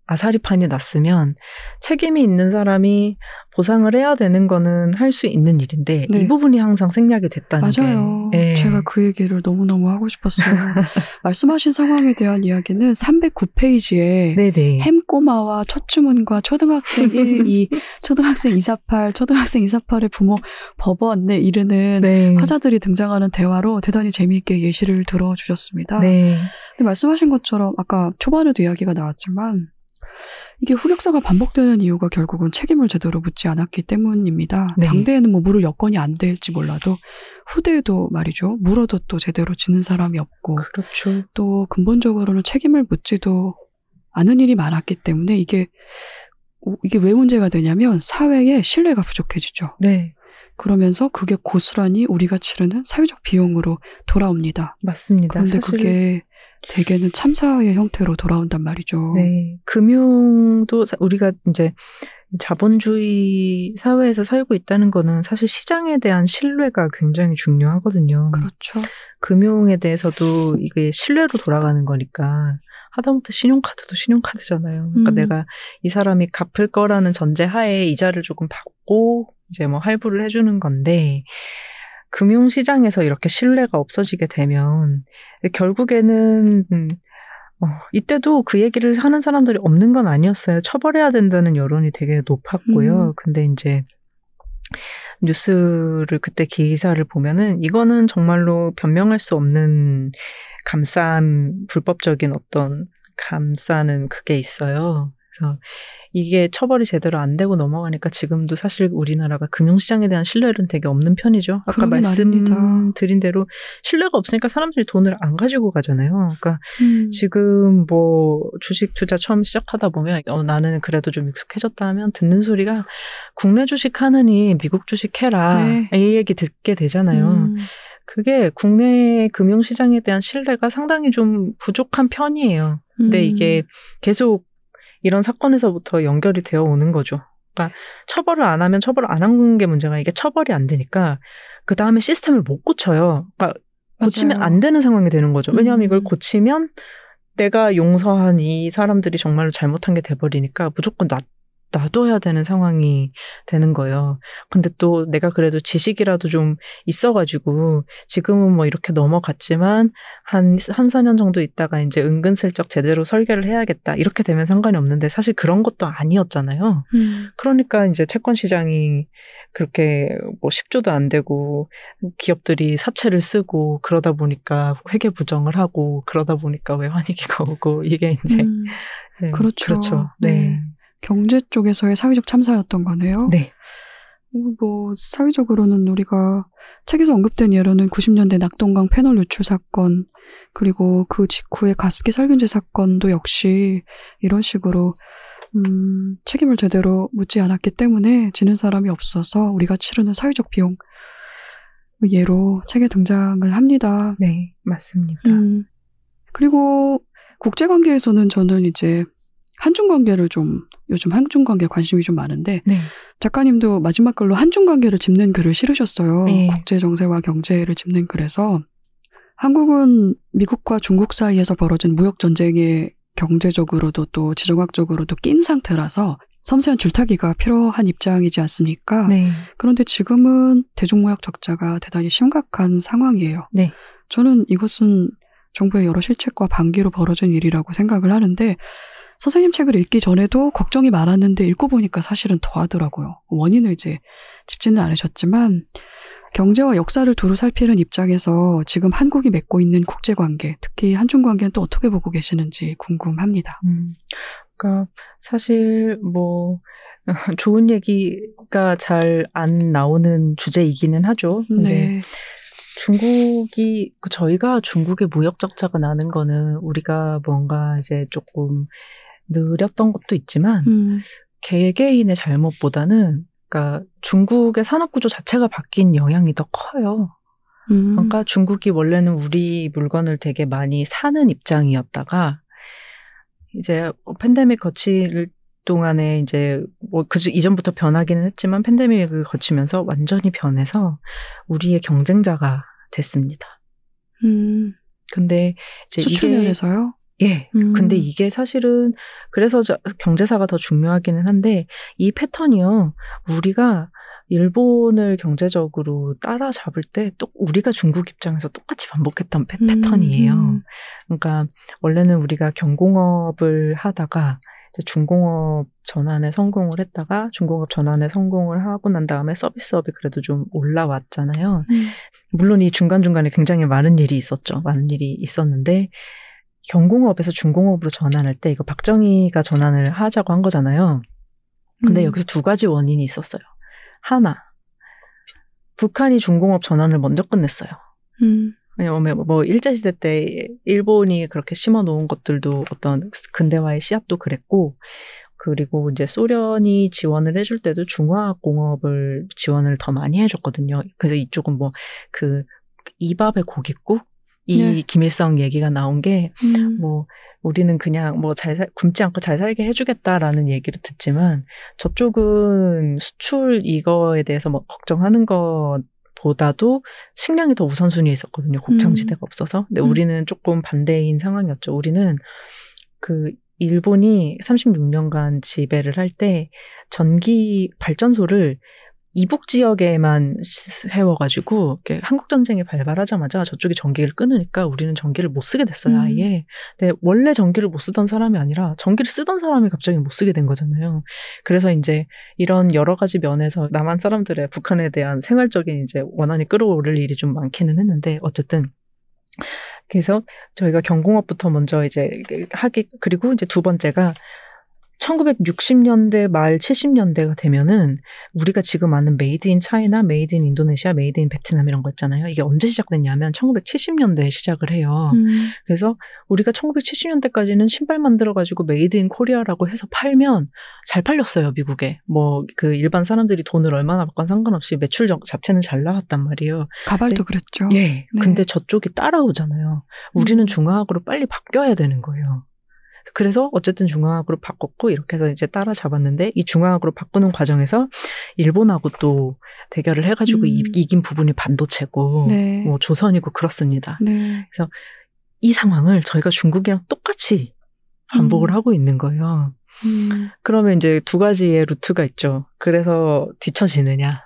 [SPEAKER 3] 아사리판이 났으면 책임이 있는 사람이 보상을 해야 되는 거는 할 수 있는 일인데 네. 이 부분이 항상 생략이 됐다는
[SPEAKER 1] 맞아요.
[SPEAKER 3] 게.
[SPEAKER 1] 예. 제가 그 얘기를 너무너무 하고 싶었어요. 말씀하신 상황에 대한 이야기는 309페이지에 네네. 햄꼬마와 첫 주문과 초등학생 1, 2, 초등학생 248, 초등학생 248의 부모 법원에 이르는 네. 화자들이 등장하는 대화로 대단히 재미있게 예시를 들어주셨습니다. 네. 근데 말씀하신 것처럼 아까 초반에도 이야기가 나왔지만 이게 흑역사가 반복되는 이유가 결국은 책임을 제대로 묻지 않았기 때문입니다. 네. 당대에는 뭐 물을 여건이 안 될지 몰라도 후대에도 말이죠. 물어도 또 제대로 지는 사람이 없고
[SPEAKER 3] 그렇죠.
[SPEAKER 1] 또 근본적으로는 책임을 묻지도 않은 일이 많았기 때문에 이게 이게 왜 문제가 되냐면 사회에 신뢰가 부족해지죠.
[SPEAKER 3] 네.
[SPEAKER 1] 그러면서 그게 고스란히 우리가 치르는 사회적 비용으로 돌아옵니다.
[SPEAKER 3] 맞습니다.
[SPEAKER 1] 그런데 그게 대개는 참사의 형태로 돌아온단 말이죠.
[SPEAKER 3] 네. 금융도 우리가 이제 자본주의 사회에서 살고 있다는 거는 사실 시장에 대한 신뢰가 굉장히 중요하거든요.
[SPEAKER 1] 그렇죠.
[SPEAKER 3] 금융에 대해서도 이게 신뢰로 돌아가는 거니까 하다못해 신용카드도 신용카드잖아요. 그러니까 음. 내가 이 사람이 갚을 거라는 전제 하에 이자를 조금 받고 이제 뭐 할부를 해주는 건데 금융시장에서 이렇게 신뢰가 없어지게 되면 결국에는 음, 어, 이때도 그 얘기를 하는 사람들이 없는 건 아니었어요. 처벌해야 된다는 여론이 되게 높았고요. 음. 근데 이제 뉴스를 그때 기사를 보면은 이거는 정말로 변명할 수 없는 감싸 불법적인 어떤 감싸는 그게 있어요. 그래서 이게 처벌이 제대로 안 되고 넘어가니까 지금도 사실 우리나라가 금융시장에 대한 신뢰는 되게 없는 편이죠. 아까 말씀드린 대로 신뢰가 없으니까 사람들이 돈을 안 가지고 가잖아요. 그러니까 음. 지금 뭐 주식 투자 처음 시작하다 보면 어, 나는 그래도 좀 익숙해졌다 하면 듣는 소리가 국내 주식 하느니 미국 주식 해라 네. 이 얘기 듣게 되잖아요. 음. 그게 국내 금융시장에 대한 신뢰가 상당히 좀 부족한 편이에요. 근데 음. 이게 계속 이런 사건에서부터 연결이 되어 오는 거죠. 그러니까 처벌을 안 하면 처벌을 안 한 게 문제가 이게 처벌이 안 되니까 그 다음에 시스템을 못 고쳐요. 그러니까 고치면 맞아요. 안 되는 상황이 되는 거죠. 왜냐하면 이걸 음. 고치면 내가 용서한 이 사람들이 정말로 잘못한 게 돼버리니까 무조건 놔, 놔둬야 되는 상황이 되는 거예요. 근데 또 내가 그래도 지식이라도 좀 있어가지고 지금은 뭐 이렇게 넘어갔지만 한 3, 4년 정도 있다가 이제 은근슬쩍 제대로 설계를 해야겠다. 이렇게 되면 상관이 없는데 사실 그런 것도 아니었잖아요. 음. 그러니까 이제 채권 시장이 그렇게 뭐 10조도 안 되고 기업들이 사채를 쓰고 그러다 보니까 회계 부정을 하고 그러다 보니까 외환위기가 오고 이게 이제
[SPEAKER 1] 음. 네, 그렇죠. 그렇죠. 네. 네. 경제 쪽에서의 사회적 참사였던 거네요.
[SPEAKER 3] 네.
[SPEAKER 1] 어, 뭐 사회적으로는 우리가 책에서 언급된 예로는 90년대 낙동강 패널 유출 사건 그리고 그 직후에 가습기 살균제 사건도 역시 이런 식으로 음, 책임을 제대로 묻지 않았기 때문에 지는 사람이 없어서 우리가 치르는 사회적 비용 예로 책에 등장을 합니다.
[SPEAKER 3] 네, 맞습니다. 음,
[SPEAKER 1] 그리고 국제관계에서는 저는 이제 한중 관계를 좀 요즘 한중 관계 관심이 좀 많은데 네. 작가님도 마지막 글로 한중 관계를 짚는 글을 실으셨어요. 네. 국제 정세와 경제를 짚는 글에서 한국은 미국과 중국 사이에서 벌어진 무역 전쟁에 경제적으로도 또 지정학적으로도 낀 상태라서 섬세한 줄타기가 필요한 입장이지 않습니까? 네. 그런데 지금은 대중무역 적자가 대단히 심각한 상황이에요. 네. 저는 이것은 정부의 여러 실책과 반기로 벌어진 일이라고 생각을 하는데 선생님 책을 읽기 전에도 걱정이 많았는데 읽고 보니까 사실은 더하더라고요. 원인을 이제 짚지는 않으셨지만 경제와 역사를 두루 살피는 입장에서 지금 한국이 맺고 있는 국제 관계, 특히 한중 관계는 또 어떻게 보고 계시는지 궁금합니다. 음,
[SPEAKER 3] 그러니까 사실 뭐 좋은 얘기가 잘 안 나오는 주제이기는 하죠. 근데 네. 중국이 그 저희가 중국의 무역 적자가 나는 거는 우리가 뭔가 이제 조금 느렸던 것도 있지만 음. 개개인의 잘못보다는 그러니까 중국의 산업 구조 자체가 바뀐 영향이 더 커요. 음. 그러니까 중국이 원래는 우리 물건을 되게 많이 사는 입장이었다가 이제 팬데믹 거칠 동안에 이제 뭐그 이전부터 변하기는 했지만 팬데믹을 거치면서 완전히 변해서 우리의 경쟁자가 됐습니다. 음. 근데
[SPEAKER 1] 이제 수출 면에서요?
[SPEAKER 3] 예. 음. 근데 이게 사실은 그래서 저 경제사가 더 중요하기는 한데 이 패턴이요. 우리가 일본을 경제적으로 따라잡을 때 또 우리가 중국 입장에서 똑같이 반복했던 패, 패턴이에요. 음. 그러니까 원래는 우리가 경공업을 하다가 이제 중공업 전환에 성공을 했다가 중공업 전환에 성공을 하고 난 다음에 서비스업이 그래도 좀 올라왔잖아요. 음. 물론 이 중간중간에 굉장히 많은 일이 있었죠. 많은 일이 있었는데 경공업에서 중공업으로 전환할 때 이거 박정희가 전환을 하자고 한 거잖아요. 근데 음. 여기서 두 가지 원인이 있었어요. 하나, 북한이 중공업 전환을 먼저 끝냈어요. 음. 왜냐면 뭐 일제 시대 때 일본이 그렇게 심어 놓은 것들도 어떤 근대화의 씨앗도 그랬고, 그리고 이제 소련이 지원을 해줄 때도 중화공업을 지원을 더 많이 해줬거든요. 그래서 이쪽은 뭐 그 이밥의 고깃국 이 네. 김일성 얘기가 나온 게뭐 음. 뭐 우리는 그냥 뭐 잘 굶지 않고 잘 살게 해주겠다라는 얘기를 듣지만 저쪽은 수출 이거에 대해서 뭐 걱정하는 것 보다도 식량이 더 우선순위에 있었거든요. 곱창 시대가 음. 없어서. 근데 음. 우리는 조금 반대인 상황이었죠. 우리는 그 일본이 36년간 지배를 할 때 전기 발전소를 이북 지역에만 세워가지고 한국 전쟁이 발발하자마자 저쪽이 전기를 끊으니까 우리는 전기를 못 쓰게 됐어요 음. 아예. 근데 원래 전기를 못 쓰던 사람이 아니라 전기를 쓰던 사람이 갑자기 못 쓰게 된 거잖아요. 그래서 이제 이런 여러 가지 면에서 남한 사람들의 북한에 대한 생활적인 이제 원한이 끓어오를 일이 좀 많기는 했는데 어쨌든 그래서 저희가 경공업부터 먼저 이제 하기 그리고 이제 두 번째가 1960년대 말 70년대가 되면은 우리가 지금 아는 made in China, made in Indonesia, made in Vietnam 이런 거 있잖아요. 이게 언제 시작됐냐면 1970년대에 시작을 해요. 음. 그래서 우리가 1970년대까지는 신발 만들어 가지고 made in Korea라고 해서 팔면 잘 팔렸어요, 미국에. 뭐 그 일반 사람들이 돈을 얼마나 받건 상관없이 매출 자체는 잘 나왔단 말이에요.
[SPEAKER 1] 가발도 근데, 그랬죠.
[SPEAKER 3] 예. 네. 근데 저쪽이 따라오잖아요. 우리는 음. 중화학으로 빨리 바뀌어야 되는 거예요. 그래서 어쨌든 중앙학으로 바꿨고 이렇게 해서 이제 따라잡았는데 이 중앙학으로 바꾸는 과정에서 일본하고 또 대결을 해가지고 음. 이 긴 부분이 반도체고 네. 뭐 조선이고 그렇습니다. 네. 그래서 이 상황을 저희가 중국이랑 똑같이 반복을 음. 하고 있는 거예요. 음. 그러면 이제 두 가지의 루트가 있죠. 그래서 뒤처지느냐,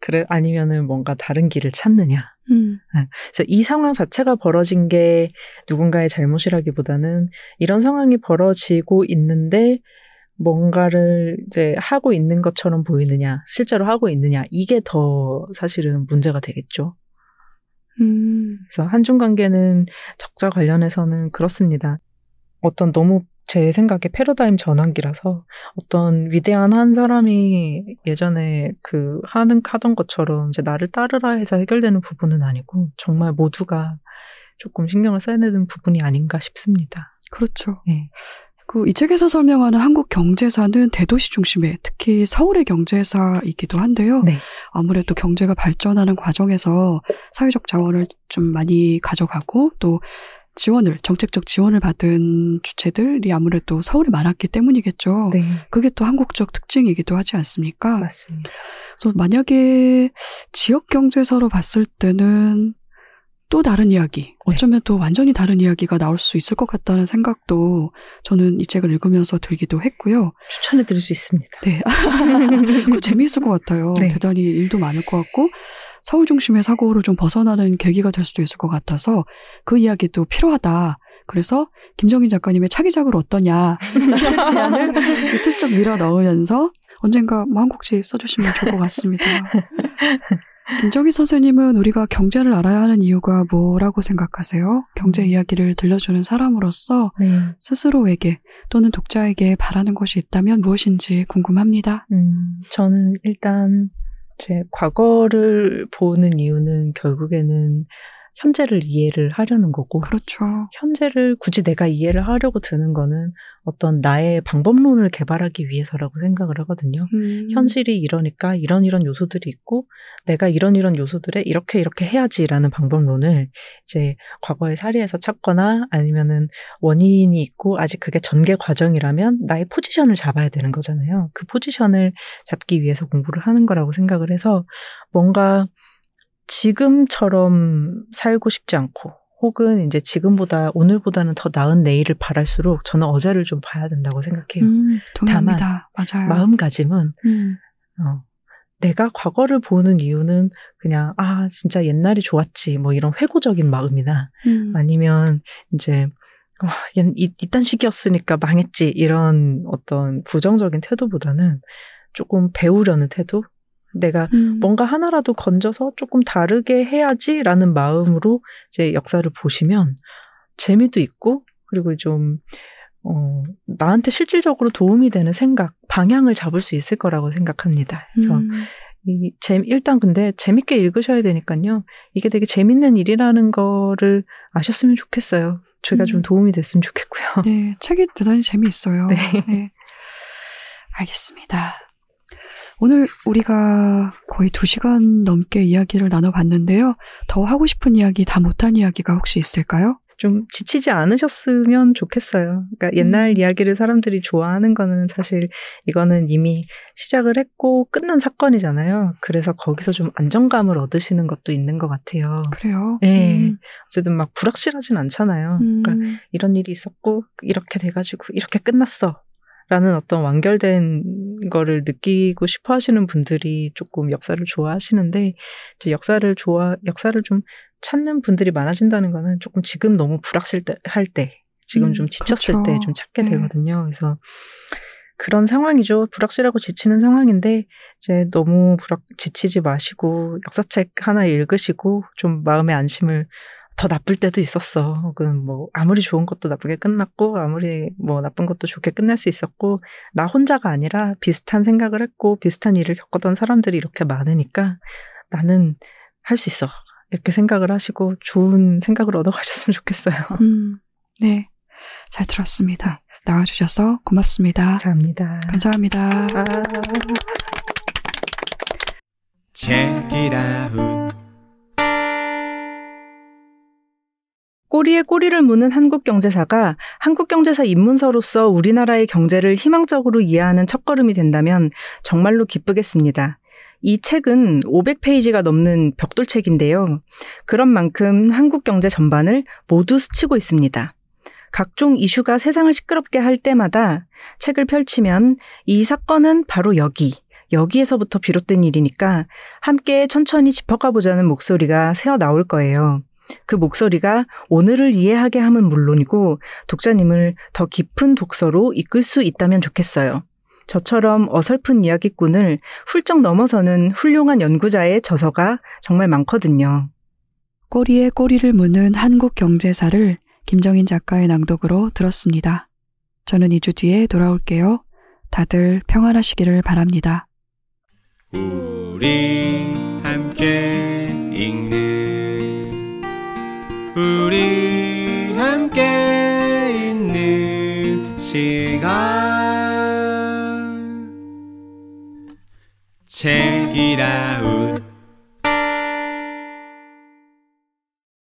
[SPEAKER 3] 그래 아니면은 뭔가 다른 길을 찾느냐. 음. 네. 그래서 이 상황 자체가 벌어진 게 누군가의 잘못이라기보다는 이런 상황이 벌어지고 있는데 뭔가를 이제 하고 있는 것처럼 보이느냐, 실제로 하고 있느냐, 이게 더 사실은 문제가 되겠죠. 음. 그래서 한중 관계는 적자 관련해서는 그렇습니다. 어떤 너무 제 생각에 패러다임 전환기라서 어떤 위대한 한 사람이 예전에 그 하는 하던 것처럼 이제 나를 따르라 해서 해결되는 부분은 아니고 정말 모두가 조금 신경을 써야 되는 부분이 아닌가 싶습니다.
[SPEAKER 1] 그렇죠. 네. 그이 책에서 설명하는 한국 경제사는 대도시 중심의 특히 서울의 경제사이기도 한데요. 네. 아무래도 경제가 발전하는 과정에서 사회적 자원을 좀 많이 가져가고 또 지원을 정책적 지원을 받은 주체들이 아무래도 서울에 많았기 때문이겠죠. 네. 그게 또 한국적 특징이기도 하지 않습니까?
[SPEAKER 3] 맞습니다.
[SPEAKER 1] 그래서 만약에 지역 경제사로 봤을 때는 또 다른 이야기, 네. 어쩌면 네. 또 완전히 다른 이야기가 나올 수 있을 것 같다는 생각도 저는 이 책을 읽으면서 들기도 했고요.
[SPEAKER 3] 추천해 드릴 수 있습니다.
[SPEAKER 1] 네. 그 재미있을 것 같아요. 네. 대단히 일도 많을 것 같고, 서울 중심의 사고를 좀 벗어나는 계기가 될 수도 있을 것 같아서 그 이야기도 필요하다. 그래서 김정인 작가님의 차기작을 어떠냐 제안을 슬쩍 밀어 넣으면서 언젠가 뭐한 곡씩 써주시면 좋을 것 같습니다. 김정희 선생님은 우리가 경제를 알아야 하는 이유가 뭐라고 생각하세요? 경제 이야기를 들려주는 사람으로서 네. 스스로에게 또는 독자에게 바라는 것이 있다면 무엇인지 궁금합니다.
[SPEAKER 3] 음, 저는 일단 제 과거를 보는 이유는 결국에는 현재를 이해를 하려는 거고.
[SPEAKER 1] 그렇죠.
[SPEAKER 3] 현재를 굳이 내가 이해를 하려고 드는 거는 어떤 나의 방법론을 개발하기 위해서라고 생각을 하거든요. 음. 현실이 이러니까 이런 이런 요소들이 있고 내가 이런 이런 요소들에 이렇게 이렇게 해야지라는 방법론을 이제 과거의 사례에서 찾거나 아니면은 원인이 있고 아직 그게 전개 과정이라면 나의 포지션을 잡아야 되는 거잖아요. 그 포지션을 잡기 위해서 공부를 하는 거라고 생각을 해서 뭔가 지금처럼 살고 싶지 않고 혹은 이제 지금보다 오늘보다는 더 나은 내일을 바랄수록 저는 어제를 좀 봐야 된다고 생각해요. 음,
[SPEAKER 1] 다만 맞아요.
[SPEAKER 3] 마음가짐은 음. 어, 내가 과거를 보는 이유는 그냥 아 진짜 옛날이 좋았지 뭐 이런 회고적인 마음이나 음. 아니면 이제 어, 이, 이딴 시기였으니까 망했지 이런 어떤 부정적인 태도보다는 조금 배우려는 태도 내가 음. 뭔가 하나라도 건져서 조금 다르게 해야지라는 마음으로 이제 역사를 보시면 재미도 있고 그리고 좀 어, 나한테 실질적으로 도움이 되는 생각, 방향을 잡을 수 있을 거라고 생각합니다. 그래서 음. 이 재, 일단 근데 재밌게 읽으셔야 되니까요. 이게 되게 재밌는 일이라는 거를 아셨으면 좋겠어요. 저희가 음. 좀 도움이 됐으면 좋겠고요.
[SPEAKER 1] 네, 책이 대단히 재미있어요. 네. 네. 알겠습니다. 오늘 우리가 거의 두 시간 넘게 이야기를 나눠봤는데요. 더 하고 싶은 이야기, 다 못한 이야기가 혹시 있을까요?
[SPEAKER 3] 좀 지치지 않으셨으면 좋겠어요. 그러니까 옛날 음. 이야기를 사람들이 좋아하는 거는 사실 이거는 이미 시작을 했고 끝난 사건이잖아요. 그래서 거기서 좀 안정감을 얻으시는 것도 있는 것 같아요.
[SPEAKER 1] 그래요?
[SPEAKER 3] 네. 음. 어쨌든 막 불확실하진 않잖아요. 그러니까 음. 그러니까 이런 일이 있었고 이렇게 돼가지고 이렇게 끝났어. 라는 어떤 완결된 거를 느끼고 싶어 하시는 분들이 조금 역사를 좋아하시는데, 이제 역사를 좋아, 역사를 좀 찾는 분들이 많아진다는 거는 조금 지금 너무 불확실 할 때, 지금 음, 좀 지쳤을 그렇죠. 때좀 찾게 네. 되거든요. 그래서 그런 상황이죠. 불확실하고 지치는 상황인데, 이제 너무 불확, 지치지 마시고, 역사책 하나 읽으시고, 좀 마음의 안심을 더 나쁠 때도 있었어. 혹은 뭐 아무리 좋은 것도 나쁘게 끝났고 아무리 뭐 나쁜 것도 좋게 끝날 수 있었고 나 혼자가 아니라 비슷한 생각을 했고 비슷한 일을 겪었던 사람들이 이렇게 많으니까 나는 할 수 있어. 이렇게 생각을 하시고 좋은 생각을 얻어가셨으면 좋겠어요. 음,
[SPEAKER 1] 네. 잘 들었습니다. 나와주셔서 고맙습니다.
[SPEAKER 3] 감사합니다.
[SPEAKER 1] 감사합니다. 아.
[SPEAKER 3] 꼬리에 꼬리를 무는 한국 경제사가 한국 경제사 입문서로서 우리나라의 경제를 희망적으로 이해하는 첫걸음이 된다면 정말로 기쁘겠습니다. 이 책은 500페이지가 넘는 벽돌책인데요. 그런 만큼 한국 경제 전반을 모두 스치고 있습니다. 각종 이슈가 세상을 시끄럽게 할 때마다 책을 펼치면 이 사건은 바로 여기, 여기에서부터 비롯된 일이니까 함께 천천히 짚어가 보자는 목소리가 새어 나올 거예요. 그 목소리가 오늘을 이해하게 함은 물론이고 독자님을 더 깊은 독서로 이끌 수 있다면 좋겠어요. 저처럼 어설픈 이야기꾼을 훌쩍 넘어서는 훌륭한 연구자의 저서가 정말 많거든요.
[SPEAKER 1] 꼬리에 꼬리를 무는 한국 경제사를 김정인 작가의 낭독으로 들었습니다. 저는 2주 뒤에 돌아올게요. 다들 평안하시기를 바랍니다.
[SPEAKER 2] 우리 함께 읽는 우리 함께 있는 시간. 책이라우